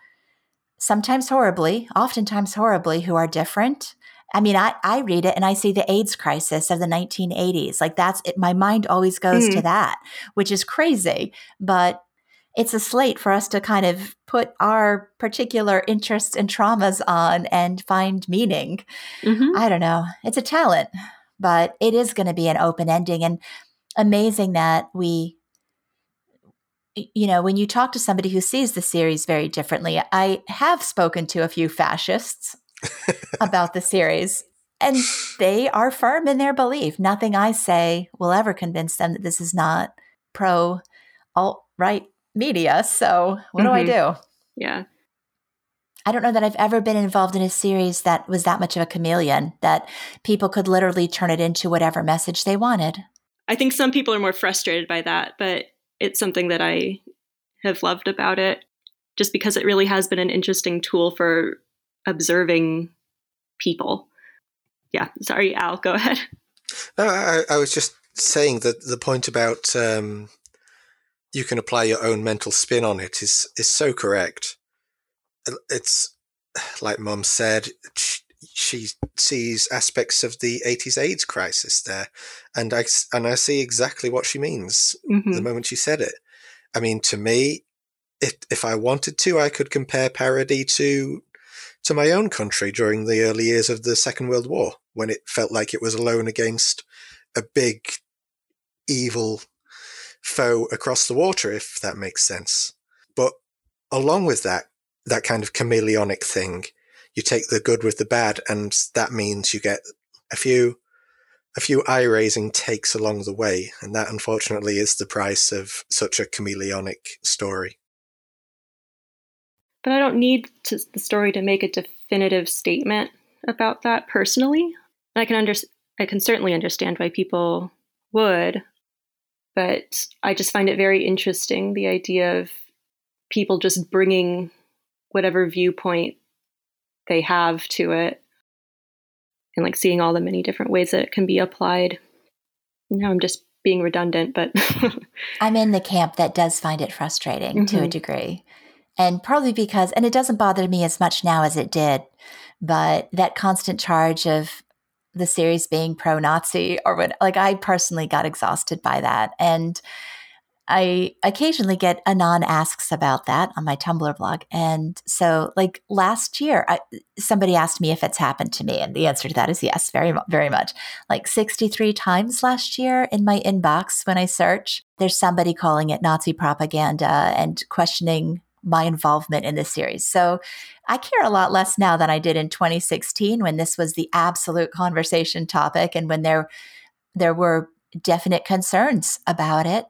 sometimes horribly oftentimes horribly who are different i mean i, I read it and i see the aids crisis of the 1980s like that's it my mind always goes to that which is crazy. But it's a slate for us to kind of put our particular interests and traumas on and find meaning. Mm-hmm. I don't know. It's a talent, but it is going to be an open ending. And amazing that we you know, when you talk to somebody who sees the series very differently, I have spoken to a few fascists about the series and they are firm in their belief. Nothing I say will ever convince them that this is not pro alt right media. So, what do I Mhm. do? Yeah. I don't know that I've ever been involved in a series that was that much of a chameleon that people could literally turn it into whatever message they wanted. I think some people are more frustrated by that, but it's something that I have loved about it, just because it really has been an interesting tool for observing people. Yeah, sorry, Al, go ahead. No, I, I was just saying that the point about um, you can apply your own mental spin on it is is so correct. It's like Mum said, she sees aspects of the 80s AIDS crisis there, and I and I see exactly what she means mm-hmm. the moment she said it. I mean, to me, if if I wanted to, I could compare Paradis to to my own country during the early years of the Second World War, when it felt like it was alone against a big evil foe across the water, if that makes sense. But along with that, that kind of chameleonic thing, you take the good with the bad, and that means you get a few a few eye raising takes along the way, and that unfortunately is the price of such a chameleonic story. But I don't need to, the story to make a definitive statement about that personally. I can under, I can certainly understand why people would, but I just find it very interesting the idea of people just bringing whatever viewpoint they have to it and like seeing all the many different ways that it can be applied. Now I'm just being redundant, but <laughs> I'm in the camp that does find it frustrating mm-hmm. to a mm-hmm. degree. And probably because, and it doesn't bother me as much now as it did, but that constant charge of the series being pro Nazi or what, like I personally got exhausted by that. And I occasionally get anon asks about that on my Tumblr blog. And so, like last year, I, somebody asked me if it's happened to me. And the answer to that is yes, very, very much. Like 63 times last year in my inbox when I search, there's somebody calling it Nazi propaganda and questioning my involvement in this series. So I care a lot less now than I did in 2016 when this was the absolute conversation topic and when there there were definite concerns about it.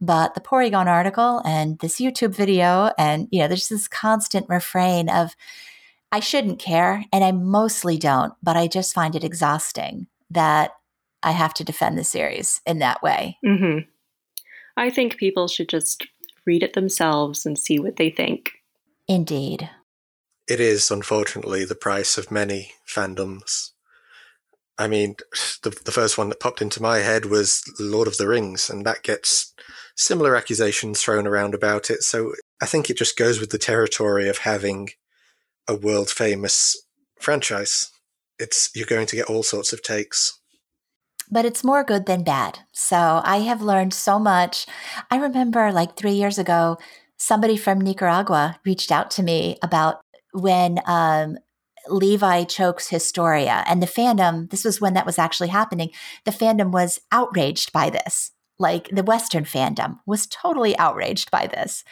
But the Polygon article and this YouTube video, and you know, there's this constant refrain of, I shouldn't care, and I mostly don't, but I just find it exhausting that I have to defend the series in that way. Mm-hmm. I think people should just read it themselves and see what they think. Indeed. It is, unfortunately, the price of many fandoms. I mean, the, the first one that popped into my head was Lord of the Rings, and that gets similar accusations thrown around about it. So I think it just goes with the territory of having a world famous franchise. It's you're going to get all sorts of takes. But it's more good than bad. So I have learned so much. I remember like three years ago, somebody from Nicaragua reached out to me about when um, Levi Choke's Historia and the fandom, this was when that was actually happening. The fandom was outraged by this like the Western fandom was totally outraged by this.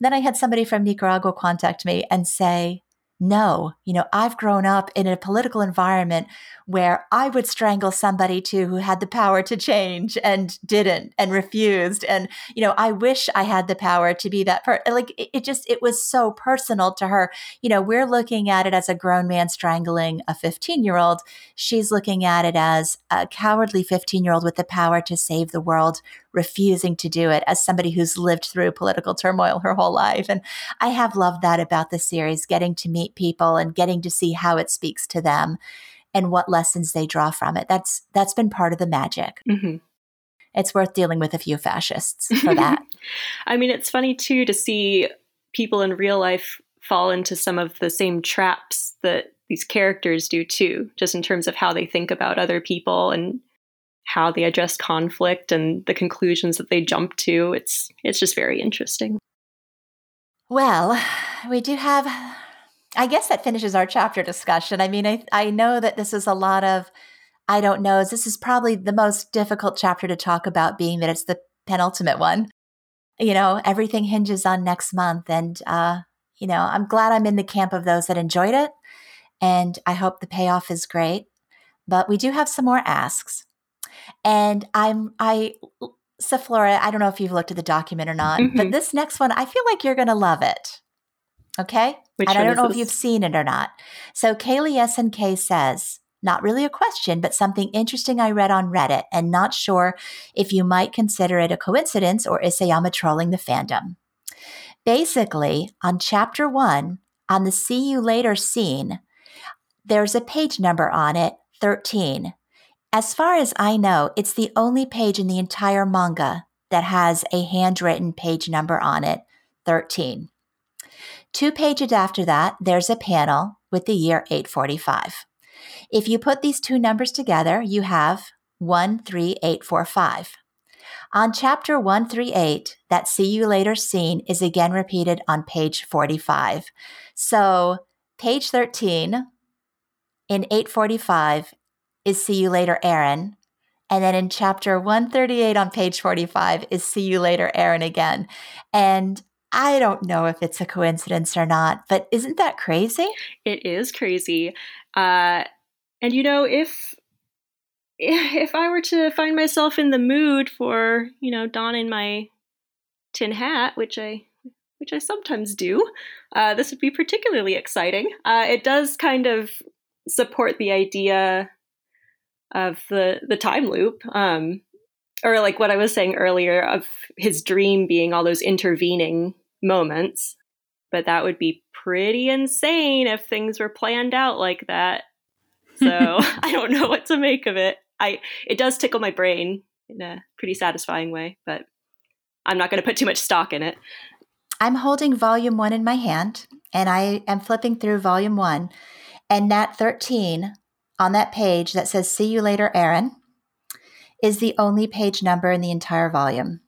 Then I had somebody from Nicaragua contact me and say, no, you know, I've grown up in a political environment where I would strangle somebody too who had the power to change and didn't and refused. And, you know, I wish I had the power to be that person. Like it, it, just, it was so personal to her. You know, we're looking at it as a grown man strangling a 15 year old. She's looking at it as a cowardly 15 year old with the power to save the world, refusing to do it as somebody who's lived through political turmoil her whole life. And I have loved that about the series, getting to meet people and getting to see how it speaks to them and what lessons they draw from it. That's that's been part of the magic. Mm-hmm. It's worth dealing with a few fascists <laughs> for that. I mean, it's funny too to see people in real life fall into some of the same traps that these characters do too, just in terms of how they think about other people and how they address conflict and the conclusions that they jump to. It's it's just very interesting. Well, we do have I guess that finishes our chapter discussion. I mean, I, I know that this is a lot of, I don't know, this is probably the most difficult chapter to talk about, being that it's the penultimate one. You know, everything hinges on next month. And, uh, you know, I'm glad I'm in the camp of those that enjoyed it. And I hope the payoff is great. But we do have some more asks. And I'm, I, Zeflora, I don't know if you've looked at the document or not, mm-hmm. but this next one, I feel like you're going to love it. Okay. Which and I don't know this? if you've seen it or not. So Kaylee SNK says, not really a question, but something interesting I read on Reddit and not sure if you might consider it a coincidence or Isayama trolling the fandom. Basically, on chapter one, on the see you later scene, there's a page number on it, 13. As far as I know, it's the only page in the entire manga that has a handwritten page number on it, 13. Two pages after that, there's a panel with the year 845. If you put these two numbers together, you have 13845. On chapter 138, that see you later scene is again repeated on page 45. So, page 13 in 845 is see you later, Eren. And then in chapter 138 on page 45 is see you later, Eren again. And I don't know if it's a coincidence or not, but isn't that crazy? It is crazy. Uh, and you know, if <laughs> if I were to find myself in the mood for, you know, donning my tin hat, which I which I sometimes do, uh, this would be particularly exciting. Uh, it does kind of support the idea of the the time loop, um, or like what I was saying earlier of his dream being all those intervening moments. But that would be pretty insane if things were planned out like that. <laughs> So <laughs> I don't know what to make of it. I it does tickle my brain in a pretty satisfying way, but I'm not going to put too much stock in it. I'm holding volume one in my hand and I am flipping through volume one. And Nat 13 on that page that says, See you later, Eren, is the only page number in the entire volume.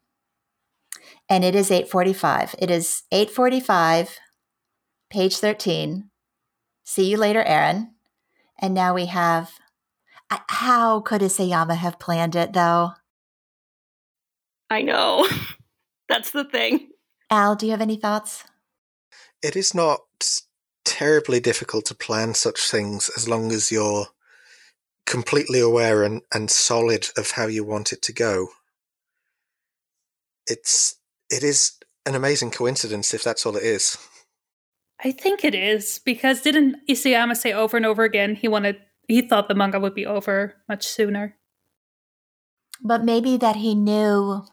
And it is 845. It is 845, page 13. See you later, Eren. And now we have how could Isayama have planned it, though? I know. <laughs> That's the thing. Al, do you have any thoughts? It is not terribly difficult to plan such things as long as you're completely aware and, and solid of how you want it to go. It's it is an amazing coincidence if that's all it is. I think it is because didn't Isayama say over and over again he wanted he thought the manga would be over much sooner. But maybe that he knew.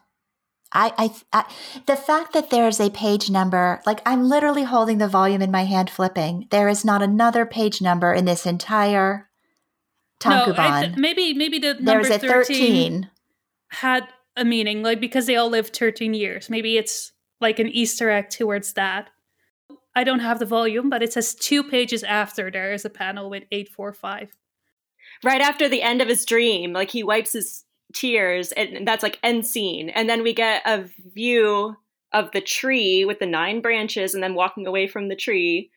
I, I, I, the fact that there's a page number, like I'm literally holding the volume in my hand, flipping. There is not another page number in this entire Tankobon. No, I, maybe, maybe the number there's a 13, 13 had a meaning, like because they all lived 13 years. Maybe it's like an Easter egg towards that. I don't have the volume, but it says two pages after there is a panel with 845 right after the end of his dream, like he wipes his tears, and that's like end scene. And then we get a view of the tree with the nine branches, and then walking away from the tree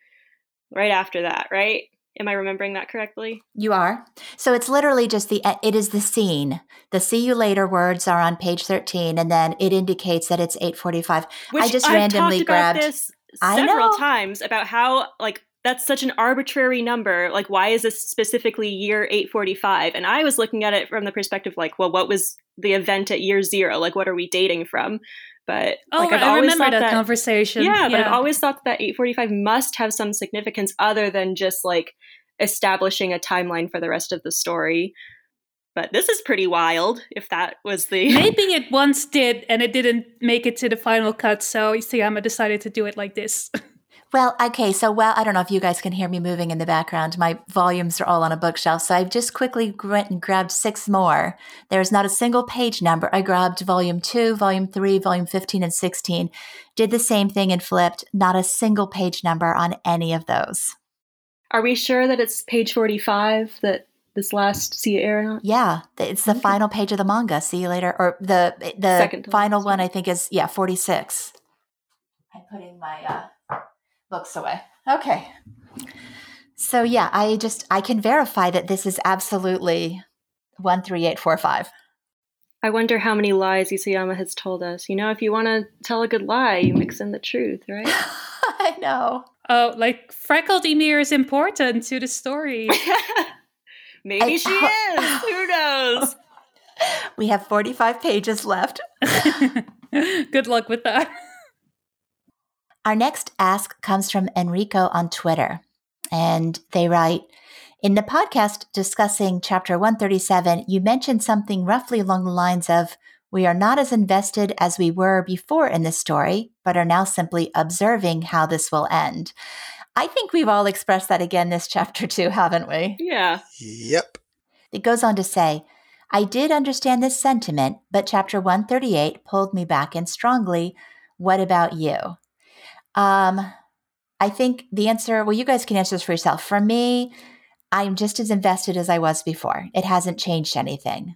right after that, right? Am I remembering that correctly? You are. So it's literally just the it is the scene. The see you later words are on page 13 and then it indicates that it's 8:45. I just I've randomly grabbed this several times about how like that's such an arbitrary number. Like, why is this specifically year 845? And I was looking at it from the perspective, like, well, what was the event at year zero? Like, what are we dating from? But oh, like, I've I remember that, that, conversation. Yeah, yeah, but I've always thought that 845 must have some significance other than just like establishing a timeline for the rest of the story. But this is pretty wild. If that was the <laughs> maybe it once did, and it didn't make it to the final cut, so Isayama decided to do it like this. <laughs> Well, okay, so well, I don't know if you guys can hear me moving in the background. My volumes are all on a bookshelf, so I've just quickly went and grabbed six more. There's not a single page number. I grabbed volume two, volume three, volume 15, and 16. Did the same thing and flipped. Not a single page number on any of those. Are we sure that it's page 45 that this last see you? Yeah, it's the okay. final page of the manga. See you later. Or the the Second final one, I think, is, yeah, 46. I'm putting my. Uh, looks away. Okay. So yeah, I just I can verify that this is absolutely 13845. I wonder how many lies Isayama has told us. You know, if you want to tell a good lie, you mix in the truth, right? <laughs> I know. Oh, like freckled Ymir is important to the story. <laughs> Maybe I, she <laughs> is. Who knows? We have 45 pages left. good luck with that. Our next ask comes from Enrico on Twitter. And they write In the podcast discussing chapter 137, you mentioned something roughly along the lines of We are not as invested as we were before in this story, but are now simply observing how this will end. I think we've all expressed that again this chapter too, haven't we? Yeah. Yep. It goes on to say, I did understand this sentiment, but chapter 138 pulled me back in strongly. What about you? Um, I think the answer, well, you guys can answer this for yourself. For me, I'm just as invested as I was before. It hasn't changed anything.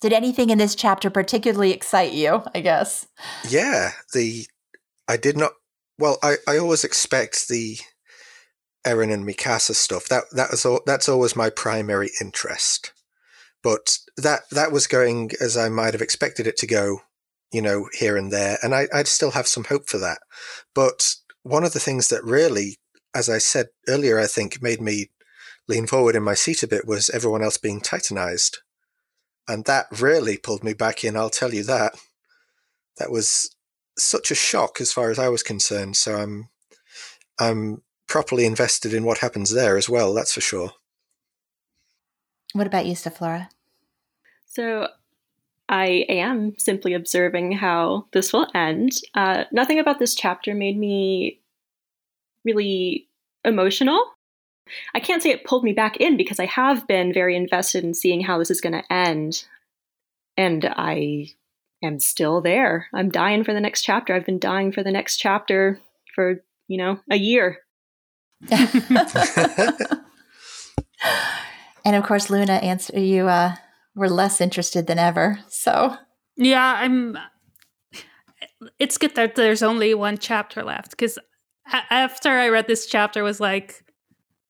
Did anything in this chapter particularly excite you? I guess. Yeah, the I did not. Well, I, I always expect the Eren and Mikasa stuff. That that was all, that's always my primary interest. But that that was going as I might have expected it to go, you know, here and there, and I, I'd still have some hope for that. But one of the things that really, as I said earlier, I think made me lean forward in my seat a bit was everyone else being titanized. And that really pulled me back in, I'll tell you that. That was such a shock as far as I was concerned. So I'm I'm properly invested in what happens there as well, that's for sure. What about you, Zeflora? So I am simply observing how this will end. Uh, nothing about this chapter made me really emotional. I can't say it pulled me back in because I have been very invested in seeing how this is going to end. And I am still there. I'm dying for the next chapter. I've been dying for the next chapter for, you know, a year. <laughs> <laughs> and of course, Luna, answer you uh, were less interested than ever. So yeah, I'm. It's good that there's only one chapter left because after I read this chapter, was like,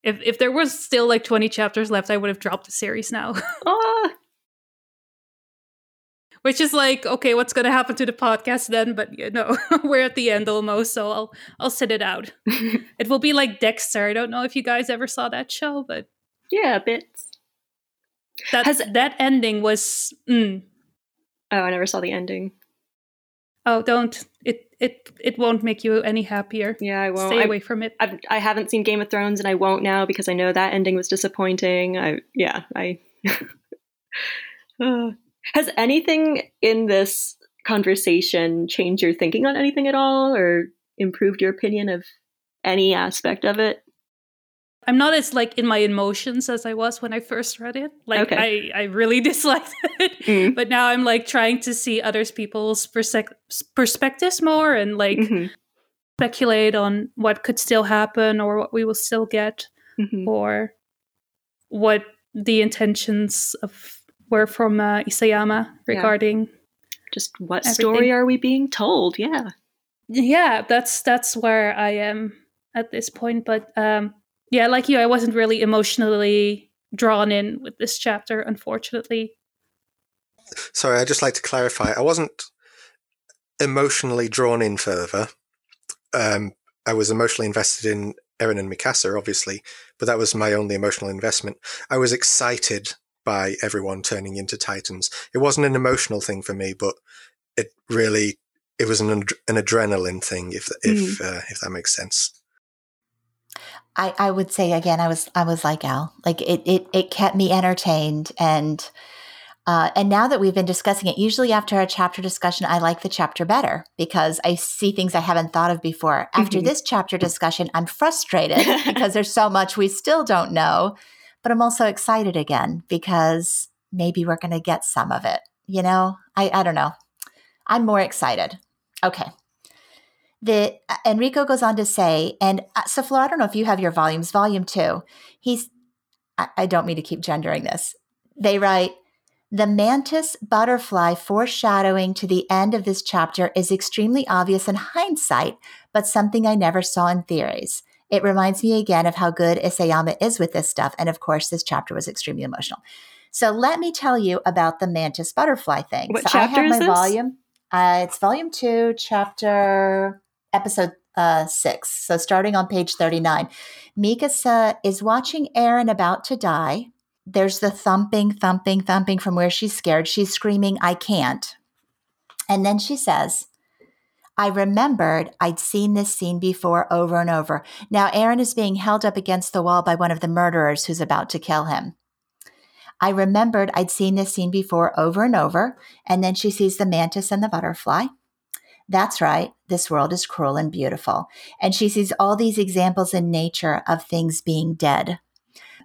if if there was still like 20 chapters left, I would have dropped the series now. <laughs> ah. Which is like, okay, what's gonna happen to the podcast then? But you know, <laughs> we're at the end almost, so I'll I'll sit it out. <laughs> it will be like Dexter. I don't know if you guys ever saw that show, but yeah, bits. That Has, that ending was. Mm. Oh, I never saw the ending. Oh, don't it it it won't make you any happier. Yeah, I won't. Stay away from it. I've, I haven't seen Game of Thrones, and I won't now because I know that ending was disappointing. I yeah, I. uh, <laughs> has anything in this conversation changed your thinking on anything at all, or improved your opinion of any aspect of it? I'm not as like in my emotions as I was when I first read it. Like okay. I, I really <laughs> disliked it, mm. but now I'm like trying to see others people's perse- perspectives more and like mm-hmm. speculate on what could still happen or what we will still get mm-hmm. or what the intentions of were from uh, Isayama regarding yeah. just what everything. story are we being told? Yeah, yeah, that's that's where I am at this point. But um, yeah, like you, I wasn't really emotionally drawn in with this chapter, unfortunately. Sorry, I'd just like to clarify. I wasn't emotionally drawn in further. Um, I was emotionally invested in Eren and Mikasa, obviously, but that was my only emotional investment. I was excited by everyone turning into Titans. It wasn't an emotional thing for me, but it really it was an an adrenaline thing, if if mm. uh, if that makes sense. I, I would say again, I was I was like Al. Like it it it kept me entertained and uh, and now that we've been discussing it, usually after a chapter discussion, I like the chapter better because I see things I haven't thought of before. After mm-hmm. this chapter discussion, I'm frustrated <laughs> because there's so much we still don't know, but I'm also excited again because maybe we're going to get some of it. You know, I, I don't know. I'm more excited. Okay the uh, Enrico goes on to say, and uh, Saflo, I don't know if you have your volumes, volume two. He's, I, I don't mean to keep gendering this. They write, the mantis butterfly foreshadowing to the end of this chapter is extremely obvious in hindsight, but something I never saw in theories. It reminds me again of how good Isayama is with this stuff. And of course, this chapter was extremely emotional. So let me tell you about the mantis butterfly thing. What so chapter I have my is this? volume. Uh, it's volume two, chapter episode uh, six. So starting on page 39, Mikasa is watching Eren about to die. There's the thumping, thumping, thumping from where she's scared. She's screaming, I can't. And then she says, I remembered I'd seen this scene before over and over. Now Eren is being held up against the wall by one of the murderers who's about to kill him. I remembered I'd seen this scene before over and over. And then she sees the mantis and the butterfly. That's right. This world is cruel and beautiful. And she sees all these examples in nature of things being dead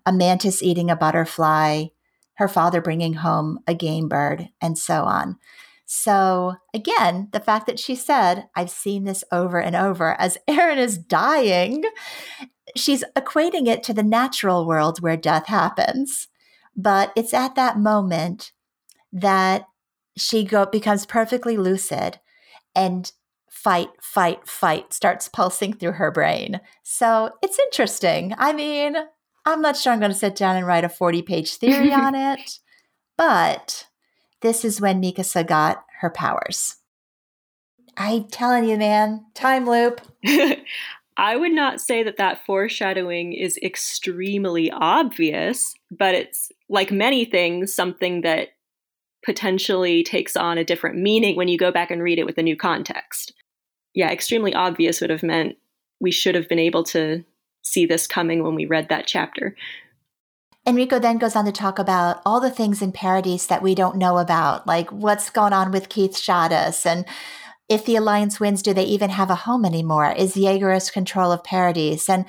a mantis eating a butterfly, her father bringing home a game bird, and so on. So, again, the fact that she said, I've seen this over and over as <laughs> Eren is dying, she's equating it to the natural world where death happens. But it's at that moment that she go, becomes perfectly lucid and fight, fight, fight starts pulsing through her brain. So it's interesting. I mean, I'm not sure I'm going to sit down and write a 40 page theory <laughs> on it, but this is when Mikasa got her powers. I'm telling you, man, time loop. <laughs> I would not say that that foreshadowing is extremely obvious, but it's like many things, something that potentially takes on a different meaning when you go back and read it with a new context. Yeah, extremely obvious would have meant we should have been able to see this coming when we read that chapter. Enrico then goes on to talk about all the things in Paradis that we don't know about, like what's going on with Keith Shadis and if the Alliance wins, do they even have a home anymore? Is Jaeger's control of Paradis? And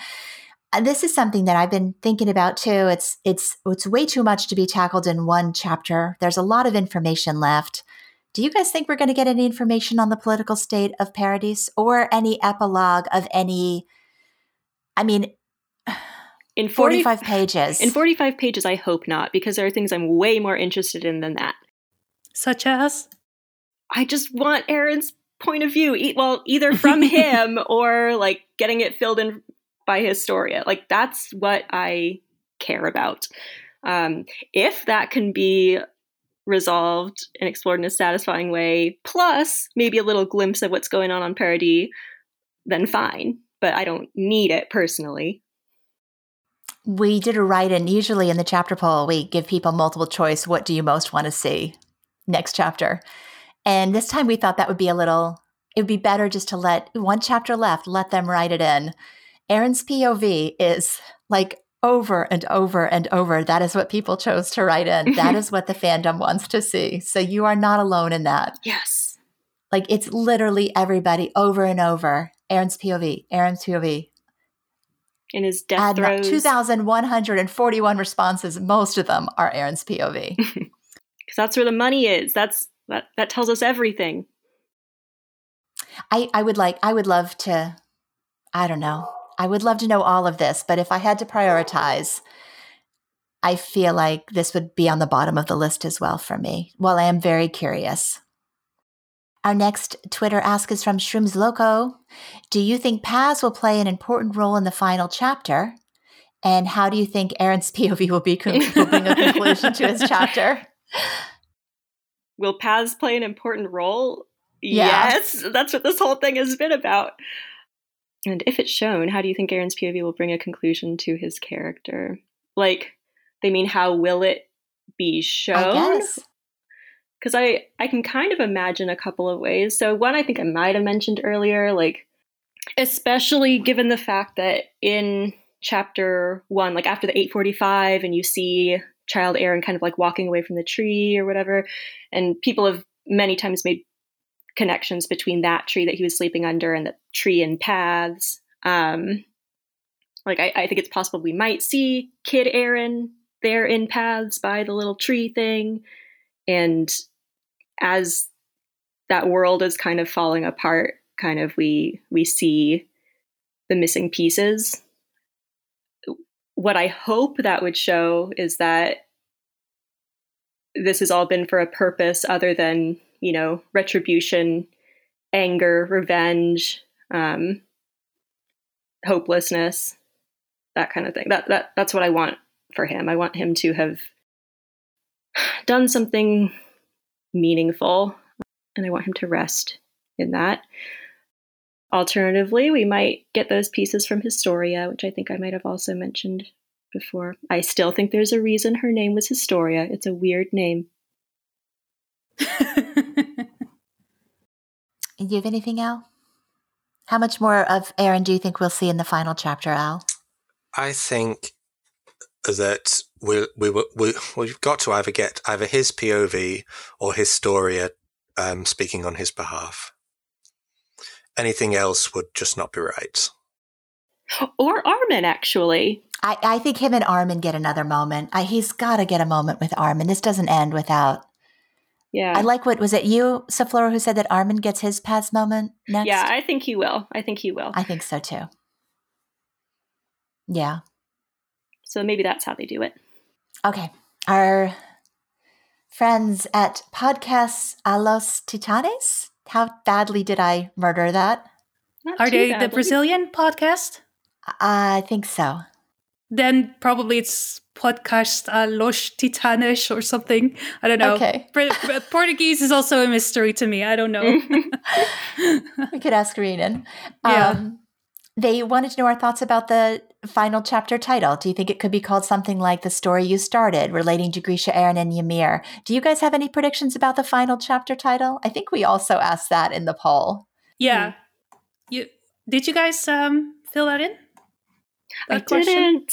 Uh, this is something that I've been thinking about too. It's it's it's way too much to be tackled in one chapter. There's a lot of information left. Do you guys think we're going to get any information on the political state of Paradise or any epilogue of any? I mean, <sighs> in 40, 45 pages. In 45 pages, I hope not, because there are things I'm way more interested in than that. Such as? I just want Eren's point of view. Well, either from <laughs> him or like getting it filled in by Historia. Like that's what I care about. Um, if that can be resolved and explored in a satisfying way, plus maybe a little glimpse of what's going on on Paradis, then fine. But I don't need it personally. We did a write in. Usually in the chapter poll, we give people multiple choice. What do you most want to see next chapter? And this time we thought that would be a little, it would be better just to let one chapter left, let them write it in. Eren's POV is like over and over and over. That is what people chose to write in. that is <laughs> what the fandom wants to see. So you are not alone in that. Yes. Like it's literally everybody over and over. Eren's POV, Eren's POV. In his death throes. 2,141 responses. Most of them are Eren's POV. Because <laughs> that's where the money is. That's that that tells us everything. I I would like I would love to I don't know I would love to know all of this, but if I had to prioritize, I feel like this would be on the bottom of the list as well for me. Well, I am very curious. Our next Twitter ask is from Shrooms Loco. Do you think Paz will play an important role in the final chapter? And how do you think Eren's <laughs> POV will, be con- will bring a conclusion to his chapter? <laughs> Will Paz play an important role? Yeah. Yes, that's what this whole thing has been about. And if it's shown, how do you think Eren's POV will bring a conclusion to his character? Like, they mean, how will it be shown? Because I, I, I can kind of imagine a couple of ways. So, one I think I might have mentioned earlier, like, especially given the fact that in chapter one, like after the 845, and you see child Eren kind of like walking away from the tree or whatever, and people have many times made connections between that tree that he was sleeping under and the tree and paths. Um, like I, I think it's possible we might see Kid Eren there in paths by the little tree thing, and as that world is kind of falling apart, kind of we we see the missing pieces. What I hope that would show is that this has all been for a purpose other than you know, retribution, anger, revenge, um, hopelessness, that kind of thing. That that that's what I want for him. I want him to have <sighs> done something meaningful, and I want him to rest in that. Alternatively, we might get those pieces from Historia, which I think I might have also mentioned before. I still think there's a reason her name was Historia. It's a weird name. Do you have anything, Al? How much more of Eren do you think we'll see in the final chapter, Al? I think that we we we, we we've got to either get either his POV or Historia um, speaking on his behalf. Anything else would just not be right. Or Armin, actually. I, I think him and Armin get another moment. I, he's got to get a moment with Armin. This doesn't end without. Yeah. I like what was it you, Zeflora, who said that Armin gets his Paz moment next? Yeah, I think he will. I think he will. I think so too. Yeah. So maybe that's how they do it. Okay. Our friends at Podcasts a los Titanes. How badly did I murder that? Not Are too they the. Brazilian podcast? I think so. Then probably it's podcast a los titanes or something. I don't know. Okay. Br- Br- Portuguese is also a mystery to me. I don't know. <laughs> <laughs> we could ask Renan. Yeah. Um, they wanted to know our thoughts about the final chapter title. Do you think it could be called something like The Story You Started, relating to Grisha, Aaron, and Ymir? Do you guys have any predictions about the final chapter title? I think we also asked that in the poll. yeah. You did you guys um fill that in? I question? didn't.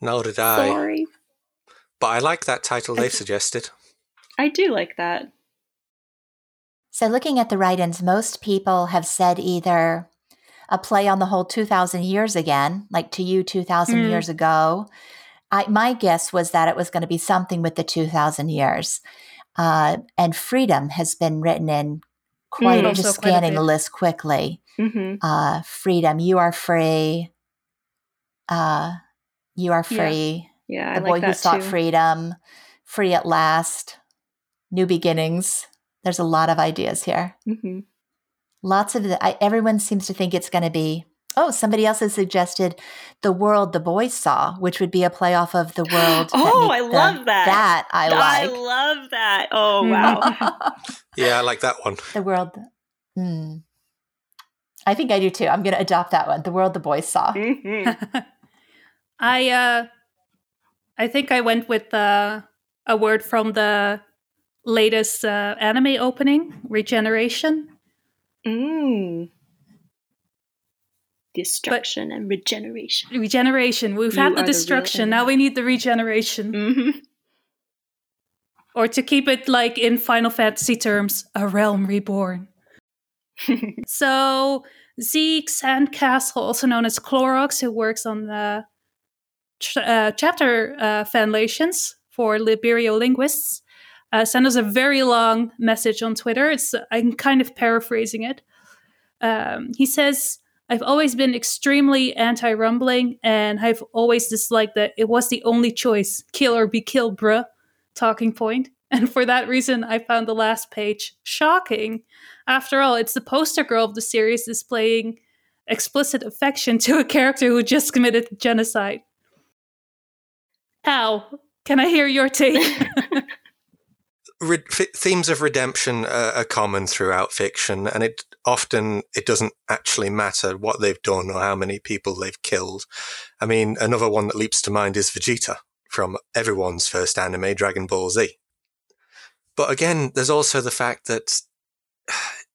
Nor did I. Sorry. But I like that title they've suggested. I do like that. So, looking at the write ins, most people have said either a play on the whole 2,000 years again, like to you 2,000 Mm. years ago. I, my guess was that it was going to be something with the 2,000 years. Uh, and freedom has been written in quite, Mm. just Also quite a scanning the list quickly. hmm Uh, freedom, you are free. Uh, you are free. Yeah, I the like boy that who sought too. freedom, free at last, new beginnings. There's a lot of ideas here. hmm Lots of the, I, everyone seems to think it's going to be. Oh, somebody else has suggested the world the boys saw, which would be a playoff of the world. <gasps> Oh, make I the- love that. That I <laughs> like. I love that. Oh Mm. wow. <laughs> Yeah, I like that one. the world. Hmm. I think I do too. I'm going to adopt that one. The world the boys saw. hmm <laughs> I uh I think I went with uh, a word from the latest uh, anime opening, Regeneration. Mm. Destruction and regeneration. Regeneration. We've You had the the destruction. now we need the regeneration. hmm Or to keep it like in Final Fantasy terms, a realm reborn. <laughs> So Zeke Sandcastle, also known as Clorox, who works on the ch- uh, chapter uh, fanlations for Liberio linguists, uh, sent us a very long message on Twitter. It's I'm kind of paraphrasing it. Um, he says, "I've always been extremely anti-rumbling, and I've always disliked that it was the only choice: kill or be killed, bruh." Talking point. <laughs> And for that reason, I found the last page shocking. After all, it's the poster girl of the series displaying explicit affection to a character who just committed genocide. Al, can I hear your take? <laughs> Re- themes of redemption are, are common throughout fiction, and it often it doesn't actually matter what they've done or how many people they've killed. I mean, another one that leaps to mind is Vegeta from everyone's first anime, Dragon Ball Z. But again, there's also the fact that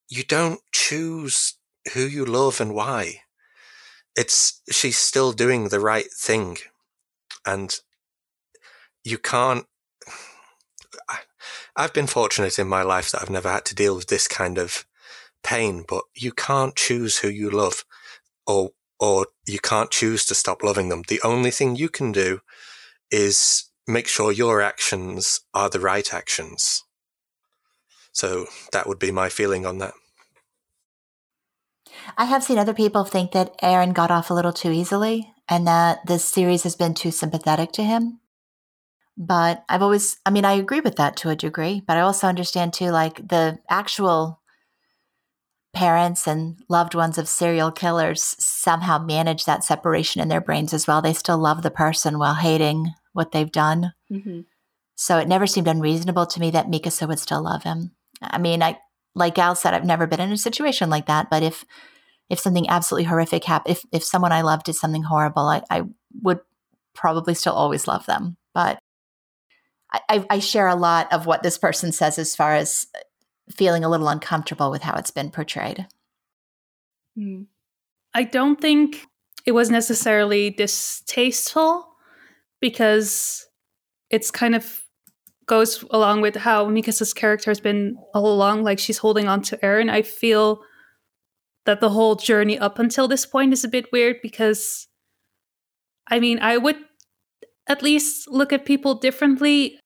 you don't choose who you love and why. It's she's still doing the right thing, and you can't. I, I've been fortunate in my life that I've never had to deal with this kind of pain, but you can't choose who you love, or or you can't choose to stop loving them. The only thing you can do is make sure your actions are the right actions. So that would be my feeling on that. I have seen other people think that Eren got off a little too easily and that this series has been too sympathetic to him. But I've always, I mean, I agree with that to a degree, but I also understand too, like the actual parents and loved ones of serial killers somehow manage that separation in their brains as well. They still love the person while hating what they've done. hmm So it never seemed unreasonable to me that Mikasa would still love him. I mean, I like Al said, I've never been in a situation like that. But if if something absolutely horrific happened, if if someone I loved did something horrible, I, I would probably still always love them. But I, I, share a lot of what this person says as far as feeling a little uncomfortable with how it's been portrayed. Mm. I don't think it was necessarily distasteful, because it's kind of goes along with how Mikasa's character has been all along. Like she's holding on to Eren. I feel that the whole journey up until this point is a bit weird because, I mean, I would at least look at people differently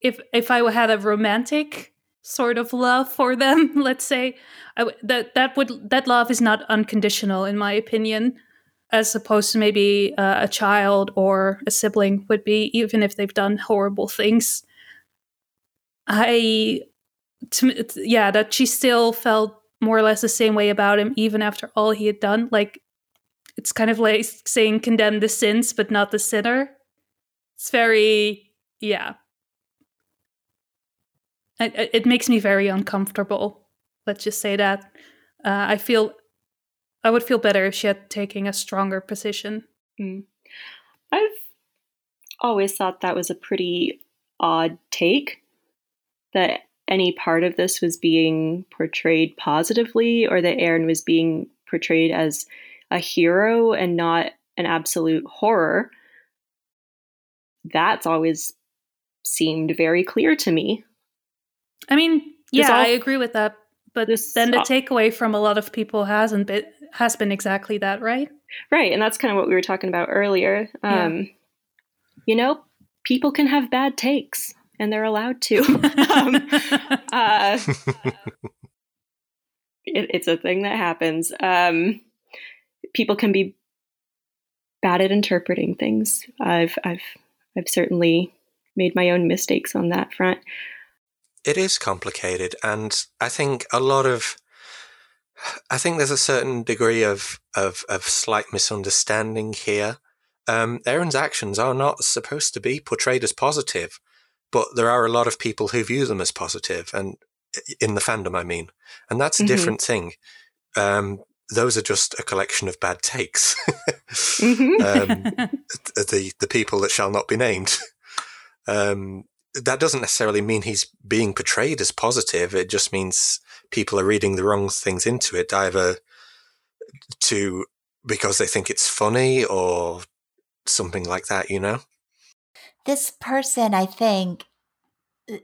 if if I had a romantic sort of love for them. <laughs> Let's say that that would that love is not unconditional in my opinion as opposed to maybe uh, a child or a sibling would be, even if they've done horrible things. I, to, yeah, that she still felt more or less the same way about him, even after all he had done. Like, it's kind of like saying condemn the sins, but not the sinner. It's very, yeah. It, it makes me very uncomfortable. Let's just say that. Uh, I feel I would feel better if she had taken a stronger position. Mm. I've always thought that was a pretty odd take that any part of this was being portrayed positively or that Eren was being portrayed as a hero and not an absolute horror. That's always seemed very clear to me. I mean, yeah, all, I agree with that. But then the takeaway from a lot of people hasn't been has been exactly that, right? Right, and that's kind of what we were talking about earlier. Um, yeah. You know, people can have bad takes, and they're allowed to. <laughs> um, uh, <laughs> it, it's a thing that happens. Um, people can be bad at interpreting things. I've I've I've certainly made my own mistakes on that front. It is complicated, and I think a lot of I think there's a certain degree of of, of slight misunderstanding here. Um, Eren's actions are not supposed to be portrayed as positive, but there are a lot of people who view them as positive, and in the fandom, I mean, and that's a mm-hmm. different thing. Um, those are just a collection of bad takes. <laughs> mm-hmm. um, <laughs> the the people that shall not be named. <laughs> Um, that doesn't necessarily mean he's being portrayed as positive. It just means people are reading the wrong things into it, either to because they think it's funny or something like that, you know? This person, I think,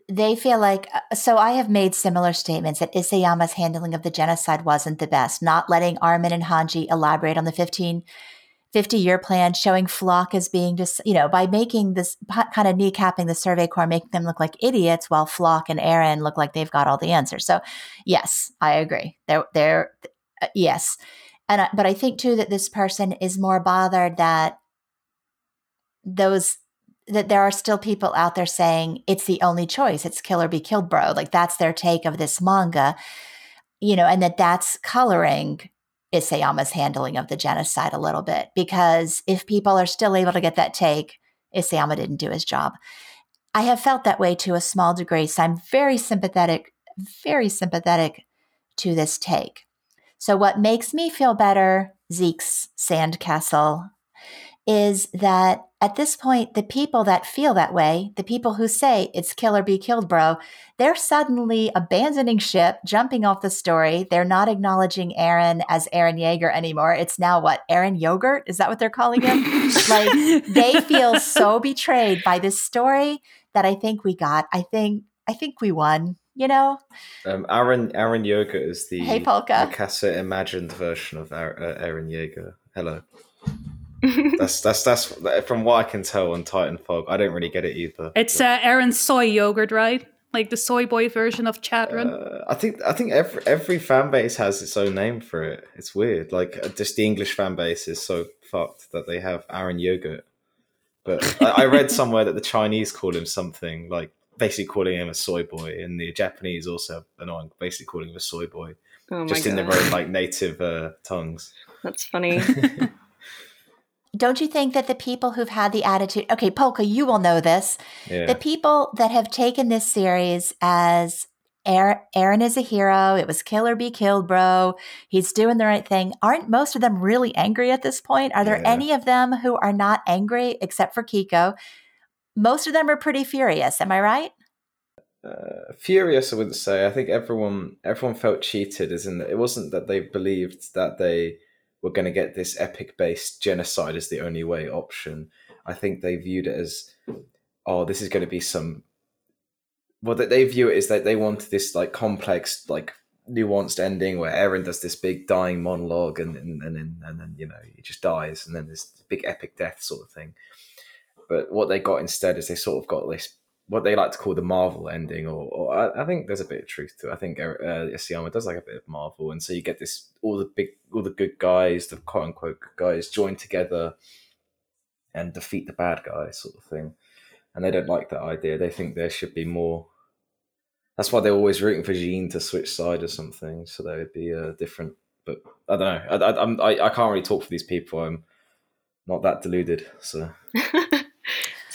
they feel like uh, so I have made similar statements that Isayama's handling of the genocide wasn't the best, not letting Armin and Hanji elaborate on the 15 50 year plan, showing Floch as being just, you know, by making this kind of kneecapping the Survey Corps, making them look like idiots while Floch and Eren look like they've got all the answers. So, yes, I agree. They're, they're, uh, yes. And, I, but I think too that this person is more bothered that those, that there are still people out there saying it's the only choice. It's kill or be killed, bro. Like that's their take of this manga, you know, and that that's coloring Isayama's handling of the genocide a little bit because if people are still able to get that take, Isayama didn't do his job. I have felt that way to a small degree, so I'm very sympathetic, very sympathetic to this take. So, what makes me feel better, Zeke's sandcastle, is that at this point, the people that feel that way, the people who say it's kill or be killed, bro, they're suddenly abandoning ship, jumping off the story. They're not acknowledging Eren as Eren Yeager anymore. It's now what? Eren Yogurt? Is that what they're calling him? <laughs> like they feel so betrayed by this story that I think we got. I think I think we won. You know, um, Eren Eren Yogurt is the hey Polka Mikasa imagined version of Eren Yeager. Hello that's that's that's from what I can tell on Titan Fog. I don't really get it either. It's uh, Eren's soy yogurt, right? Like the soy boy version of Chatron. Uh, I think I think every every fan base has its own name for it. It's weird. Like uh, just the English fan base is so fucked that they have Eren Yogurt. But I, I read <laughs> somewhere that the Chinese call him something like basically calling him a soy boy, and the Japanese also annoying, basically calling him a soy boy, oh just God. in their own like native uh, tongues. That's funny. <laughs> don't you think that the people who've had the attitude, okay, Polka, you will know this. Yeah. The people that have taken this series as Eren is a hero, it was kill or be killed, bro, he's doing the right thing, aren't most of them really angry at this point? Are there yeah. any of them who are not angry except for Kiko? Most of them are pretty furious, am I right? Uh, furious, I wouldn't say. I think everyone everyone felt cheated, isn't it? It wasn't that they believed that they we're going to get this epic based genocide as the only way option. I think they viewed it as, oh, this is going to be some. What they view it is that they wanted this like complex, like nuanced ending where Eren does this big dying monologue and and and then and then you know he just dies and then this big epic death sort of thing. But what they got instead is they sort of got this what they like to call the Marvel ending, or, or I, I, think there's a bit of truth to it. I think uh, does like a bit of Marvel, and so you get this all the big, all the good guys, the quote unquote guys, join together and defeat the bad guy, sort of thing. And they don't like that idea. They think there should be more. That's why they're always rooting for Jean to switch side or something, so they would be uh, different. But I don't know. I, I, I'm, I, I can't really talk for these people. I'm not that deluded, so. <laughs>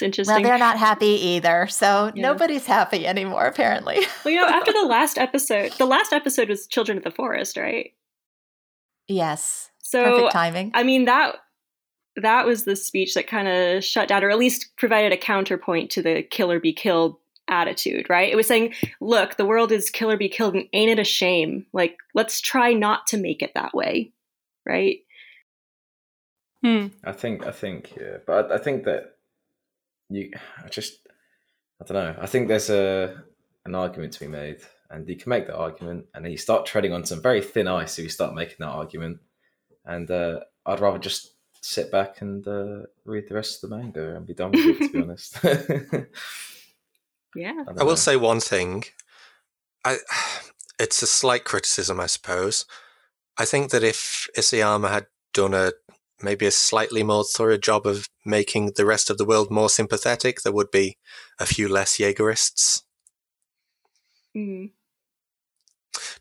It's interesting. Well, they're not happy either. So yeah. nobody's happy anymore, apparently. well, you know, after the <laughs> last episode, the last episode was Children of the Forest, right? Yes. So perfect timing. I mean that that was the speech that kind of shut down, or at least provided a counterpoint to the "kill or be killed" attitude, right? It was saying, "Look, the world is kill or be killed, and ain't it a shame? Like, let's try not to make it that way, right?" Hmm. I think, I think, yeah, but I, I think that you I just I don't know. I think there's a an argument to be made, and you can make that argument, and then you start treading on some very thin ice if you start making that argument. And uh, I'd rather just sit back and uh, read the rest of the manga and be done with it. To be <laughs> honest. <laughs> yeah, I, I will say one thing. I <sighs> it's a slight criticism, I suppose. I think that if Isayama had done a maybe a slightly more thorough job of making the rest of the world more sympathetic, there would be a few less Jaegerists. Mm.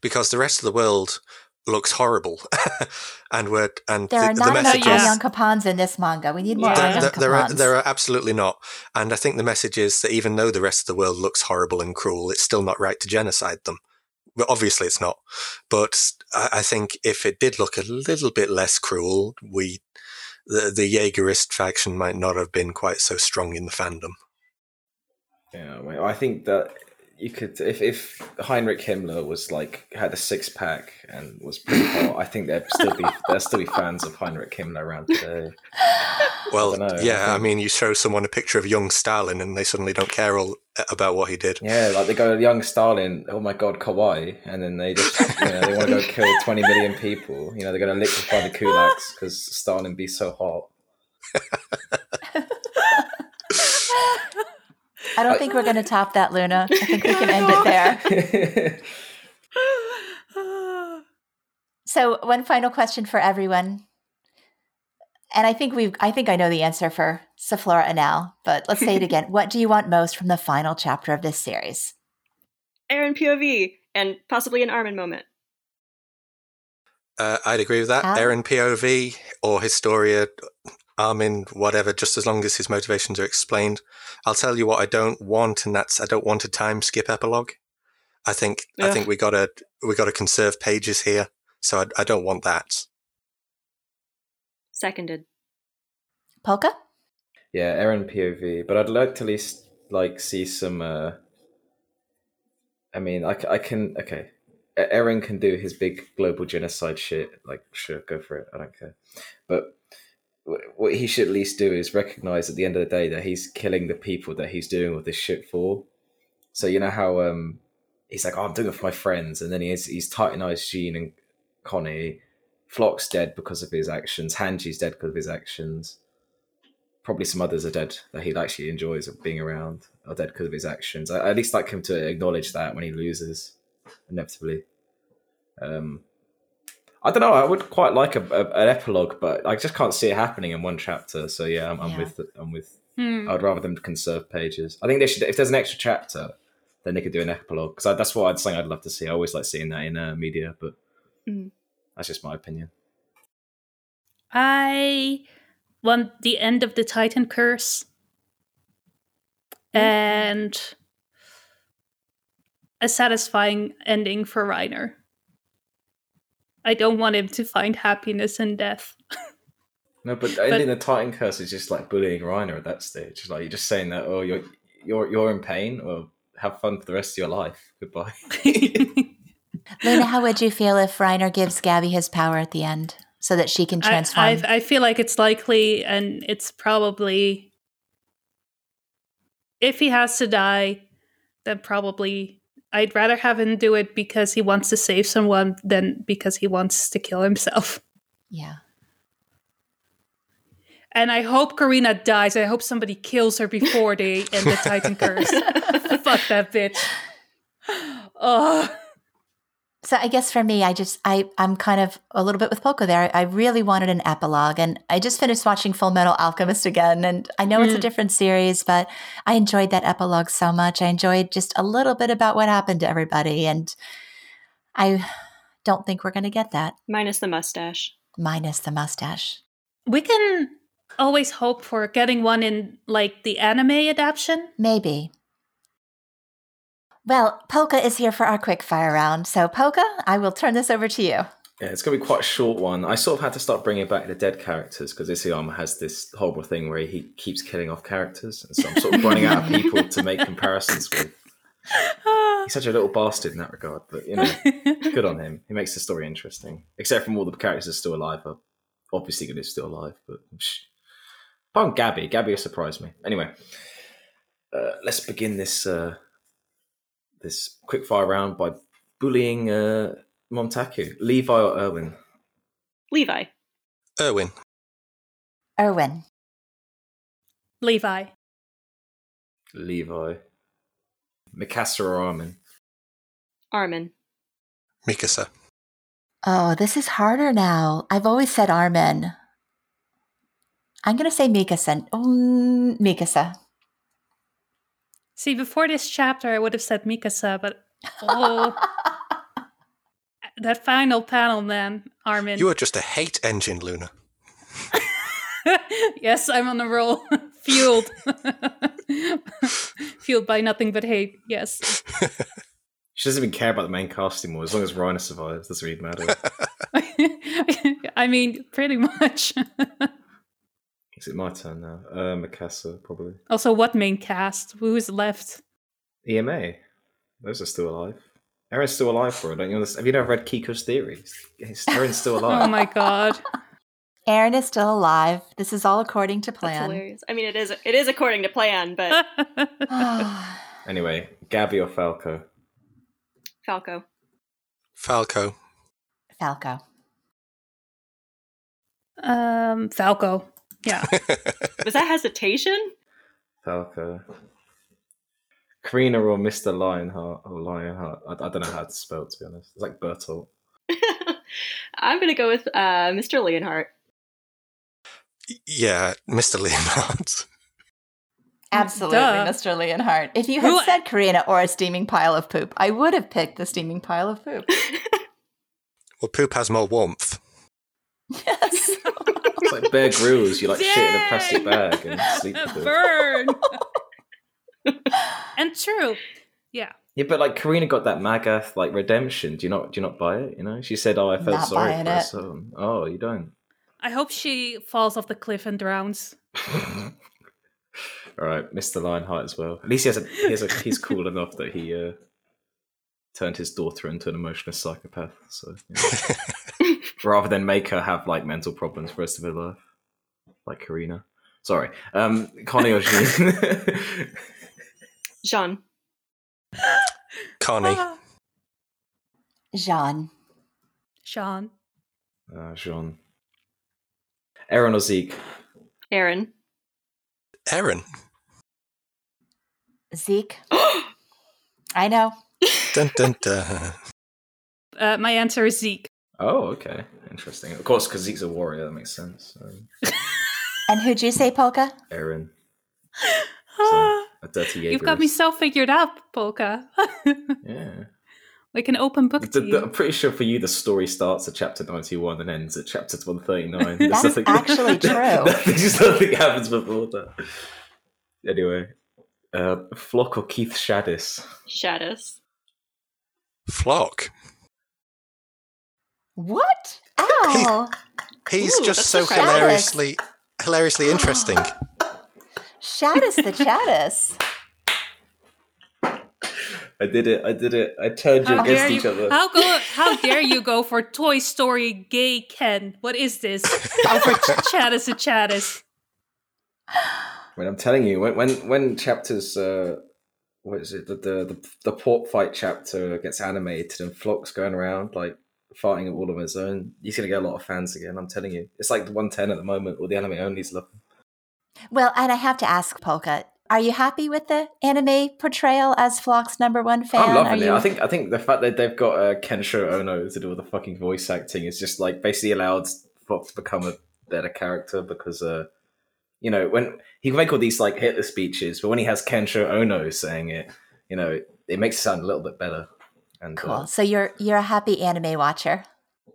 Because the rest of the world looks horrible, <laughs> and we're and there the, are not the enough messages, young Capans in this manga. We need more there, young there, there are there are absolutely not, and I think the message is that even though the rest of the world looks horrible and cruel, it's still not right to genocide them. But obviously, it's not. But I, I think if it did look a little bit less cruel, we the the Jaegerist faction might not have been quite so strong in the fandom. Yeah, I think that you could if if Heinrich Himmler was like had a six pack and was pretty hot, I think there'd still be <laughs> there'd still be fans of Heinrich Himmler around today. Well, know, yeah, I I, mean, you show someone a picture of young Stalin, and they suddenly don't care all eh, about what he did. Yeah, like they go young Stalin, oh my god, kawaii, and then they just you know they want to go <laughs> kill twenty million people. You know they're going to liquefy the kulaks because Stalin be so hot. <laughs> I don't think we're going <laughs> to top that, Luna. I think we can end it there. <laughs> So, one final question for everyone. And I think we've I think I know the answer for Zeflora and Al, but let's say it again. <laughs> what do you want most from the final chapter of this series? Eren POV and possibly an Armin moment. Uh, I'd agree with that. Al? Eren POV or Historia, Armin, whatever, just as long as his motivations are explained. I'll tell you what I don't want, and that's I don't want a time skip epilogue. I think I think we gotta we gotta conserve pages here, so I, I don't want that. Seconded. Polka? yeah, Eren POV, but I'd like to at least like see some. uh I mean, i can okay. Eren can do his big global genocide shit. Like, sure, go for it. I don't care. But wh- what he should at least do is recognize at the end of the day that he's killing the people that he's doing all this shit for. So you know how um he's like, oh, I'm doing it for my friends, and then he's he's titanized Jean and Connie. Floch's dead because of his actions. Hanji's dead because of his actions. Probably some others are dead that he actually enjoys being around are dead because of his actions. I I at least like him to acknowledge that when he loses, inevitably. Um, I don't know. I would quite like a, a, an epilogue, but I just can't see it happening in one chapter. So yeah, I'm, I'm Yeah. with I'm with. Hmm. I'd rather them conserve pages. I think they should. If there's an extra chapter, then they could do an epilogue because that's what I'd say. I'd love to see. I always like seeing that in uh, media, but Mm. that's just my opinion. I want the end of the Titan curse and a satisfying ending for Reiner. I don't want him to find happiness in death. No, but ending the Titan curse is just like bullying Reiner at that stage. Like you're just saying that, oh, you're you're you're in pain, or have fun for the rest of your life. Goodbye. <laughs> Luna, how would you feel if Reiner gives Gabi his power at the end so that she can I, transform? I, I feel like it's likely and it's probably if he has to die, then probably I'd rather have him do it because he wants to save someone than because he wants to kill himself. <laughs> Yeah. And I hope Karina dies. I hope somebody kills her before they end the Titan <laughs> curse. Fuck that bitch. <laughs> Oh. So I guess for me, I just I I'm kind of a little bit with Polka there. I really wanted an epilogue, and I just finished watching Full Metal Alchemist again, and I know it's a Mm. different series, but I enjoyed that epilogue so much. I enjoyed just a little bit about what happened to everybody, and I don't think we're going to get that Minus the mustache. minus the mustache. We can always hope for getting one in like the anime adaptation. Maybe. Well, Polka is here for our quick fire round. So, Polka, I will turn this over to you. Yeah, it's going to be quite a short one. I sort of had to start bringing back the dead characters because Isayama has this horrible thing where he keeps killing off characters. And so I'm sort of running out of people to make comparisons with. <laughs> He's such a little bastard in that regard, but you know, good on him. He makes the story interesting. Except from all the characters are still alive. Are obviously going to be still alive, but shh. apart from Gabi, Gabi has surprised me. Anyway, uh, let's begin this uh, this quick fire round by bullying uh, Montaku, Levi or Erwin. Levi. Erwin. Erwin. Levi. Levi. Mikasa or Armin? Armin. Mikasa. Oh, this is harder now. I've always said Armin. I'm going to say Mikasa. Um, Mikasa. See, before this chapter, I would have said Mikasa, but oh, <laughs> that final panel, man, Armin. You are just a hate engine, Luna. <laughs> yes, I'm on a roll. <laughs> Fueled. Fueled by nothing but hate. Yes. She doesn't even care about the main cast anymore. As long as Reiner survives, doesn't really matter. I mean, pretty much. Is it my turn now? Uh, Mikasa, probably. also, what main cast? Who's left? EMA. Those are still alive. Eren's still alive for it, don't you understand? Have you never read Kiko's theories? Eren's still <laughs> alive. Oh my god. <laughs> Eren is still alive. This is all according to That's plan. hilarious. I mean, it is it is according to plan, but <laughs> <sighs> Anyway, Gabi or Falco? Falco. Falco. Falco. um, Falco. Yeah. <laughs> Was that hesitation? Falco. Karina or Mr. Lionheart? Or Lionheart? I, I don't know how to spell it, to be honest. It's like Bertolt. <laughs> I'm gonna go with uh, Mr. Leonhardt. yeah, Mr. Leonard. <laughs> Absolutely, Duh. Mr. Leonhardt. If you had Who- said Karina or a steaming pile of poop, I would have picked the steaming pile of poop. Well, poop has more warmth. Yes. <laughs> It's like Bear Grylls. You like shit in a plastic bag and sleep with it. Burn. <laughs> and true. Yeah. Yeah, but like Karina got that Magath like redemption. Do you not? Do you not buy it? You know, she said, "Oh, I felt Not sorry buying for her son." Oh, you don't. I hope she falls off the cliff and drowns. <laughs> All right, Mr. Lionheart as well. At least he has a, he has a he's cool enough that he uh, turned his daughter into an emotionless psychopath. So you know. Rather than make her have like mental problems for the rest of her life, like Karina. Sorry, um, Connie or Jean. <laughs> Jean. Connie. Ah. Jean. Sean. uh, Jean. Eren or Zeke. Eren. Eren. Zeke. <gasps> I know. Dun, dun, dun. Uh, my answer is Zeke. Oh, okay, interesting. Of course, because Zeke's a warrior, that makes sense. Um, And who'd you say, Polka? Eren, <gasps> Ah, a dirty You've got me so figured up, Polka. <laughs> Yeah. like an open book The- to the- you. I'm pretty sure for you, the story starts at chapter 91 and ends at chapter 139. <laughs> That's nothing- actually <laughs> true. There's nothing happens before that. Anyway, uh, Floch or Keith Shaddis? Shadis. Floch. What? Ow. He's Ooh, just so surprising. hilariously, hilariously <gasps> interesting. Shadis the <laughs> Chaddis. I did it. I did it. I turned you How against dare each you? other. How go? <laughs> How dare you go for Toy Story gay Ken? What is this? <laughs> Over Chattis and Chattis. I mean, I'm telling you, when when, when chapters, uh, what is it, the, the the the port fight chapter gets animated and Floch's going around like fighting it all on his own, he's gonna get a lot of fans again. I'm telling you, it's like the 110 at the moment, or the anime only's love. Well, and I have to ask Polka, are you happy with the anime portrayal as Floch's number one fan? I'm loving are it. you... I think I think the fact that they've got uh, Kensho Ono to do all the fucking voice acting is just like basically allowed Floch to become a better character because uh you know when he can make all these like Hitler speeches, but when he has Kensho Ono saying it, you know it makes it sound a little bit better. And cool. uh, So you're you're a happy anime watcher.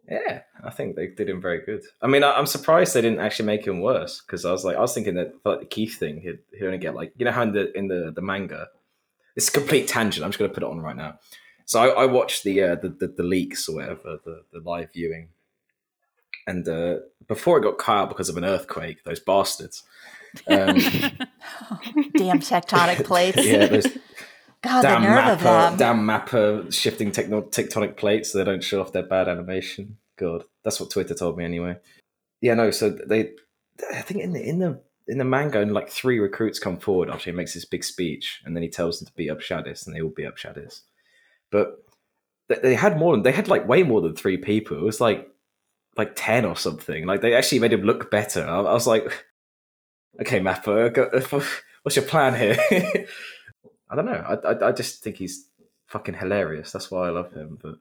yeah, I think they did him very good. I mean, I, I'm surprised they didn't actually make him worse because I was like, I was thinking that for like the Keith thing, he'd, he'd only get like, you know how in the in the the manga, it's a complete tangent. I'm just going to put it on right now. So I, I watched the, uh, the the the leaks or whatever, the the live viewing, and uh, before it got cut out because of an earthquake, those bastards. Um, <laughs> Damn tectonic plates. <laughs> yeah, those God, the damn nerve of MAPPA, damn MAPPA shifting techno- tectonic plates so they don't show off their bad animation. God, that's what Twitter told me anyway. Yeah, no. So they, I think in the in the in the manga, and like three recruits come forward after he makes this big speech, and then he tells them to beat up Shadis, and they all beat up Shadis. But they, they had more than they had like way more than three people. It was like like ten or something. Like they actually made him look better. I, I was like, okay, MAPPA, <laughs> what's your plan here? <laughs> I don't know. I, I I just think he's fucking hilarious. That's why I love him. But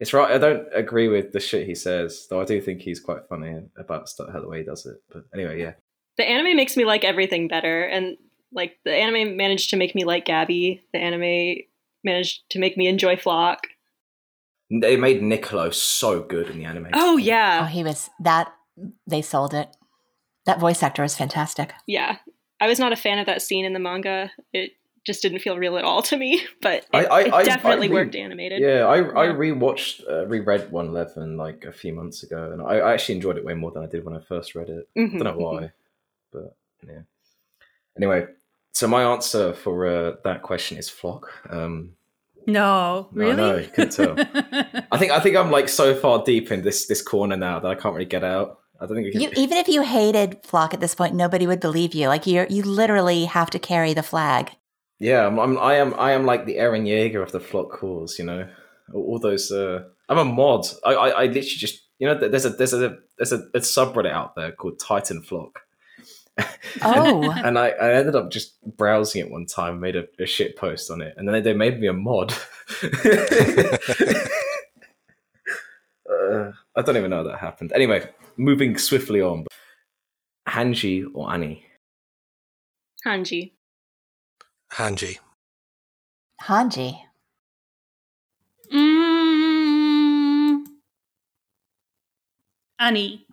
it's right. I don't agree with the shit he says, though. I do think he's quite funny about stuff, how the way he does it. But anyway, yeah. The anime makes me like everything better, and like the anime managed to make me like Gabi. The anime managed to make me enjoy Floch. They made Niccolo so good in the anime. Oh yeah. Oh, he was that. They sold it. That voice actor is fantastic. yeah. I was not a fan of that scene in the manga. It just didn't feel real at all to me. <laughs> But it, I- I- it definitely I re- worked animated. Yeah, I I Yeah. rewatched, uh, reread One Eleven like a few months ago, and I, I actually enjoyed it way more than I did when I first read it. Mhm, I don't know why, but yeah. Anyway, so my answer for uh, that question is Floch. Um, No, No, really? no, you couldn't tell. <laughs> I think I think I'm like so far deep in this this corner now that I can't really get out. I don't think I can, You, even if you hated Floch at this point, nobody would believe you. Like you, you literally have to carry the flag. Yeah, I'm, I'm I am I am like the Eren Yeager of the Floch cause, you know. All, all those uh, I'm a mod. I, I I literally just you know there's a there's a there's a, a subreddit out there called Titan Flock. Oh. <laughs> and I, I ended up just browsing it one time, made a, a shit post on it, and then they, they made me a mod. <laughs> uh, I don't even know how that happened. Anyway, moving swiftly on. Hanji or Annie? Hanji. Hanji. Hanji. mm, Annie.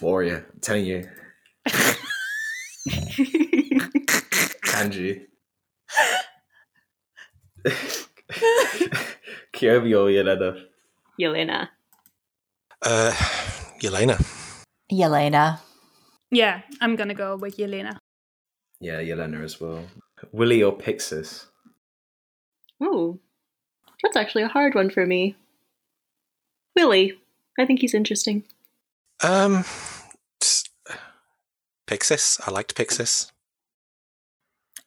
Warrior, I'm telling you. Hanji. Kiyomi or Yelena? Yelena. Uh, Yelena. Yelena. Yeah, I'm gonna go with Yelena. Yeah, Yelena as well. Willie or Pixis? Oh, that's actually a hard one for me. Willie. I think he's interesting. Um, Pixis. I liked Pixis.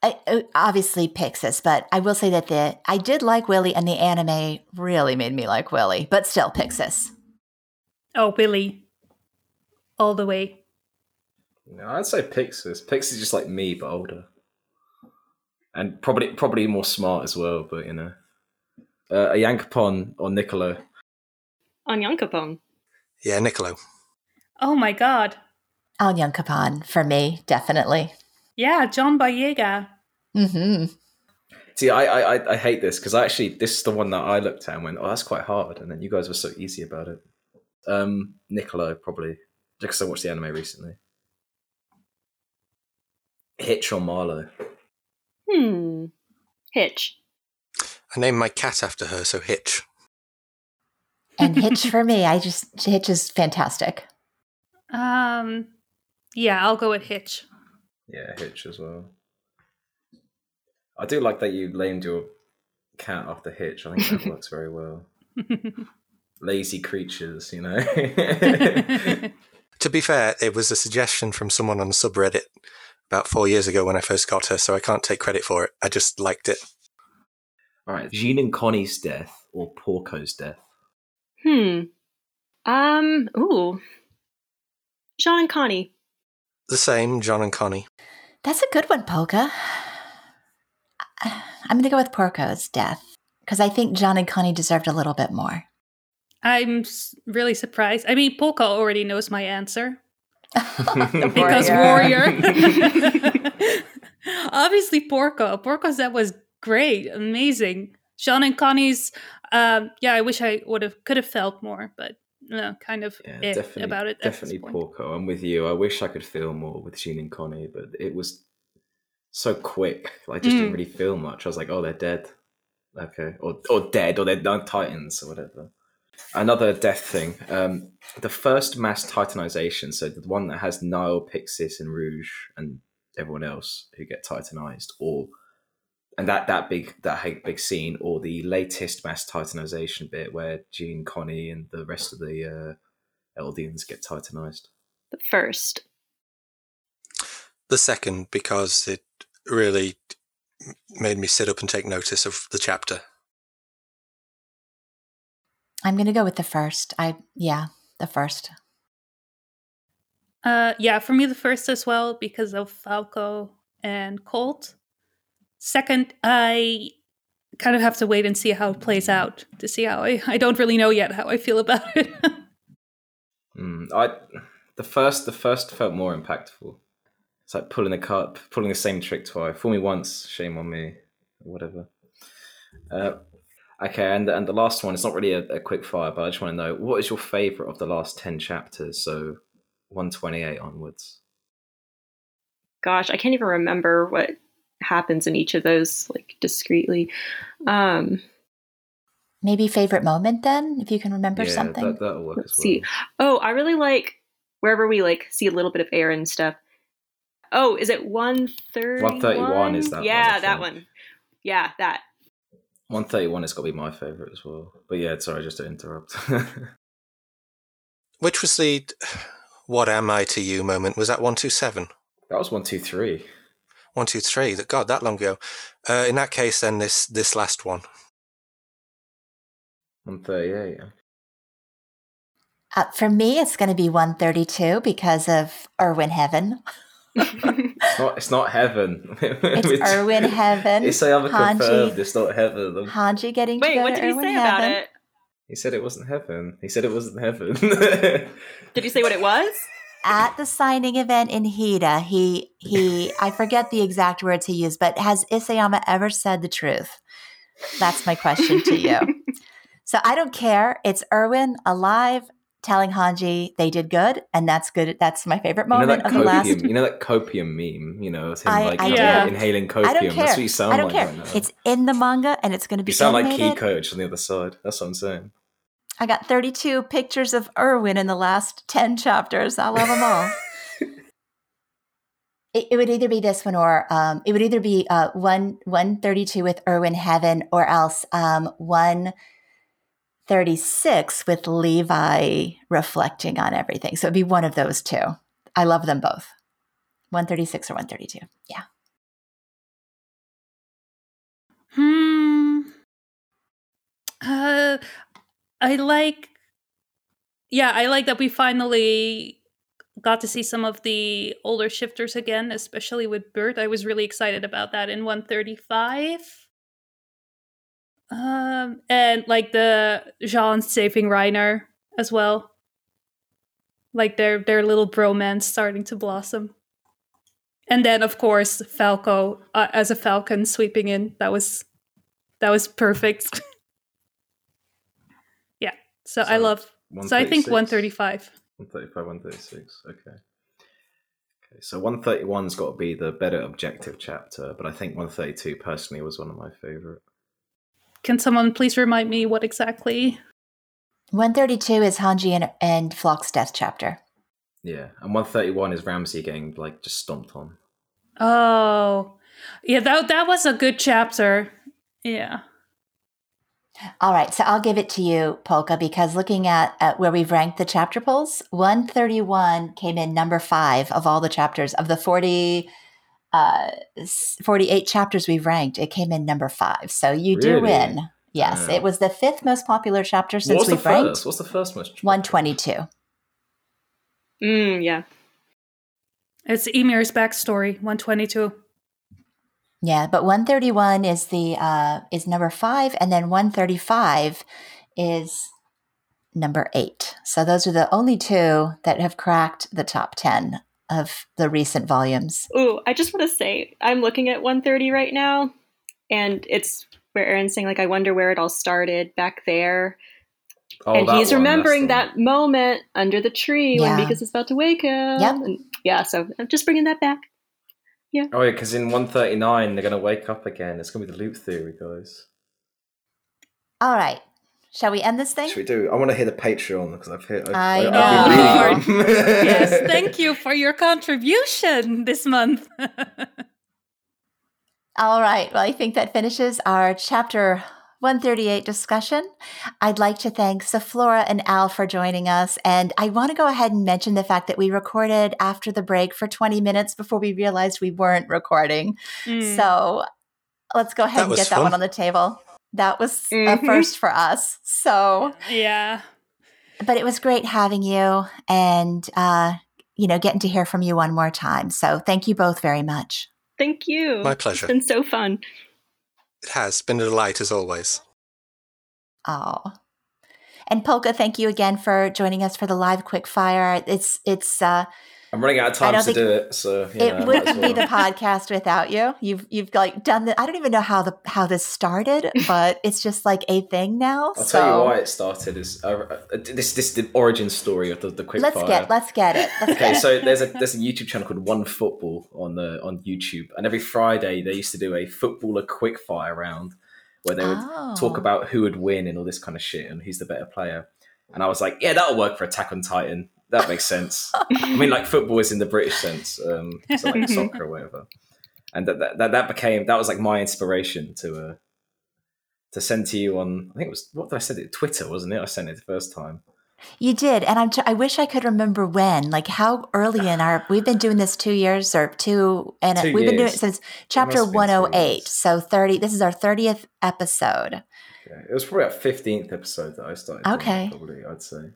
I, uh, obviously Pixis, but I will say that the I did like Willie, and the anime really made me like Willie. But still, Pixis. Oh, Billy. All the way. No, I'd say Pixis. Pixis is just like me, but older, and probably probably more smart as well. But you know, uh, a Onyankopon or Niccolo. Onyankopon. Yeah, Niccolo. Oh my god. Onyankopon for me, definitely. Yeah, John Boyega. hmm See, I I, I- I hate this because actually this is the one that I looked at and went, oh, that's quite hard, and then you guys were so easy about it. Um, Niccolo probably because I watched the anime recently. Hitch or Marlowe? Hmm. Hitch. I named my cat after her, so Hitch. And Hitch <laughs> for me, I just Hitch is fantastic. Um, yeah, I'll go with Hitch. Yeah, Hitch as well. I do like that you named your cat after Hitch. I think that <laughs> works very well. Lazy creatures, you know. <laughs> To be fair, it was a suggestion from someone on the subreddit about four years ago when I first got her, so I can't take credit for it. I just liked it. All right, Jean and Connie's death or Porco's death? Hmm. Um. Ooh. Jean and Connie. The same, John and Connie. That's a good one, Polka. I'm going to go with Porco's death because I think John and Connie deserved a little bit more. I'm really surprised. I mean, Polka already knows my answer The <laughs> because warrior. warrior. <laughs> Obviously, Porco. Porco's that was great, amazing. Jean and Connie's. Um, yeah, I wish I would have could have felt more, but no, kind of Yeah, definitely, about it. definitely. Porco. I'm with you. I wish I could feel more with Jean and Connie, but it was so quick. I just didn't Mm. really feel much. I was like, oh, they're dead. Okay, or or dead, or they're not Titans or whatever. Another death thing. Um, the first mass Titanization, so the one that has Nile, Pixis, and Rouge, and everyone else who get Titanized, or and that that big that big big scene, or the latest mass Titanization bit where Jean, Connie, and the rest of the uh, Eldians get Titanized. The first. The second, because it really made me sit up and take notice of the chapter. I'm going to go with the first. I yeah, the first. Uh, yeah, for me the first as well because of Falco and Colt. Second, I kind of have to wait and see how it plays out to see how I. I don't really know yet how I feel about it. <laughs> Mm, I the first the first felt more impactful. It's like pulling a cup, pulling the same trick twice. Fool me once, shame on me, whatever. Uh, okay, and and the last one. It's not really a, a quick fire, but I just want to know what is your favorite of the last ten chapters. So one twenty eight onwards. Gosh, I can't even remember what happens in each of those like discreetly. Um. Maybe favorite moment then, if you can remember yeah, something. that that'll work Let's as well. see. Oh, I really like wherever we like see a little bit of air and stuff. Oh, is it one thirty? 131 is that one, Yeah, I that one. Yeah, that. One thirty one has got to be my favorite as well. But yeah, sorry, just to interrupt. <laughs> Which was the "What am I to you" moment? Was that one two seven? that was one two three. One two three. That God, that long ago. Uh, in that case, then this this last one. One thirty eight. Uh, for me, it's going to be 132 because of Erwin Heaven. <laughs> It's not. It's not heaven. <laughs> It's <laughs> Erwin Heaven. It's a other Hanji. confirmed. It's not heaven. Hanji getting to Wait, go what to did he Erwin say Heaven. about it? He said it wasn't heaven. He said it wasn't heaven. <laughs> Did he say what it was? At the signing event in Hita, he he I forget the exact words he used, but has Isayama ever said the truth? That's my question to you. so I don't care. It's Erwin alive telling Hanji they did good, and that's good. That's my favorite you know moment of the last. You know that copium meme. You know, it's him I- like I do. inhaling copium. I don't care. That's what you sound I don't like care. right now. It's in the manga, and it's going to be you sound like. Key Coach on the other side. That's what I'm saying. I got 32 pictures of Erwin in the last 10 chapters. I love them all. <laughs> it, it would either be this one or um, it would either be uh, one 132 with Erwin Heaven or else um, 136 with Levi reflecting on everything. So it'd be one of those two. I love them both. 136 or 132. Yeah. Hmm. Uh, I like. Yeah, I like that we finally got to see some of the older shifters again, especially with Bert. I was really excited about that in 135. Um, and like the Jean saving Reiner as well. Like their their little bromance starting to blossom. And then of course Falco uh, as a falcon sweeping in. That was that was perfect. <laughs> yeah. So, I love so I think 135. 135, 136. Okay. Okay, so 131's got to be the better objective chapter, but I think 132 personally was one of my favorite. Can someone please remind me what exactly? 132 is Hanji and, and Floch's death chapter. Yeah, and 131 is Ramsey getting like just stomped on. Oh. Yeah, that that was a good chapter. Yeah. All right, so I'll give it to you, Polka, because looking at, at where we've ranked the chapter polls, 131 came in number five of all the chapters of the 40 uh, 48 chapters we've ranked, it came in number five. So you do win. Yes, Wow. it was the fifth most popular chapter since What's the we've ranked. first? What's the first most? 122. Mm, yeah. It's Ymir's backstory, 122. Yeah, but 131 is the uh, is number five, and then 135 is number eight. So those are the only two that have cracked the top 10 of the recent volumes. Ooh, I just want to say I'm looking at 130 right now, and it's where Eren's saying like, I wonder where it all started back there, Oh, and he's one, remembering that moment under the tree Yeah. when Mikasa is about to wake him. Yep. And yeah, so I'm just bringing that back. Yeah. Oh yeah, because in 139 they're gonna wake up again. It's gonna be the loop theory, guys. All right. Shall we end this thing? Should we do? I want to hear the Patreon because I've heard. I've, I I've know. been reading <laughs> <laughs> yes, thank you for your contribution this month. <laughs> All right. Well, I think that finishes our chapter 138 discussion. I'd like to thank Zeflora and Al for joining us. And I want to go ahead and mention the fact that we recorded after the break for 20 minutes before we realized we weren't recording. Mm. So let's go ahead That and was get that one on the table. That was a Mhm. first for us. So, yeah. but it was great having you and, uh, you know, getting to hear from you one more time. So thank you both very much. Thank you. My pleasure. It's been so fun. It has been a delight as always. Oh. And Polka, thank you again for joining us for the live quick fire. It's it's uh I'm running out of time to do it, so you know, it might wouldn't as be the podcast without you. You've you've like done the I don't even know how the how this started, <laughs> but it's just like a thing now. I'll so tell you why it started. Is uh, uh, this this the origin story of the the quick let's fire. get let's get it. Let's Okay, get so there's a there's a YouTube channel called One Football on the on YouTube, and every Friday they used to do a footballer quick fire round where they would Oh. talk about who would win and all this kind of shit and who's the better player. And I was like, yeah, that'll work for Attack on Titan. That makes sense. I mean, like football is in the British sense, um, so like soccer or whatever. And that, that that became that was like my inspiration to uh to send to you on. I think it was what did I send it? Twitter, wasn't it? I sent it the first time. You did, and I'm. T- I wish I could remember when. Like how early in our <sighs> we've been doing this two years or two, and Two we've been doing it since chapter must have been two 108. So 30. This is our 30th episode. Yeah, it was probably our fifteenth episode that I started. doing Okay. probably I'd say.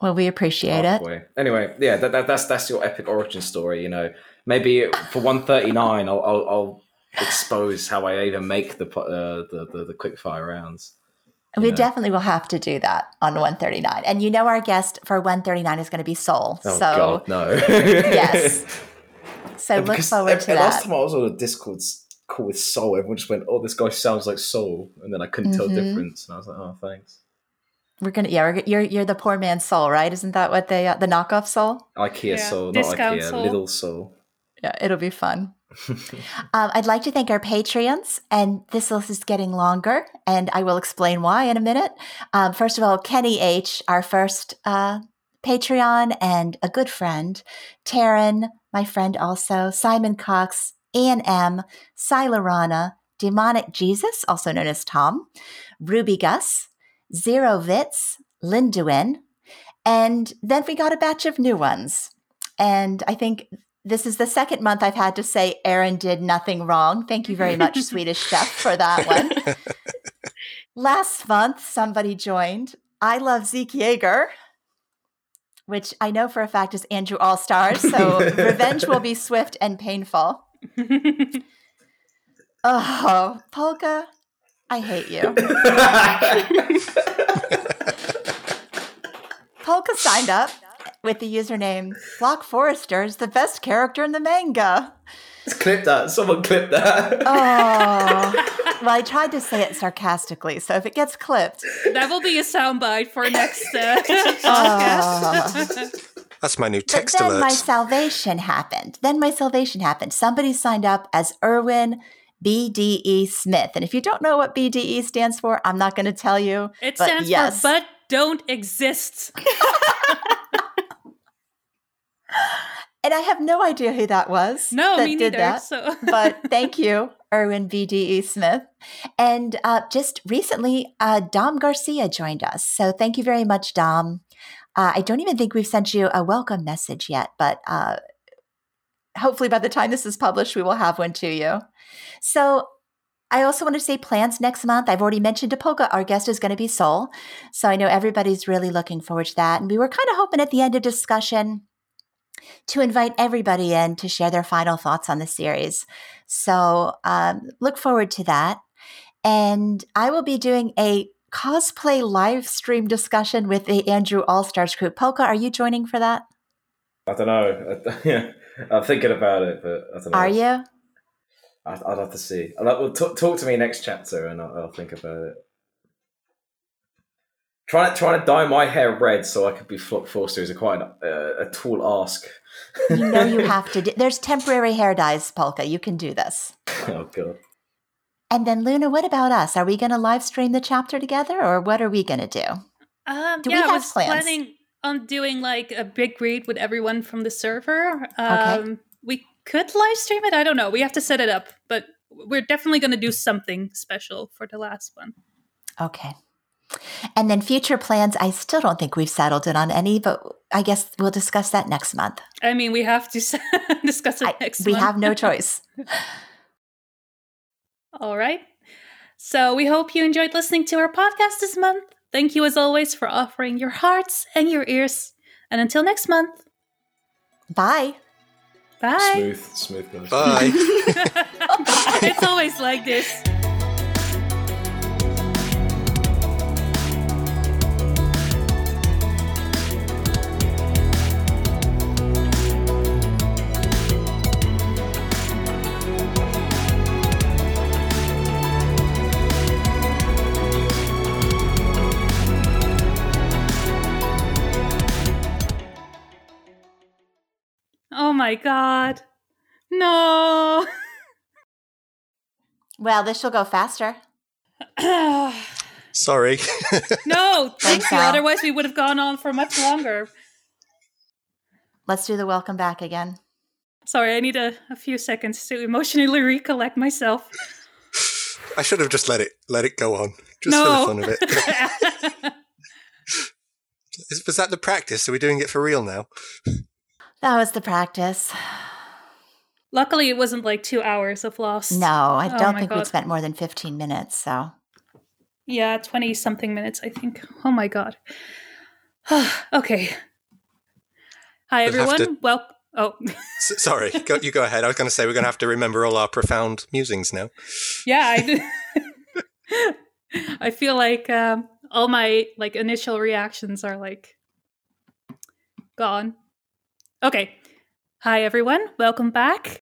Well, we appreciate it. Anyway, yeah, that, that, that's that's your epic origin story. You know, maybe for one thirty nine, I'll, I'll I'll expose how I even make the uh, the, the the quick fire rounds. We Yeah. definitely will have to do that on 139. And you know our guest for 139 is going to be Soul. Oh so God, no! <laughs> yes. <laughs> So Yeah, look forward to Last time I was on a Discord call with Soul, everyone just went, "Oh, this guy sounds like Soul," and then I couldn't tell the difference, and I was like, "Oh, thanks." We're gonna yeah, we're, you're you're the poor man's soul, right? Isn't that what they uh, the knockoff soul? IKEA Yeah, Soul, not discount IKEA, Soul. Little Soul. Yeah, it'll be fun. <laughs> Um, I'd like to thank our Patreons, and this list is getting longer, and I will explain why in a minute. Um, first of all, Kenny H, our first uh, Patreon and a good friend, Taryn, my friend also, Simon Cox, Ian M, Silarana, Demonic Jesus, also known as Tom, Ruby Gus, Zero Vitz, Linduin, and then we got a batch of new ones. And I think this is the second month I've had to say Eren did nothing wrong. Thank you very much, <laughs> Swedish Chef, for that one. Last month, somebody joined. I love Zeke Yeager, which I know for a fact is Andrew All Stars. So <laughs> revenge will be swift and painful. <laughs> Oh, Polka, I hate you. <laughs> Polka signed up with the username Floch Forster is the best character in the manga. clip that. Someone clip that. Oh, well, I tried to say it sarcastically, so if it gets clipped, that will be a soundbite for next uh, <laughs> Oh. That's my new but text then alert. my salvation happened. Then my salvation happened. Somebody signed up as Erwin BDE Smith, and if you don't know what BDE stands for, I'm not going to tell you. it but stands yes. for but don't exist. <laughs> And I have no idea who that was. No, that me did neither. that. So <laughs> but thank you, Erwin BDE Smith. And uh, just recently, uh, Dom Garcia joined us. So thank you very much, Dom. Uh, I don't even think we've sent you a welcome message yet, but uh, hopefully by the time this is published, we will have one to you. So I also want to say plans next month. I've already mentioned Polka, our guest is going to be Sol. So I know everybody's really looking forward to that. And we were kind of hoping at the end of discussion to invite everybody in to share their final thoughts on the series. So um, look forward to that. And I will be doing a cosplay live stream discussion with the Andrew All Stars group. Polka, are you joining for that? I don't know. <laughs> yeah, I'm thinking about it, but I don't know. Are you? I'd, I'd have to see. I'll, well, talk, talk to me next chapter, and I'll, I'll think about it. Trying to trying to dye my hair red so I could be Floch Forster is a quite an, uh, a tall ask. You know you have to. <laughs> Do, there's temporary hair dyes, Polka. You can do this. <laughs> oh god. And then Luna, what about us? Are we going to live stream the chapter together, or what are we going to do? Um, Do we yeah, I have was plans? planning on doing like a big read with everyone from the server. Um, Okay. We could live stream it. I don't know. We have to set it up, but we're definitely going to do something special for the last one. Okay. And then future plans, I still don't think we've settled it on any, but I guess we'll discuss that next month. I mean, we have to <laughs> discuss it I- next. we month. have no <laughs> choice. All right. So we hope you enjoyed listening to our podcast this month. Thank you, as always, for offering your hearts and your ears. And until next month, Bye. bye. Smooth, smooth guys. Bye. <laughs> <laughs> it's always like this. My god. No. <laughs> Well, this will go faster. <sighs> Sorry. no, <laughs> thank you. Otherwise, we would have gone on for much longer. Let's do the welcome back again. Sorry, I need a, a few seconds to emotionally recollect myself. I should have just let it let it go on, just no. for the fun of it. <laughs> Is- Was that the practice? Are we doing it for real now? That was the practice. Luckily, it wasn't like two hours of loss. No, I Oh don't my think God. we'd spent more than 15 minutes. So, Yeah, 20 something minutes, I think. Oh my god. <sighs> okay. Hi, We'll everyone. to- Well, oh, S- sorry, <laughs> go, you go ahead. I was going to say we're going to have to remember all our profound musings now. yeah, I. <laughs> <laughs> I feel like um, all my like initial reactions are like gone. Okay. Hi, everyone. Welcome back.